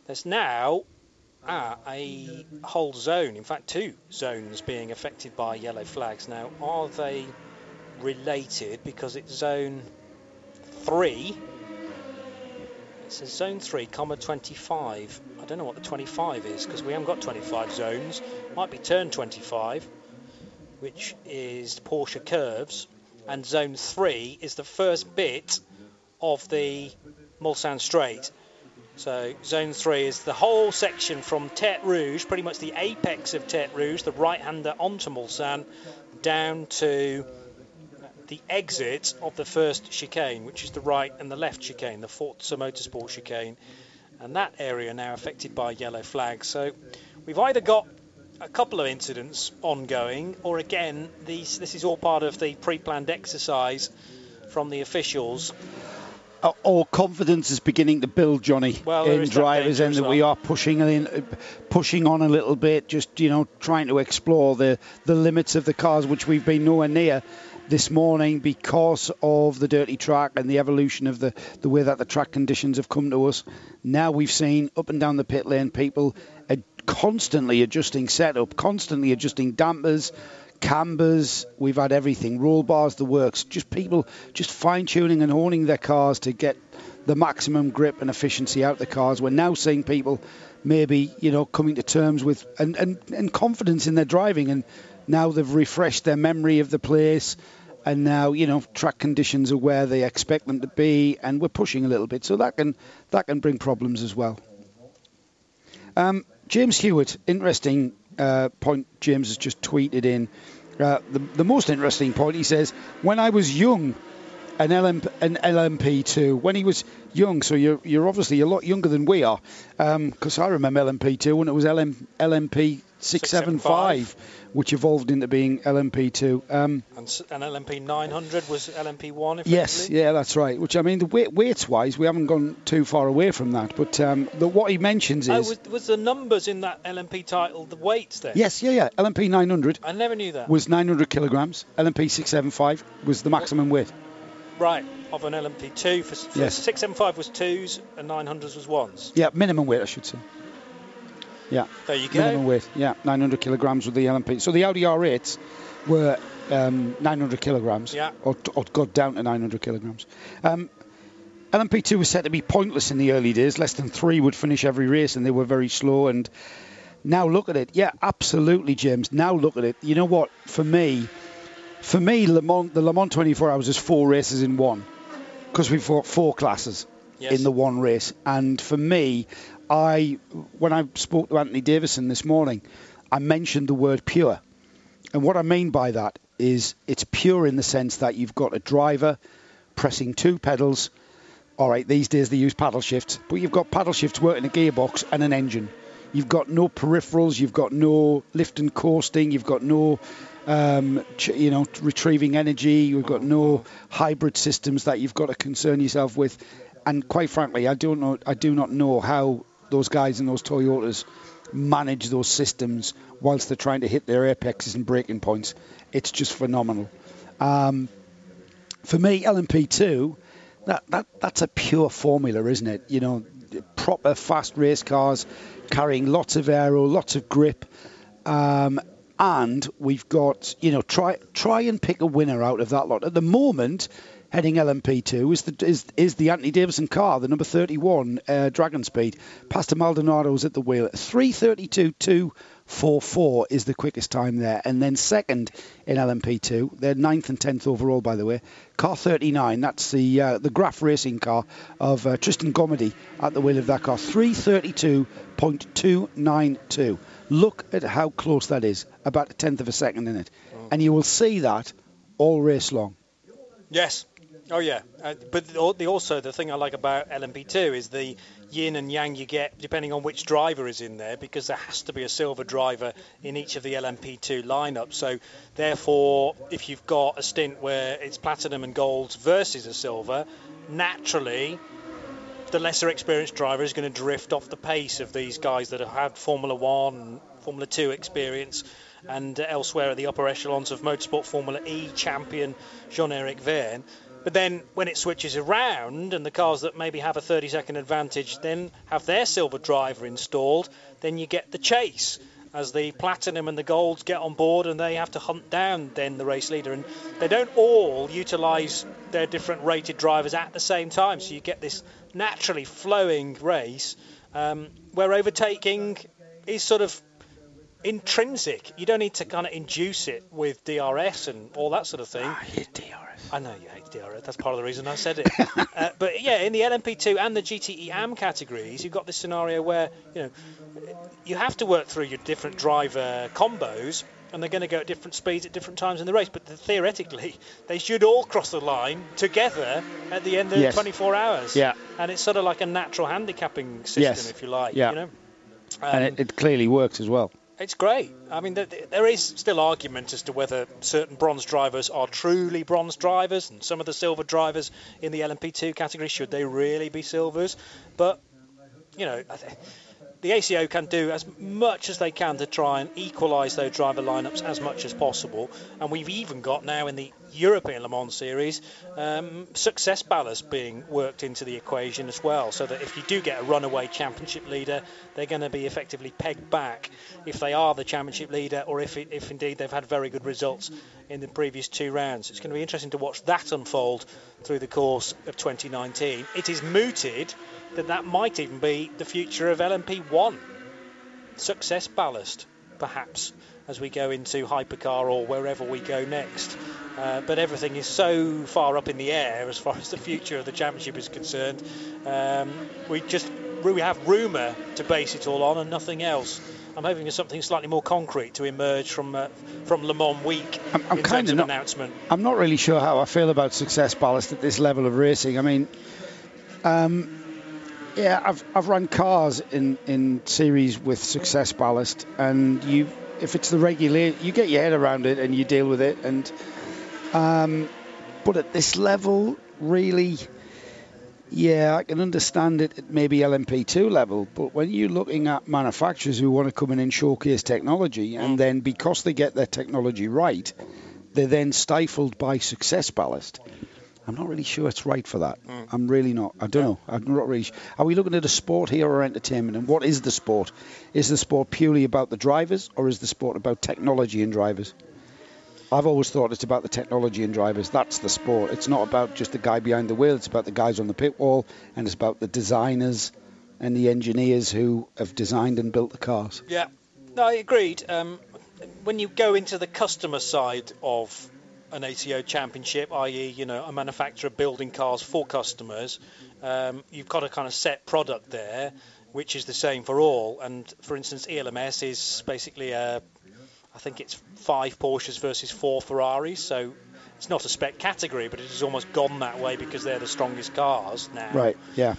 There's now ah, a whole zone, in fact, two zones being affected by yellow flags. Now, are they related? Because it's zone three. It says zone three, comma 25. I don't know what the 25 is because we haven't got 25 zones. Might be turn 25, which is Porsche curves, and zone three is the first bit of the Mulsanne straight. So zone three is the whole section from Tertre Rouge, pretty much the apex of Tertre Rouge, the right-hander onto Mulsanne, down to the exit of the first chicane, which is the right and the left chicane, the Forza Motorsport chicane. And that area now affected by yellow flags. So we've either got a couple of incidents ongoing, or again, these, this is all part of the pre-planned exercise from the officials uh, or confidence is beginning to build, Johnny, well, in drivers, and that we are pushing in, pushing on a little bit, just you know, trying to explore the the limits of the cars, which we've been nowhere near this morning because of the dirty track and the evolution of the the way that the track conditions have come to us. Now we've seen up and down the pit lane people constantly adjusting setup, constantly adjusting dampers cambers, we've had everything, roll bars, the works. Just people just fine tuning and honing their cars to get the maximum grip and efficiency out of the cars. We're now seeing people maybe you know coming to terms with and, and, and confidence in their driving, and now they've refreshed their memory of the place. And now, you know, track conditions are where they expect them to be, and we're pushing a little bit, so that can that can bring problems as well. Um, James Hewitt, interesting uh, point James has just tweeted in. Uh, the, the most interesting point, he says, when I was young, an, LMP, an LMP2 when he was young. So you're you're obviously a lot younger than we are, because um, I remember LMP2 when it was LM, LMP 675, which evolved into being LMP2. Um, and, and, LMP 900 was LMP1. Yes, yeah, that's right. Which I mean, the weight, weights wise, we haven't gone too far away from that. But um, the, what he mentions oh, is was, was, the numbers in that LMP title the weights there? Yes, yeah, yeah. LMP 900. I never knew that. Was 900 kilograms. LMP 675 was the maximum weight. Right, of an LMP2 for, for yes. 675 was twos and 900s was ones. Yeah, minimum weight, I should say. Yeah. There you go. Minimum weight. Yeah, 900 kilograms with the LMP. So the Audi R8s were um, 900 kilograms. Yeah. Or, or got down to 900 kilograms. Um, LMP2 was said to be pointless in the early days. Less than three would finish every race, and they were very slow. And now look at it. Yeah, absolutely, James. Now look at it. You know what? For me, for me, Le Mans, the Le Mans 24 Hours is four races in one because we've got four classes Yes. in the one race. And for me, I when I spoke to Anthony Davidson this morning, I mentioned the word pure. And what I mean by that is it's pure in the sense that you've got a driver pressing two pedals. All right, these days they use paddle shifts, but you've got paddle shifts working a gearbox and an engine. You've got no peripherals, you've got no lift and coasting, you've got no, um, you know, retrieving energy, you've got no hybrid systems that you've got to concern yourself with. And quite frankly, I don't know, I do not know how those guys in those Toyotas manage those systems whilst they're trying to hit their apexes and breaking points. It's just phenomenal. Um, for me, LMP2, that, that that's a pure formula, isn't it? You know, proper fast race cars carrying lots of aero, lots of grip, um, and we've got you know try try and pick a winner out of that lot. At the moment, heading LMP2 is the is, is the Anthony Davidson car, the number 31 uh, Dragon Speed. Pastor Maldonado's at the wheel. 332.244 is the quickest time there, and then second in LMP2. They're ninth and tenth overall, by the way. Car 39, that's the uh, the Graff Racing car of uh, Tristan Gommendy at the wheel of that car. 332.292. Look at how close that is, about a tenth of a second in it, and you will see that all race long. Yes. Oh yeah. Uh, but the, also the thing I like about LMP2 is the yin and yang you get depending on which driver is in there because there has to be a silver driver in each of the LMP2 lineups. So therefore, if you've got a stint where it's platinum and gold versus a silver, naturally the lesser experienced driver is going to drift off the pace of these guys that have had Formula One Formula Two experience and elsewhere at the upper echelons of motorsport Formula E champion Jean-Eric Vergne. But then when it switches around and the cars that maybe have a 30 second advantage then have their silver driver installed, then you get the chase as the platinum and the golds get on board and they have to hunt down then the race leader. And they don't all utilize their different rated drivers at the same time. So you get this naturally flowing race um, where overtaking is sort of intrinsic. You don't need to kind of induce it with DRS and all that sort of thing. I hate DRS. I know you hate DRS. That's part of the reason I said it. [LAUGHS] uh, but yeah, in the LMP2 and the GTE AM categories, you've got this scenario where you know you have to work through your different driver combos. And they're going to go at different speeds at different times in the race, but theoretically, they should all cross the line together at the end of Yes. 24 hours. Yeah. And it's sort of like a natural handicapping system, Yes. if you like. Yeah. You know? and Um, it, it clearly works as well. It's great. I mean, th- th- there is still argument as to whether certain bronze drivers are truly bronze drivers, and some of the silver drivers in the LMP2 category should they really be silvers? But you know, the ACO can do as much as they can to try and equalise those driver lineups as much as possible. And we've even got now in the European Le Mans series um, success ballast being worked into the equation as well, so that if you do get a runaway championship leader, they're going to be effectively pegged back if they are the championship leader, or if, it, if indeed they've had very good results in the previous two rounds. It's going to be interesting to watch that unfold through the course of 2019. It is mooted that that might even be the future of LMP1. Success ballast, perhaps, as we go into hypercar or wherever we go next. Uh, but everything is so far up in the air as far [LAUGHS] as the future of the championship is concerned. Um, we just we have rumour to base it all on and nothing else. I'm hoping for something slightly more concrete to emerge from uh, from Le Mans week I'm, I'm in kind of not. announcement. I'm not really sure how I feel about success ballast at this level of racing. I mean, um, yeah, I've I've run cars in in series with success ballast, and you if it's the regular, you get your head around it and you deal with it. And um, but at this level, really. Yeah, I can understand it at maybe LMP2 level, but when you're looking at manufacturers who want to come in and showcase technology, and then because they get their technology right, they're then stifled by success ballast. I'm not really sure it's right for that. Mm. I'm really not. I don't know. I'm not really. Are we looking at a sport here or entertainment? And what is the sport? Is the sport purely about the drivers, or is the sport about technology and drivers? I've always thought it's about the technology and drivers. That's the sport. It's not about just the guy behind the wheel. It's about the guys on the pit wall, and it's about the designers and the engineers who have designed and built the cars. Yeah, no, I agreed. Um, when you go into the customer side of an ATO championship, i.e., you know, a manufacturer building cars for customers, um, you've got a kind of set product there, which is the same for all. And for instance, ELMS is basically a, I think it's five Porsches versus four Ferraris, so it's not a spec category, but it has almost gone that way because they're the strongest cars now. Right. Yeah.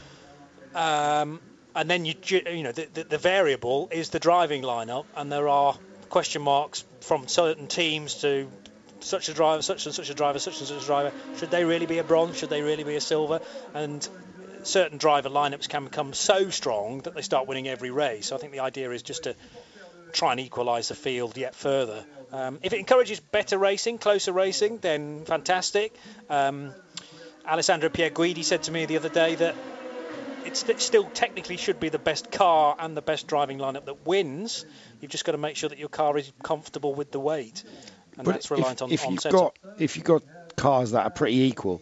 Um, and then you you know the, the, the variable is the driving lineup, and there are question marks from certain teams to such a driver, such and such a driver, such and such a driver. Should they really be a bronze? Should they really be a silver? And certain driver lineups can become so strong that they start winning every race. So I think the idea is just to try and equalise the field yet further. Um, if it encourages better racing, closer racing, then fantastic. Um, Alessandro Pier Guidi said to me the other day that it still technically should be the best car and the best driving lineup that wins. You've just got to make sure that your car is comfortable with the weight and but that's reliant if, on, if on you've setup. got if you've got cars that are pretty equal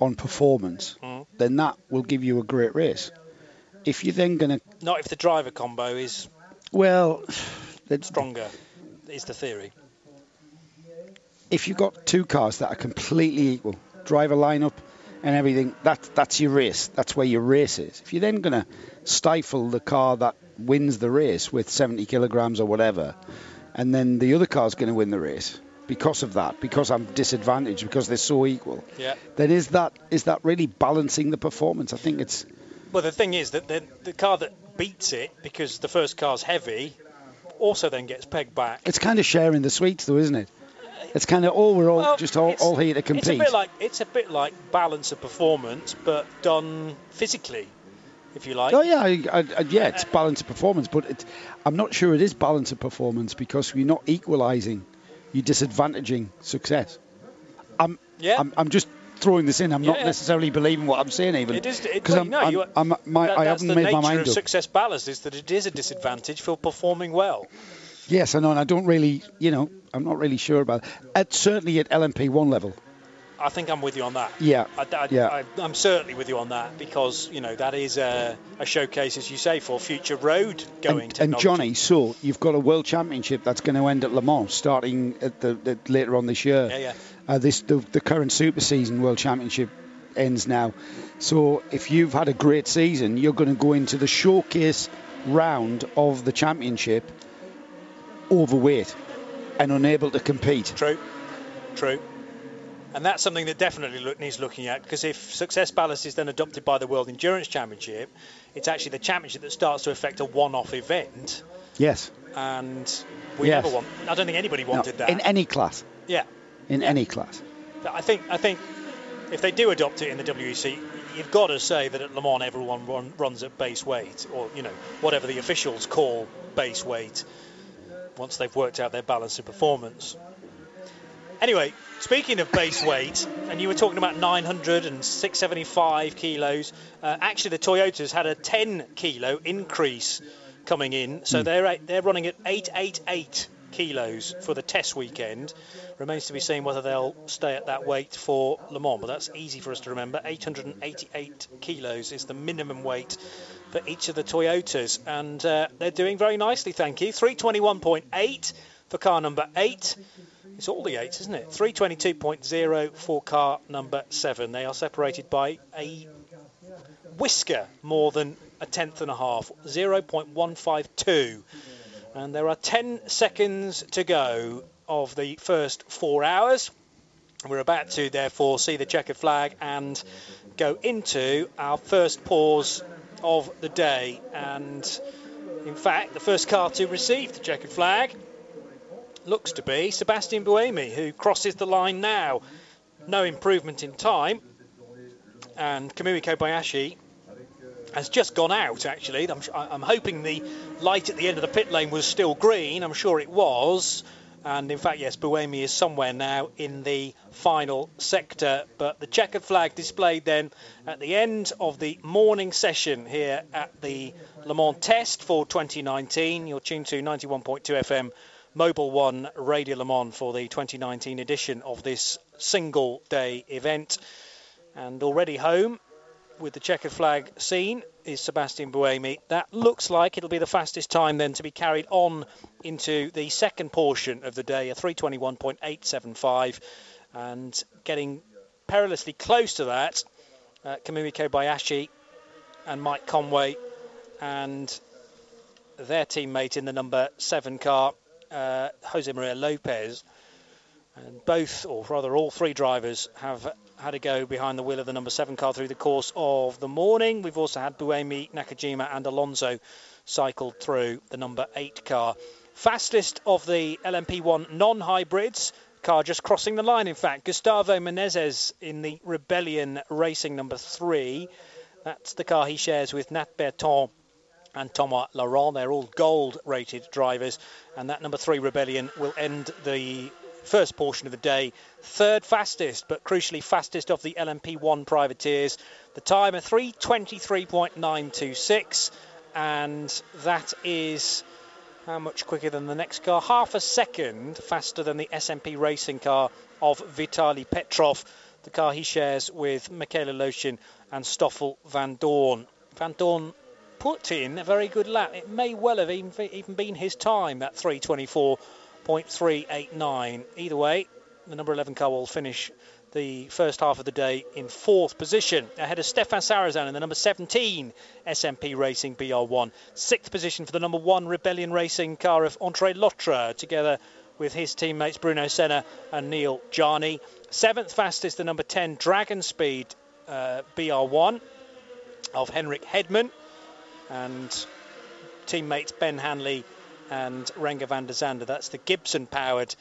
on performance, mm. then that will give you a great race. If you're then going to not if the driver combo is well stronger is the theory. If you've got two cars that are completely equal, driver lineup and everything, that that's your race. That's where your race is. If you're then going to stifle the car that wins the race with 70 kilograms or whatever, and then the other car's going to win the race because of that, because I'm disadvantaged, because they're so equal. Yeah. Then is that is that really balancing the performance? I think it's. Well, the thing is that the, the car that beats it because the first car's heavy also then gets pegged back. It's kind of sharing the sweets, though, isn't it? It's kind of oh, all we're all well, just all, all here to compete. It's a bit like it's a bit like balance of performance, but done physically if you like. Oh yeah, I, I, yeah, it's balance of performance, but it, I'm not sure it is balance of performance because you're not equalising, you're disadvantaging success. I'm, yeah. I'm, I'm just throwing this in. I'm yeah, not necessarily believing what I'm saying even. It is because I'm, no, I'm, I'm, my, that, I haven't made my mind up. success balance is that it is a disadvantage for performing well. Yes, I know, and I don't really, you know, I'm not really sure about it. At, certainly at LMP1 level, I think I'm with you on that. Yeah. I, I, yeah. I, am certainly with you on that because you know that is a, a showcase, as you say, for future road going. And, and, Johnny, so you've got a world championship that's going to end at Le Mans, starting at the, the later on this year. Yeah, yeah. Uh, this the, the current super season world championship ends now. So if you've had a great season, you're going to go into the showcase round of the championship overweight and unable to compete. True. True. And that's something that definitely look, needs looking at because if success ballast is then adopted by the World Endurance Championship, it's actually the championship that starts to affect a one-off event. Yes. And we yes. never want. I don't think anybody wanted no, that in any class. Yeah. In any class. I think I think if they do adopt it in the WEC, you've got to say that at Le Mans everyone run, runs at base weight, or you know whatever the officials call base weight, once they've worked out their balance of performance. Anyway, speaking of base weight, and you were talking about 900 and 675 kilos, uh, actually the Toyotas had a 10 kilo increase coming in, so mm. they're they're running at 888 kilos for the test weekend. Remains to be seen whether they'll stay at that weight for Le Mans, but that's easy for us to remember. 888 kilos is the minimum weight for each of the Toyotas, and uh, they're doing very nicely, thank you. 321.8 for car number 8. It's all the eights, isn't it? 322.0 for car number seven. They are separated by a whisker more than a tenth and a half, 0.152. And there are 10 seconds to go of the first four hours. We're about to, therefore, see the checkered flag and go into our first pause of the day. And in fact, the first car to receive the checkered flag looks to be Sebastian Buemi, who crosses the line now. No improvement in time. And Kamui Kobayashi has just gone out, actually. I'm, I'm, hoping the light at the end of the pit lane was still green. I'm sure it was. And in fact, yes, Buemi is somewhere now in the final sector. But the checkered flag displayed then at the end of the morning session here at the Le Mans Test for 2019. You're tuned to 91.2 FM Mobil One Radio Le Mans for the 2019 edition of this single day event. And already home with the checkered flag seen is Sebastian Buemi. That looks like it'll be the fastest time then to be carried on into the second portion of the day, a 321.875, and getting perilously close to that. Uh, Kamui Kobayashi and Mike Conway and their teammate in the number seven car, uh, Jose Maria Lopez. And both, or rather all three drivers, have had a go behind the wheel of the number seven car through the course of the morning. We've also had Buemi, Nakajima, and Alonso cycled through the number eight car. Fastest of the LMP1 non hybrids. Car just crossing the line, in fact. Gustavo Menezes in the Rebellion Racing number three. That's the car he shares with Nat Berthon and Thomas Laurent. They're all gold rated drivers. And that number three Rebellion will end the first portion of the day. Third fastest, but crucially fastest of the LMP1 privateers. The time of 323.926, and that is how much quicker than the next car? Half a second faster than the SMP racing car of Vitali Petrov, the car he shares with Mikhail Aleshin and Stoffel Vandoorne. Van Dorn put in a very good lap. It may well have even, even been his time at 324.389. Either way, the number 11 car will finish the first half of the day in fourth position, ahead of Stéphane Sarrazin in the number 17 SMP Racing BR1. Sixth position for the number one Rebellion Racing car of André Lotterer, together with his teammates Bruno Senna and Neel Jani. Seventh fastest, the number 10 Dragon Speed uh, BR1 of Henrik Hedman and teammates Ben Hanley and Renger van der Zande. That's the Gibson powered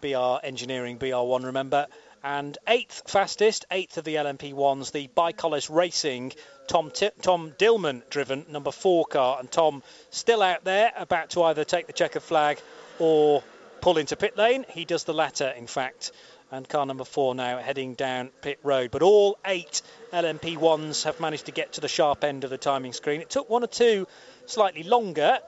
BR Engineering BR1, remember. And eighth fastest, eighth of the LMP1s, the ByKolles Racing Tom T- Tom Dillmann driven number four car. And Tom still out there, about to either take the checkered flag or pull into pit lane. He does the latter, in fact. And car number four now heading down pit road. But all eight LMP1s have managed to get to the sharp end of the timing screen. It took one or two slightly longer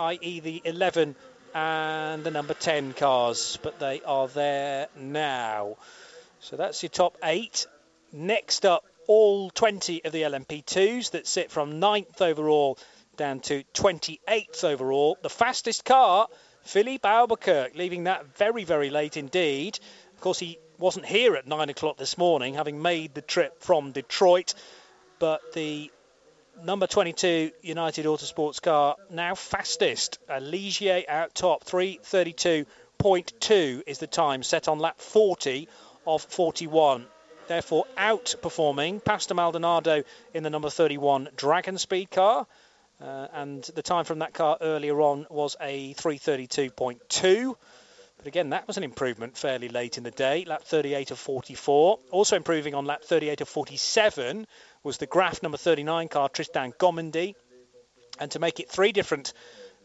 i.e., the 11 and the number 10 cars, but they are there now. So that's your top eight. Next up, all 20 of the LMP2s that sit from 9th overall down to 28th overall. The fastest car, Filipe Albuquerque, leaving that very, very late indeed. Of course, he wasn't here at 9 o'clock this morning, having made the trip from Detroit, but the number 22 United Autosports car now fastest. Ligier out top, 332.2 is the time set on lap 40 of 41. Therefore, outperforming Pastor Maldonado in the number 31 Dragon Speed car. Uh, and the time from that car earlier on was a 332.2. But again, that was an improvement fairly late in the day, lap 38 of 44. Also improving on lap 38 of 47 was the Graff number 39 car, Tristan Gommendy. And to make it three different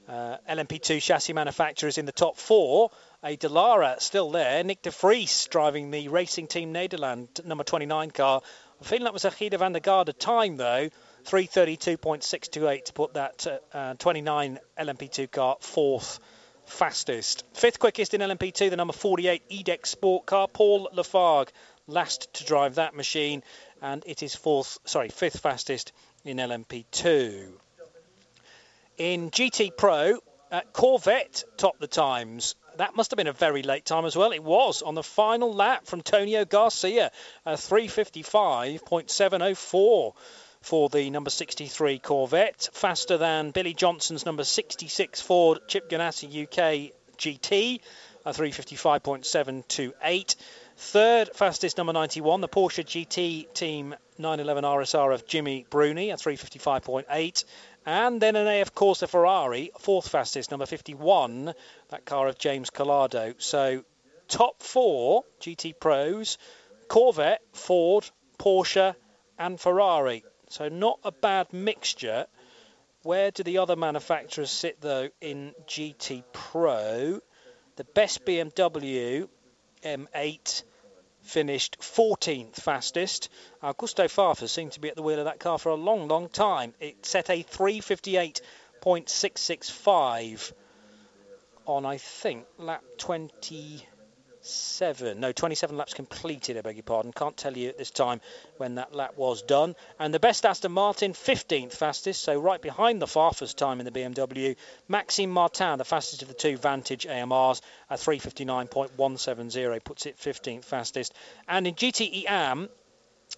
uh, LMP2 chassis manufacturers in the top four, a Dallara still there, Nyck de Vries driving the Racing Team Nederland number 29 car. I feel that was a Giedo van der Garde time though, 332.628 to put that uh, uh, 29 LMP2 car fourth fastest. Fifth quickest in LMP2, the number 48 IDEC Sport car, Paul Lafargue, last to drive that machine and it is fourth, sorry, fifth fastest in LMP2. In GT Pro, uh, Corvette topped the times. That must have been a very late time as well. It was on the final lap from Tonio Garcia, uh, 355.704 for the number 63 Corvette, faster than Billy Johnson's number 66 Ford Chip Ganassi UK GT, a 355.728. Third fastest, number 91, the Porsche GT Team 911 RSR of Gimmi Bruni at 355.8. And then an AF Corse Ferrari, fourth fastest, number 51, that car of James Calado. So top four GT Pros, Corvette, Ford, Porsche, and Ferrari. So not a bad mixture. Where do the other manufacturers sit though in GT Pro? The best BMW M8 finished 14th fastest. Augusto Farfus seemed to be at the wheel of that car for a long, long time. It set a 358.665 on, I think, lap 20 seven. No, 27 laps completed, I beg your pardon. Can't tell you at this time when that lap was done. And the best Aston Martin, 15th fastest, so right behind the Farfus time in the BMW. Maxime Martin, the fastest of the two Vantage AMRs, at 359.170, puts it 15th fastest. And in GTE AM,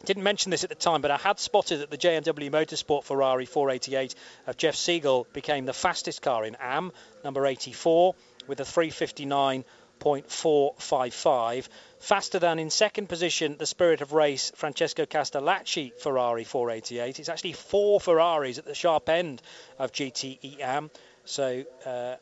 didn't mention this at the time, but I had spotted that the JMW Motorsport Ferrari 488 of Jeff Segal became the fastest car in AM, number 84, with a 359. 0.455, faster than in second position the Spirit of Race Francesco Castellacci Ferrari 488. It's actually four Ferraris at the sharp end of GTEM. So uh,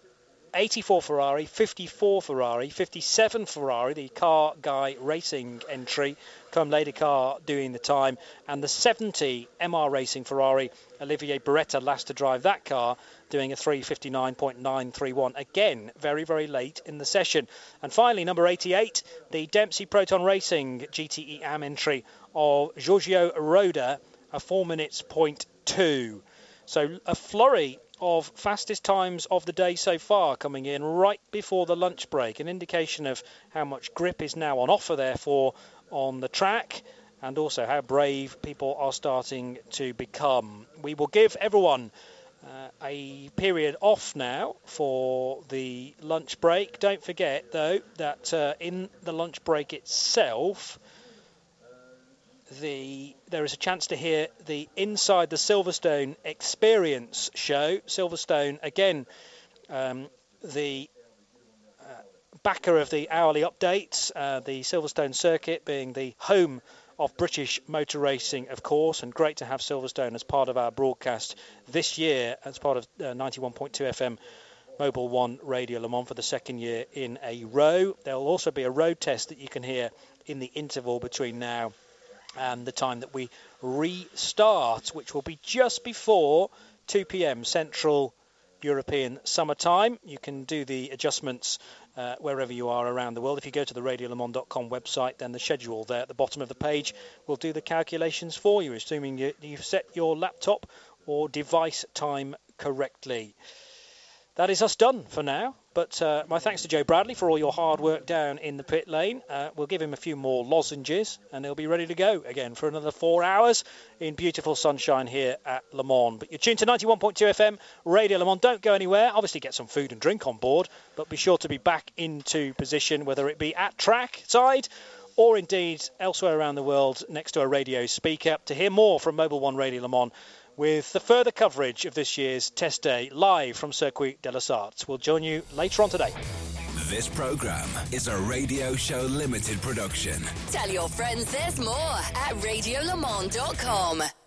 84 Ferrari, 54 Ferrari, 57 Ferrari, the car guy racing entry, Côme Ledogar car doing the time, and the 70 MR Racing Ferrari, Olivier Beretta last to drive that car, doing a 359.931. Again, very, very late in the session. And finally, number 88, the Dempsey Proton Racing GTE AM entry of Giorgio Roda, a 4 minutes point two. So a flurry of fastest times of the day so far coming in right before the lunch break, an indication of how much grip is now on offer, therefore, on the track. And also how brave people are starting to become. We will give everyone uh, a period off now for the lunch break. Don't forget, though, that uh, in the lunch break itself, the there is a chance to hear the Inside the Silverstone Experience show. Silverstone, again, um, the uh, backer of the hourly updates, uh, the Silverstone circuit being the home of British motor racing, of course, and great to have Silverstone as part of our broadcast this year as part of uh, 91.2 FM Mobil One Radio Le Mans for the second year in a row. There will also be a road test that you can hear in the interval between now and the time that we restart, which will be just before 2 p.m. Central European summertime. You can do the adjustments uh, wherever you are around the world. If you go to the radiolemans.com website, then the schedule there at the bottom of the page will do the calculations for you, assuming you, you've set your laptop or device time correctly. That is us done for now. But uh, my thanks to Joe Bradley for all your hard work down in the pit lane. Uh, we'll give him a few more lozenges and he'll be ready to go again for another four hours in beautiful sunshine here at Le Mans. But you're tuned to 91.2 FM Radio Le Mans. Don't go anywhere. Obviously, get some food and drink on board, but be sure to be back into position, whether it be at track side or indeed elsewhere around the world next to a radio speaker to hear more from Mobil One Radio Le Mans with the further coverage of this year's test day live from Circuit de la Sarthe. We'll join you later on today. This program is a Radio Show Limited production. Tell your friends there's more at radiolemans.com.